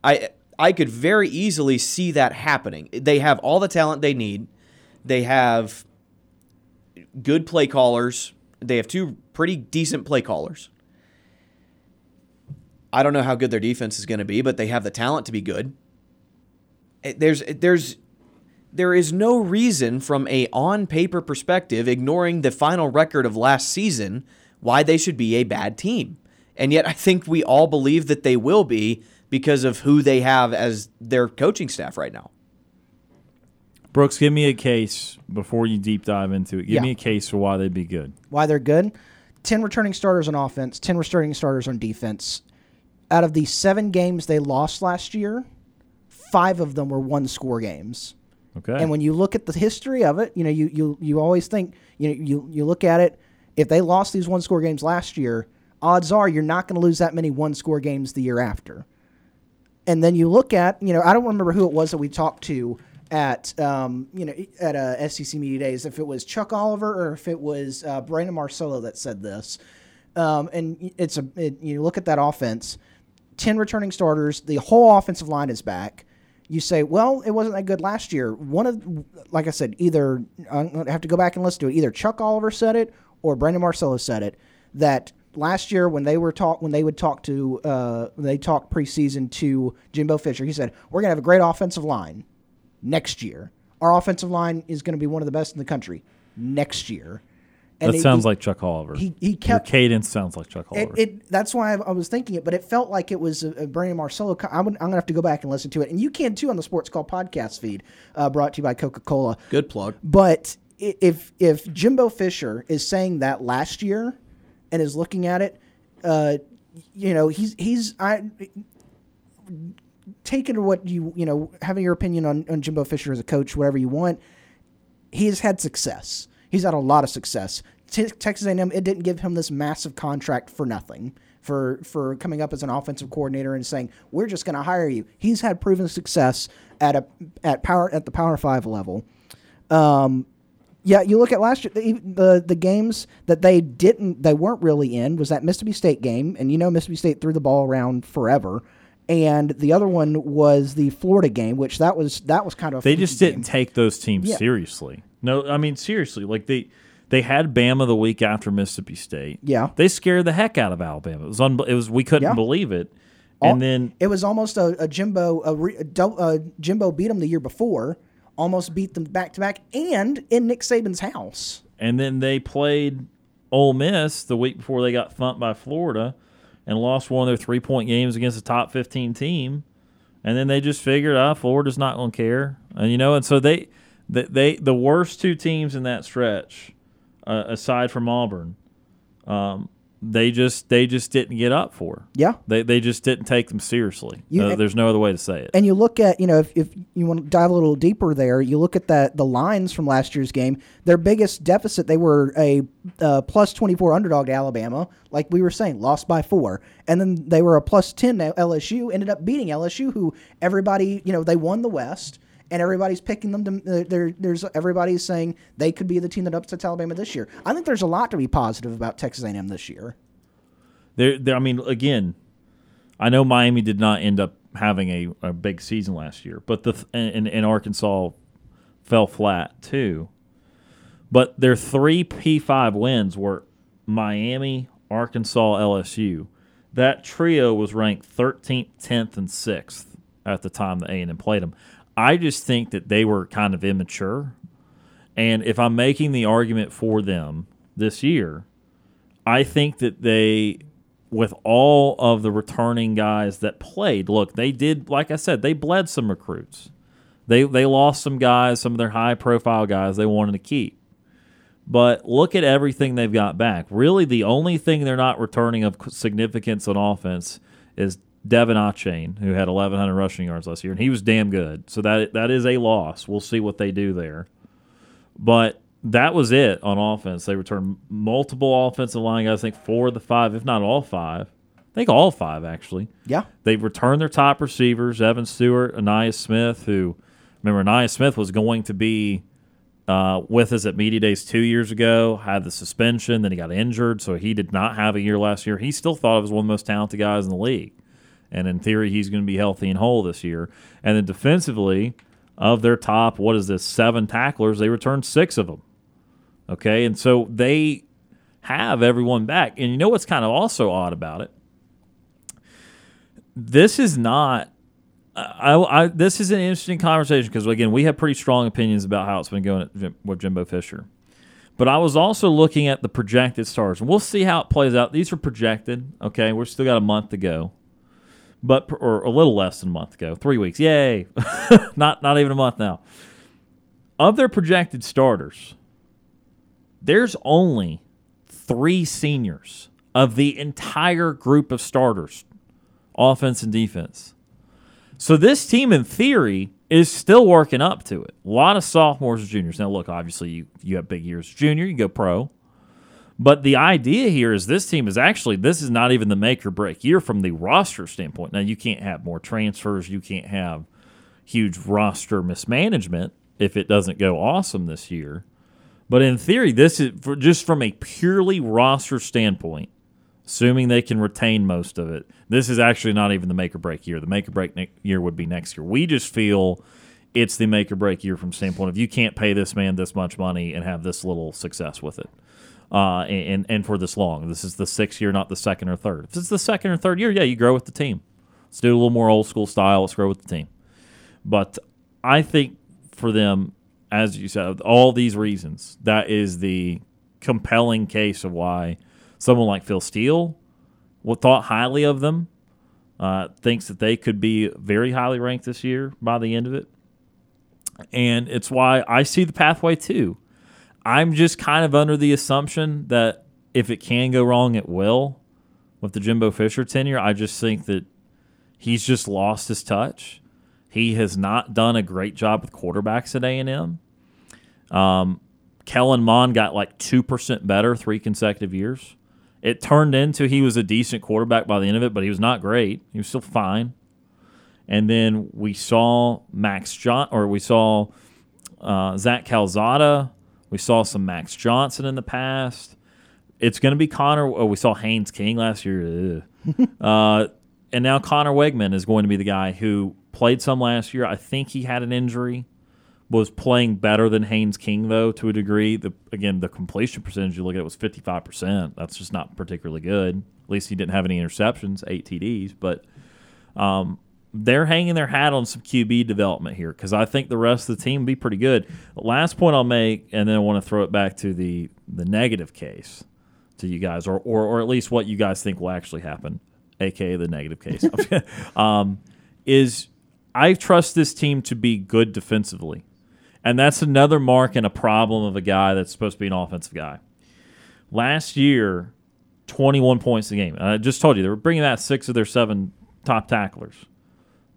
I I could very easily see that happening. They have all the talent they need. They have good play callers. They have two pretty decent play callers. I don't know how good their defense is going to be, but they have the talent to be good. Eh, there's there's there is no reason from a on paper perspective ignoring the final record of last season why they should be a bad team. And yet I think we all believe that they will be because of who they have as their coaching staff right now. Brooks, give me a case before you deep dive into it. Give Yeah. me a case for why they'd be good. Why they're good? 10 returning starters on offense, 10 returning starters on defense. Out of the seven games they lost last year, five of them were one score games. Okay. And when you look at the history of it, you know, you you, you always think, you know, you, you look at it, if they lost these one score games last year, odds are you're not going to lose that many one score games the year after. And then you look at, you know, I don't remember who it was that we talked to at, um, you know, at uh, SEC Media Days, if it was Chuck Oliver or if it was uh, Brandon Marcello that said this. Um, and it's a, it, you look at that offense, 10 returning starters, the whole offensive line is back. You say, well, it wasn't that good last year. One of, like I said, either I'm gonna have to go back and listen to it. Either Chuck Oliver said it or Brandon Marcello said it that last year when they were talk when they would talk to uh, they talked preseason to Jimbo Fisher, he said, "We're gonna have a great offensive line next year. Our offensive line is to be one of the best in the country next year." That it- sounds he- like Chuck Oliver. he- he Your kept- cadence sounds like Chuck it, Oliver. it that's why I, I was thinking it, but it felt like it was a, a Brandon Marcello. I would, I'm gonna have to go back and listen to it, and you can too on the Sports Call podcast feed, uh, brought to you by Coca Cola. Good plug. But if if Jimbo Fisher is saying that last year, and is looking at it, uh, you know he's he's I taking what you you know having your opinion on, on Jimbo Fisher as a coach, whatever you want. He has had success. He's had a lot of success. Te- Texas A&M it didn't give him this massive contract for nothing for for coming up as an offensive coordinator and saying we're just going to hire you. He's had proven success at a at power at the Power Five level. Um, yeah, you look at last year the, the the games that they didn't they weren't really in was that Mississippi State game, and you know Mississippi State threw the ball around forever. And the other one was the Florida game, which that was that was kind of a they just didn't game. take those teams Yeah. seriously. No, I mean seriously. Like they they had Bama the week after Mississippi State. Yeah. they scared the heck out of Alabama. It was unbe- it was we couldn't Yeah. believe it. All- And then it was almost a, a Jimbo a, re, a, uh Jimbo beat them the year before, almost beat them back to back, and in Nick Saban's house. and then they played Ole Miss the week before they got thumped by Florida and lost one of their three point games against a top fifteen team. And then they just figured, ah, Florida's not going to care, and you know, and so they, they, they the worst two teams in that stretch, uh, aside from Auburn, um, they just they just didn't get up for. Yeah. They they just didn't take them seriously. You- Uh, there's no other way to say it. And you look at, you know, if, if you want to dive a little deeper there, you look at that the lines from last year's game. Their biggest deficit, they were a uh, plus 24 underdog to Alabama, like we were saying, lost by four. And then they were a plus 10 to LSU, ended up beating LSU, who everybody, you know, they won the West. And everybody's picking them. To, uh, there, there's everybody's saying they could be the team that upsets Alabama this year. I think there's a lot to be positive about Texas A&M this year. There. I mean, again, I know Miami did not end up having a, a big season last year, but the and, and Arkansas fell flat too. But their three P five wins were Miami, Arkansas, LSU. That trio was ranked 13th, 10th, and 6th at the time that A&M played them. I just think that they were kind of immature. And if I'm making the argument for them this year, I think that they, with all of the returning guys that played, look, they did, like I said, they bled some recruits. They they lost some guys, some of their high profile guys they wanted to keep. But look at everything they've got back. Really, the only thing they're not returning of significance on offense is De'Von Achane, who had 1,100 rushing yards last year, and he was damn good. So that that is a loss. We'll see what they do there. But that was it on offense. They returned multiple offensive line guys. I think four of the five, if not all five. I think all five actually. Yeah. They returned their top receivers, Evan Stewart, Ainias Smith, who remember Ainias Smith was going to be uh, with us at Media Days two years ago, had the suspension, then he got injured, so he did not have a year last year. He still thought he was one of the most talented guys in the league. And in theory, he's going to be healthy and whole this year. And then defensively, of their top, what is this, seven tacklers, they returned six of them. Okay. And so they have everyone back. And you know what's kind of also odd about it? This is not. I, I this is an interesting conversation because again we have pretty strong opinions about how it's been going with Jimbo Fisher, but I was also looking at the projected stars, and we'll see how it plays out. These are projected. Okay, we're still got a month to go, but or a little less than a month ago, three weeks. Yay! (laughs) not not even a month now. Of their projected starters, there's only three seniors of the entire group of starters, offense and defense. So this team, in theory, is still working up to it. A lot of sophomores and juniors. Now, look, obviously, you, you have big years junior, you go pro. But the idea here is this team is actually, this is not even the make or break year from the roster standpoint. Now, you can't have more transfers, you can't have huge roster mismanagement if it doesn't go awesome this year. But in theory, this is just from a purely roster standpoint, assuming they can retain most of it. This is actually not even the make or break year. The make or break ne- year would be next year. We just feel it's the make or break year from standpoint of you can't pay this man this much money and have this little success with it. Uh, and and for this long, this is the sixth year, not the second or third. If it's the second or third year, yeah, you grow with the team. Let's do a little more old school style. Let's grow with the team. But I think for them, as you said, all these reasons, that is the compelling case of why someone like Phil Steele well, thought highly of them, uh, thinks that they could be very highly ranked this year by the end of it. And it's why I see the pathway too. I'm just kind of under the assumption that if it can go wrong, it will. With the Jimbo Fisher tenure, I just think that he's just lost his touch. He has not done a great job with quarterbacks at A and M. Um, Kellen Mond got like two percent better three consecutive years. It turned into he was a decent quarterback by the end of it, but he was not great. He was still fine. And then we saw Max John, or we saw uh, Zach Calzada. We saw some Max Johnson in the past. It's going to be Conner. Oh, we saw Haynes King last year. (laughs) Uh, and now Conner Weigman is going to be the guy who played some last year. I think he had an injury. Was playing better than Haynes King though to a degree. The again the completion percentage you look at was fifty five percent. That's just not particularly good. At least he didn't have any interceptions, eight TDs. But um, they're hanging their hat on some QB development here because I think the rest of the team will be pretty good. Last point I'll make, and then I want to throw it back to the the negative case to you guys, or or, or at least what you guys think will actually happen, aka the negative case, (laughs) um, is I trust this team to be good defensively. And that's another mark and a problem of a guy that's supposed to be an offensive guy. Last year, 21 points a game. I just told you, they were bringing out six of their seven top tacklers.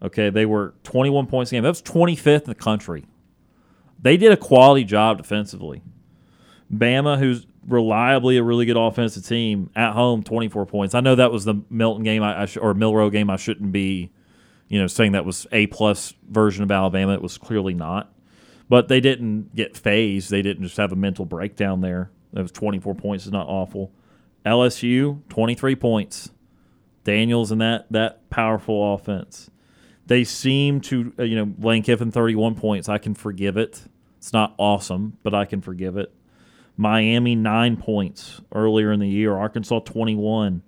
Okay, they were 21 points a game. That was 25th in the country. They did a quality job defensively. Bama, who's reliably a really good offensive team, at home, 24 points. I know that was the Milton game I, I sh- or Milroe game. I shouldn't be, you know, saying that was a plus version of Alabama. It was clearly not. But they didn't get fazed. They didn't just have a mental breakdown there. That was 24 points is not awful. LSU, 23 points. Daniels and that that powerful offense. They seem to, uh, you know, Lane Kiffin, 31 points. I can forgive it. It's not awesome, but I can forgive it. Miami, nine points earlier in the year. Arkansas, 21.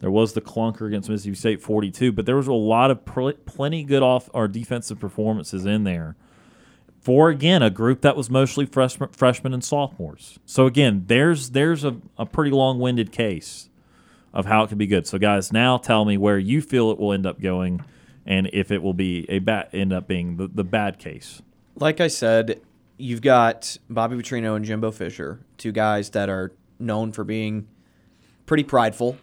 There was the clunker against Mississippi State, 42, but there was a lot of pl- plenty good off our defensive performances in there for again a group that was mostly freshmen, freshmen and sophomores. So again, there's there's a, a pretty long-winded case of how it could be good. So guys, now tell me where you feel it will end up going, and if it will be a bad end up being the, the bad case. Like I said, you've got Bobby Petrino and Jimbo Fisher, two guys that are known for being pretty prideful.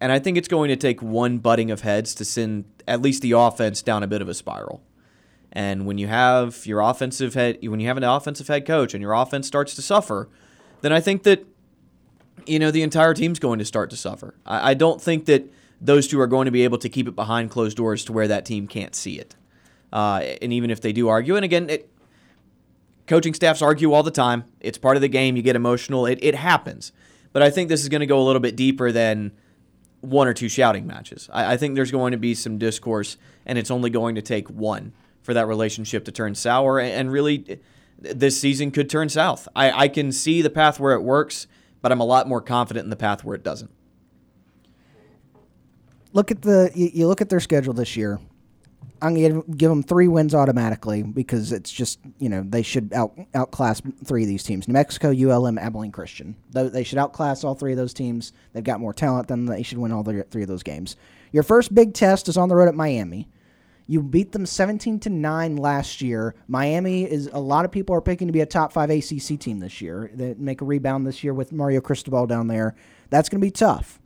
And I think it's going to take one butting of heads to send at least the offense down a bit of a spiral. And when you have your offensive head, when you have an offensive head coach and your offense starts to suffer, then I think that you know the entire team's going to start to suffer. I, I don't think that those two are going to be able to keep it behind closed doors to where that team can't see it. Uh, and even if they do argue, and again, it, coaching staffs argue all the time. It's part of the game. You get emotional. It, it happens. But I think this is going to go a little bit deeper than one or two shouting matches. I, I think there's going to be some discourse, and it's only going to take one for that relationship to turn sour. And, and really, this season could turn south. I, I can see the path where it works, but I'm a lot more confident in the path where it doesn't. Look at the you, you look at their schedule this year. I'm gonna give them three wins automatically because it's just you know they should out outclass three of these teams: New Mexico, ULM, Abilene Christian. They should outclass all three of those teams. They've got more talent than they should win all the three of those games. Your first big test is on the road at Miami. You beat them 17 to 9 last year. Miami is a lot of people are picking to be a top 5 ACC team this year. They make a rebound this year with Mario Cristobal down there. That's going to be tough.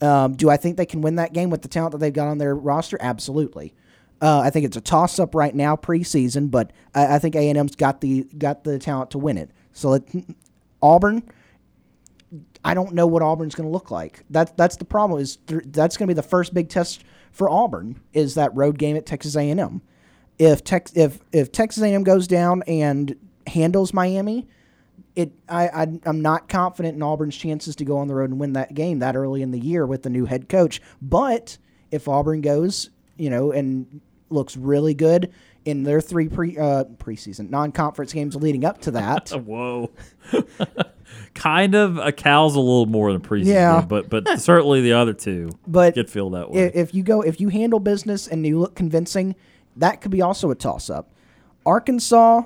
Um, do I think they can win that game with the talent that they've got on their roster? Absolutely. Uh, I think it's a toss up right now preseason, but I, I think A and M's got the got the talent to win it. So Auburn, I don't know what Auburn's going to look like. That that's the problem. Is th- that's going to be the first big test for Auburn is that road game at Texas A and M. If Tex if if Texas A and M goes down and handles Miami, it I, I I'm not confident in Auburn's chances to go on the road and win that game that early in the year with the new head coach. But if Auburn goes, you know, and looks really good in their three pre uh, preseason non conference games leading up to that, (laughs) Whoa. (laughs) kind of a Cal's a little more than preseason, Yeah. but but (laughs) certainly the other two but could feel that way. if you go if you handle business and you look convincing, that could be also a toss up. Arkansas,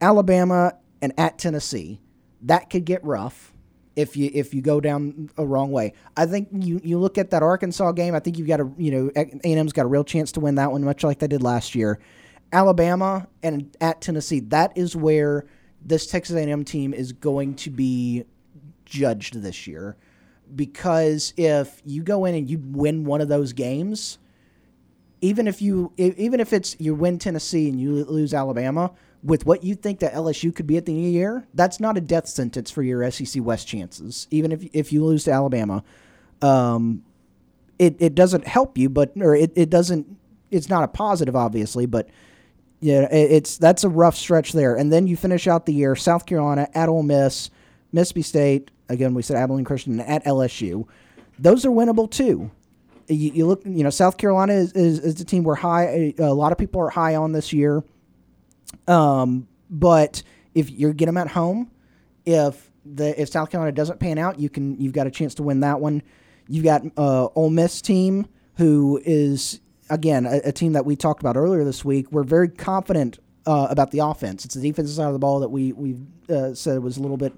Alabama, and at Tennessee, that could get rough if you if you go down a wrong way. I think you you look at that Arkansas game. I think you've got a you know A and M's got a real chance to win that one, much like they did last year. Alabama and at Tennessee, that is where this Texas A&M team is going to be judged this year because if you go in and you win one of those games, even if you even if it's you win Tennessee and you lose Alabama, with what you think that LSU could be at the end of the year, that's not a death sentence for your SEC West chances. Even if if you lose to Alabama, um, it it doesn't help you, but or it, it doesn't. It's not a positive, obviously, but yeah, it, it's that's a rough stretch there. And then you finish out the year: South Carolina at Ole Miss, Mississippi State. Again, we said Abilene Christian at LSU. Those are winnable too. You, you look, you know, South Carolina is, is, is a team where high a lot of people are high on this year. Um, but if you get them at home, if the if South Carolina doesn't pan out, you can you've got a chance to win that one. You've got uh, Ole Miss team who is again a, a team that we talked about earlier this week. We're very confident uh, about the offense. It's the defensive side of the ball that we we uh, said was a little bit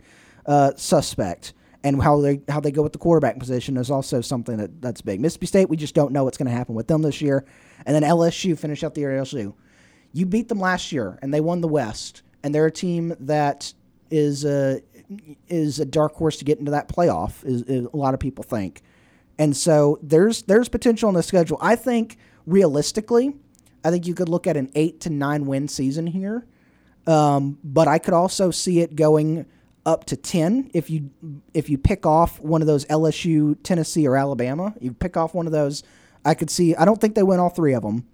uh, suspect. And how they how they go with the quarterback position is also something that, that's big. Mississippi State, we just don't know what's going to happen with them this year. And then LSU finish out the year. LSU, you beat them last year, and they won the West. And they're a team that is a is a dark horse to get into that playoff. Is, is a lot of people think, and so there's there's potential in the schedule. I think realistically, I think you could look at an eight to nine win season here, um, but I could also see it going up to ten if you if you pick off one of those LSU, Tennessee, or Alabama. You pick off one of those. I could see. I don't think they win all three of them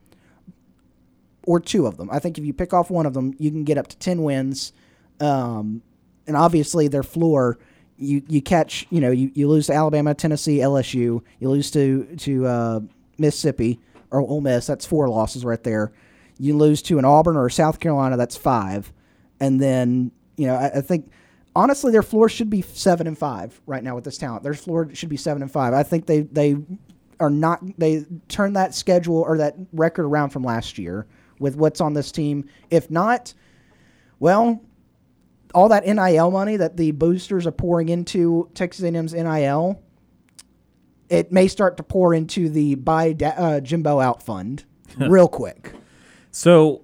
or two of them. I think if you pick off one of them, you can get up to ten wins. Um, and obviously, their floor, you you catch, you know, you, you lose to Alabama, Tennessee, LSU, you lose to to uh, Mississippi or Ole Miss. That's four losses right there. You lose to an Auburn or South Carolina. That's five, and then you know I, I think honestly their floor should be seven and five right now with this talent. Their floor should be seven and five. I think they they are not they turned that schedule or that record around from last year with what's on this team. If not, well, all that NIL money that the boosters are pouring into Texas A&M's NIL, it may start to pour into the buy da- uh, Jimbo out fund (laughs) real quick. So,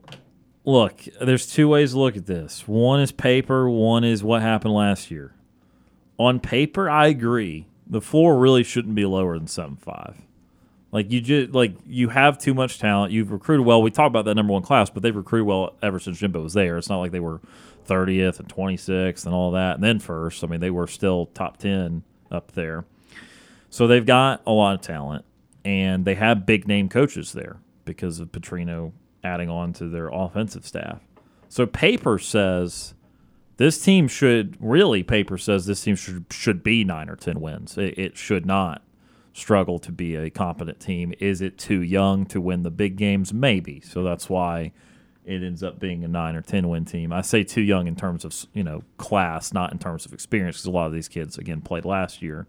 look, there's two ways to look at this. One is paper, one is what happened last year. On paper, I agree. The floor really shouldn't be lower than seven five. Like you just like you have too much talent. You've recruited well. We talked about that number one class, but they've recruited well ever since Jimbo was there. It's not like they were 30th and 26th and all that, and then first. I mean, they were still top 10 up there. So they've got a lot of talent, and they have big name coaches there because of Petrino adding on to their offensive staff. So paper says this team should really paper says this team should should be nine or ten wins. It, it should not struggle to be a competent team. Is it too young to win the big games? Maybe. So that's why it ends up being a nine or ten win team. I say too young in terms of you know class, not in terms of experience, because a lot of these kids again played last year.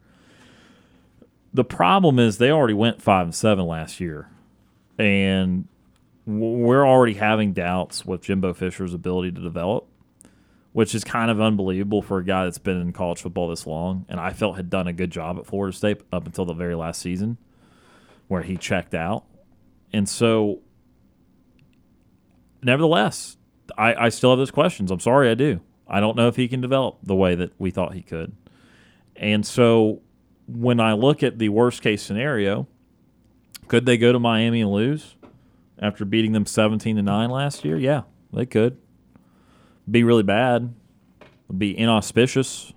The problem is they already went five and seven last year, and we're already having doubts with Jimbo Fisher's ability to develop, which is kind of unbelievable for a guy that's been in college football this long, and I felt had done a good job at Florida State up until the very last season, where he checked out, and so nevertheless, I, I still have those questions. I'm sorry, I do. I don't know if he can develop the way that we thought he could. And so when I look at the worst case scenario, could they go to Miami and lose after beating them 17 to 9 last year? Yeah, they could. Be really bad. Would be inauspicious.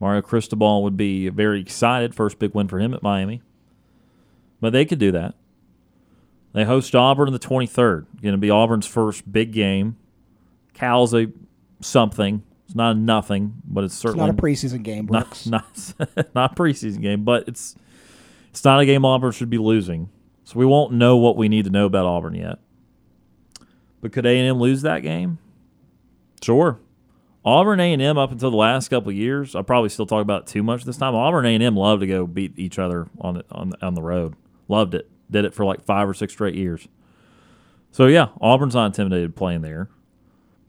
Mario Cristobal would be very excited. First big win for him at Miami. But they could do that. They host Auburn on the 23rd. Going to be Auburn's first big game. Cal's a something. It's not a nothing, but it's It's certainly not a preseason game, Brooks. not (laughs) not not a preseason game, but it's it's not a game Auburn should be losing. So we won't know what we need to know about Auburn yet. But could A and M lose that game? Sure. Auburn A and M up until the last couple years, I probably still talk about it too much this time. Auburn A and M loved to go beat each other on the, on on the road. Loved it. Did it for like five or six straight years. So yeah, Auburn's not intimidated playing there.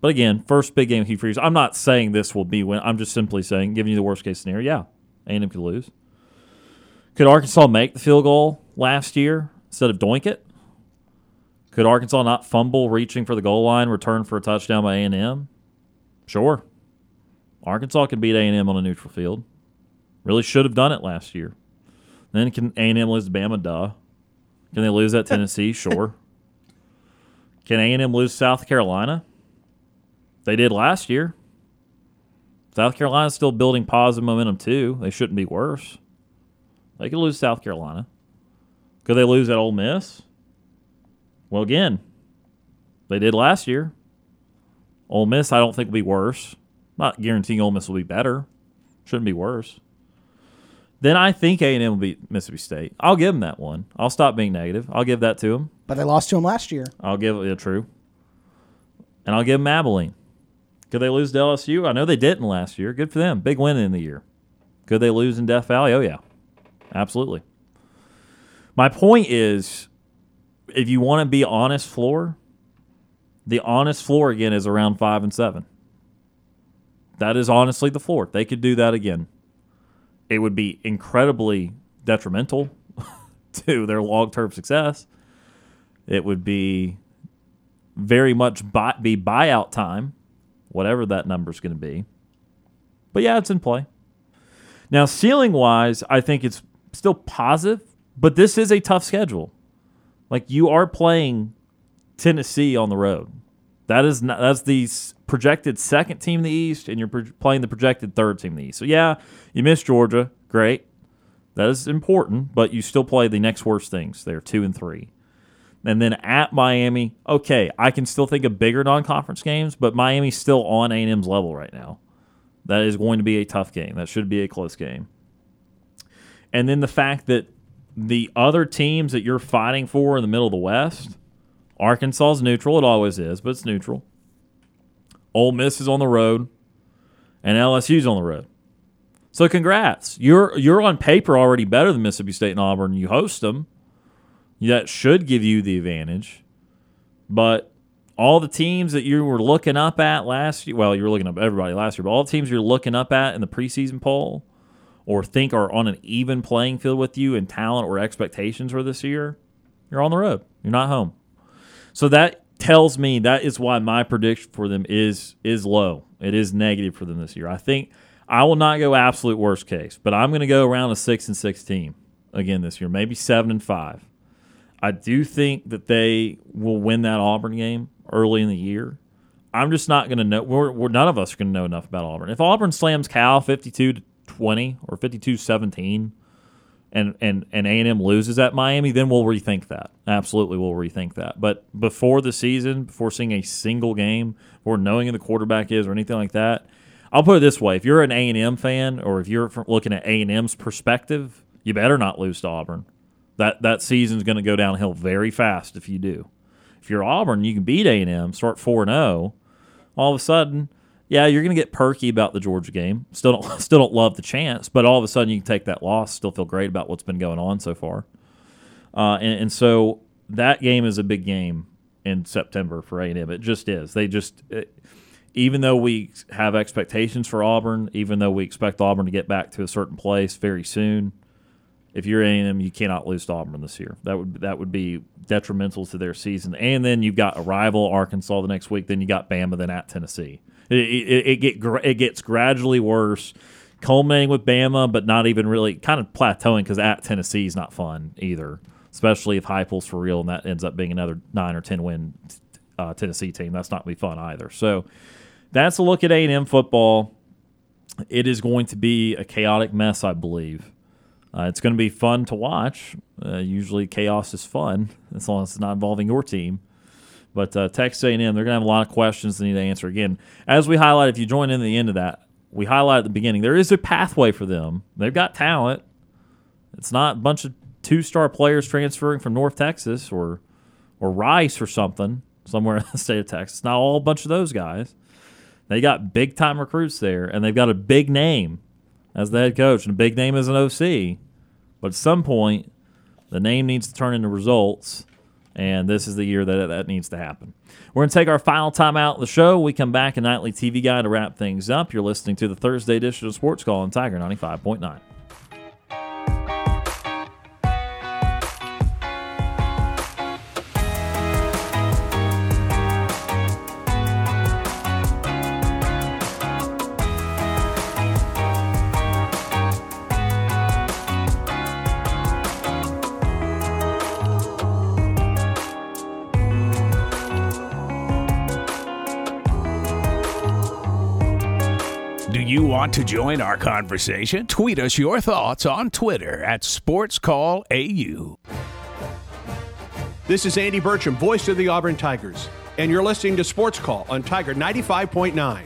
But again, first big game Hugh Freeze. I'm not saying this will be win. I'm just simply saying, giving you the worst case scenario. Yeah, A&M could lose. Could Arkansas make the field goal last year instead of doink it? Could Arkansas not fumble reaching for the goal line, return for a touchdown by A&M? Sure. Arkansas could beat A&M on a neutral field. Really should have done it last year. Then can A&M lose to Bama? Duh. Can they lose at (laughs) Tennessee? sure. Can A&M lose South Carolina? They did last year. South Carolina's still building positive momentum too. They shouldn't be worse. They could lose South Carolina. Could they lose at Ole Miss? Well, again, they did last year. Ole Miss, I don't think will be worse. Not guaranteeing Ole Miss will be better. Shouldn't be worse. Then I think A and M will beat Mississippi State. I'll give them that one. I'll stop being negative. I'll give that to them. But they lost to them last year. I'll give it yeah, true. And I'll give them Abilene. Could they lose to LSU? I know they didn't last year. Good for them. Big win in the year. Could they lose in Death Valley? Oh yeah, absolutely. My point is, if you want to be honest, floor, the honest floor again is around five and seven. That is honestly the floor. They could do that again. It would be incredibly detrimental (laughs) to their long term success. It would be very much buy, be buyout time, whatever that number is going to be. But yeah, it's in play. Now, ceiling wise, I think it's still positive, but this is a tough schedule. Like you are playing Tennessee on the road. That is not, that's the projected second team in the East, and you're pro- playing the projected third team in the East. So yeah, you miss Georgia, great. That is important, but you still play the next worst things. They're two and three, and then at Miami. Okay, I can still think of bigger non-conference games, but Miami's still on A&M's level right now. That is going to be a tough game. That should be a close game. And then the fact that the other teams that you're fighting for in the middle of the West, Arkansas is neutral. It always is, but it's neutral. Ole Miss is on the road, and LSU's on the road. So congrats. You're you're on paper already better than Mississippi State and Auburn. You host them. That should give you the advantage. But all the teams that you were looking up at last year, well, you were looking up everybody last year, but all the teams you're looking up at in the preseason poll or think are on an even playing field with you in talent or expectations for this year, you're on the road. You're not home. So that tells me that is why my prediction for them is is low. It is negative for them this year. I think I will not go absolute worst case, but I'm going to go around a six and six team again this year, maybe seven and five. I do think that they will win that Auburn game early in the year. I'm just not going to know. We're, we're, none of us are going to know enough about Auburn. If Auburn slams Cal 52 to 20 or 52 17, and and and A and M loses at Miami, then we'll rethink that. Absolutely, we'll rethink that. But before the season, before seeing a single game, or knowing who the quarterback is or anything like that, I'll put it this way: if you're an A and M fan, or if you're looking at A and M's perspective, You better not lose to Auburn. That that season's going to go downhill very fast if you do. If you're Auburn, you can beat A and M, start four and zero. All of a sudden, yeah, you're going to get perky about the Georgia game. Still don't (laughs) still don't love the chance, but all of a sudden you can take that loss, still feel great about what's been going on so far. Uh, and, and so that game is a big game in September for A and M. It just is. They just. It, even though we have expectations for Auburn, even though we expect Auburn to get back to a certain place very soon, if you're A&M, you cannot lose to Auburn this year. That would that would be detrimental to their season. And then you've got a rival Arkansas the next week. Then you got Bama. Then at Tennessee. It, it, it get it gets gradually worse, culminating with Bama, but not even really kind of plateauing because at Tennessee is not fun either. Especially if Heupel's for real and that ends up being another nine or ten win uh, Tennessee team. That's not going to be fun either. So that's a look at A&M football. It is going to be a chaotic mess, I believe. Uh, it's going to be fun to watch. Uh, usually, chaos is fun as long as it's not involving your team. But uh, Texas A&M, they're going to have a lot of questions they need to answer. Again, as we highlight, if you join in the end of that, we highlight at the beginning there is a pathway for them. They've got talent. It's not a bunch of two-star players transferring from North Texas or or Rice or something somewhere in the (laughs) state of Texas. Not all a bunch of those guys. They got big time recruits there, and they've got a big name as the head coach, and a big name as an OC. But at some point, the name needs to turn into results, and this is the year that that needs to happen. We're going to take our final time out of the show. We come back a nightly TV guide to wrap things up. You're listening to the Thursday edition of Sports Call on Tiger 95.9. want to join our conversation? Tweet us your thoughts on Twitter at SportsCallAU. This is Andy Burcham, voice of the Auburn Tigers, and you're listening to Sports Call on Tiger 95.9.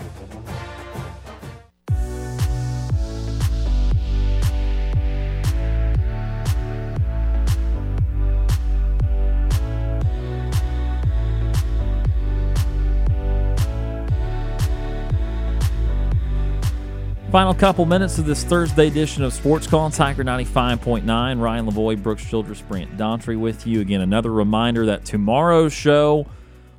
Final couple minutes of this Thursday edition of Sports Call on Tiger 95.9. Ryan Lavoie, Brooks Childress, Brant Daughtry with you. Again, another reminder that tomorrow's show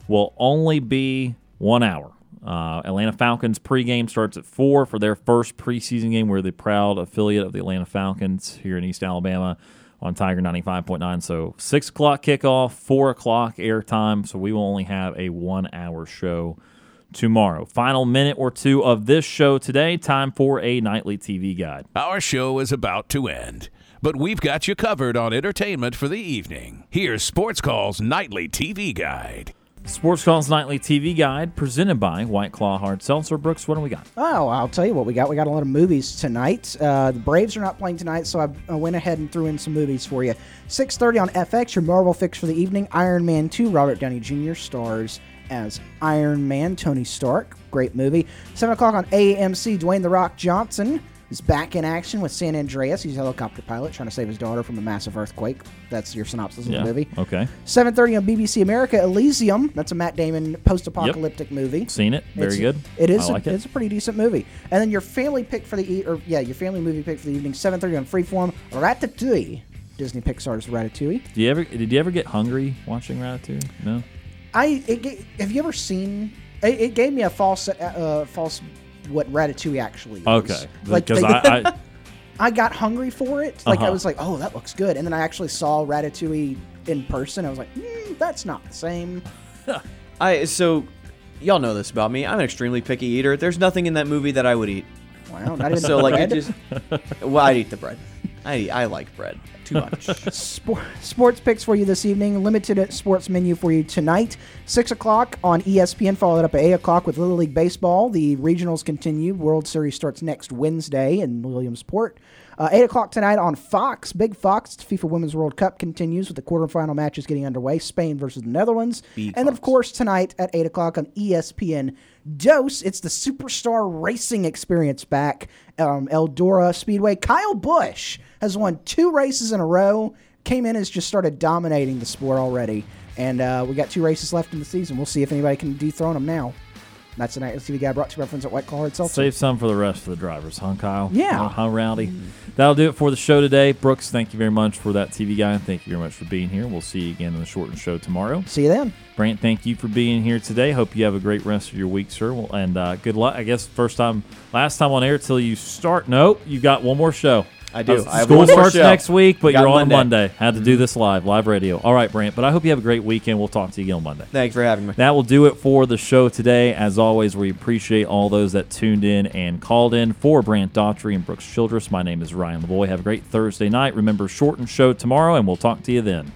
will only be one hour. Uh, Atlanta Falcons pregame starts at 4 for their first preseason game. We're the proud affiliate of the Atlanta Falcons here in East Alabama on Tiger 95.9. So 6 o'clock kickoff, 4 o'clock airtime. So we will only have a one hour show tomorrow. Final minute or two of this show today. Time for a nightly TV guide. Our show is about to end, but we've got you covered on entertainment for the evening. Here's Sports Call's nightly TV guide. Sports Call's nightly TV guide presented by White Claw Hard Seltzer. Brooks, what do we got? Oh, I'll tell you what we got. We got a lot of movies tonight. Uh, the Braves are not playing tonight, so I, I went ahead and threw in some movies for you. 6:30 on FX, your Marvel fix for the evening. Iron Man 2. Robert Downey Jr. stars as Iron Man. Tony Stark, great movie. 7 o'clock on AMC. Dwayne the Rock Johnson is back in action with San Andreas. He's a helicopter pilot trying to save his daughter from a massive earthquake. That's your synopsis of the movie. Okay. 7:30 on BBC America. Elysium. That's a Matt Damon post-apocalyptic movie. Seen it. Very It's- good. It is. I like a, it. It's a pretty decent movie. And then your family pick for the e- or yeah, your family movie pick for the evening. 7:30 on Freeform. Ratatouille. Disney Pixar's Ratatouille. Did you ever did you ever get hungry watching Ratatouille? No. I it, have you ever seen? It, it gave me a false uh, false what Ratatouille actually is. Okay. Like Because they- I, I (laughs) I got hungry for it. Like I Uh-huh. was like, oh, that looks good. And then I actually saw Ratatouille in person. I was like, mm, that's not the same. (laughs) I so y'all know this about me. I'm an extremely picky eater. There's nothing in that movie that I would eat. Wow, not even So like it bread? just well, I eat the bread. I I like bread too much. (laughs) Sport, sports picks for you this evening. Limited sports menu for you tonight. Six o'clock on ESPN. Followed up at eight o'clock with Little League baseball. The regionals continue. World Series starts next Wednesday in Williamsport. Uh, 8 o'clock tonight on Fox, Big Fox, FIFA Women's World Cup continues with the quarterfinal matches getting underway Spain versus the Netherlands. Big and then, of course, tonight at 8 o'clock on ESPN Dose, it's the Superstar Racing Experience back. Um, Eldora Speedway. Kyle Busch has won two races in a row, came in, has just started dominating the sport already. And uh, we got two races left in the season. We'll see if anybody can dethrone him now. That's the Night TV guy brought to you by friends at White Claw Seltzer. Save some for the rest of the drivers, huh, Kyle? Yeah. Huh, huh, Rowdy? That'll do it for the show today. Brooks, thank you very much for that TV guy, and thank you very much for being here. We'll see you again in the shortened show tomorrow. See you then. Brant, thank you for being here today. Hope you have a great rest of your week, sir. Well, And uh, good luck. I guess first time, last time on air till you start. Nope, you got one more show. I do. I have School one more starts show. next week, but Got you're on Monday. Monday. Had to do mm-hmm. this live, live radio. All right, Brant. But I hope you have a great weekend. We'll talk to you again on Monday. Thanks for having me. That will do it for the show today. As always, we appreciate all those that tuned in and called in for Brant Daughtry and Brooks Childress. My name is Ryan Lavoie. Have a great Thursday night. Remember, shortened show tomorrow, and we'll talk to you then.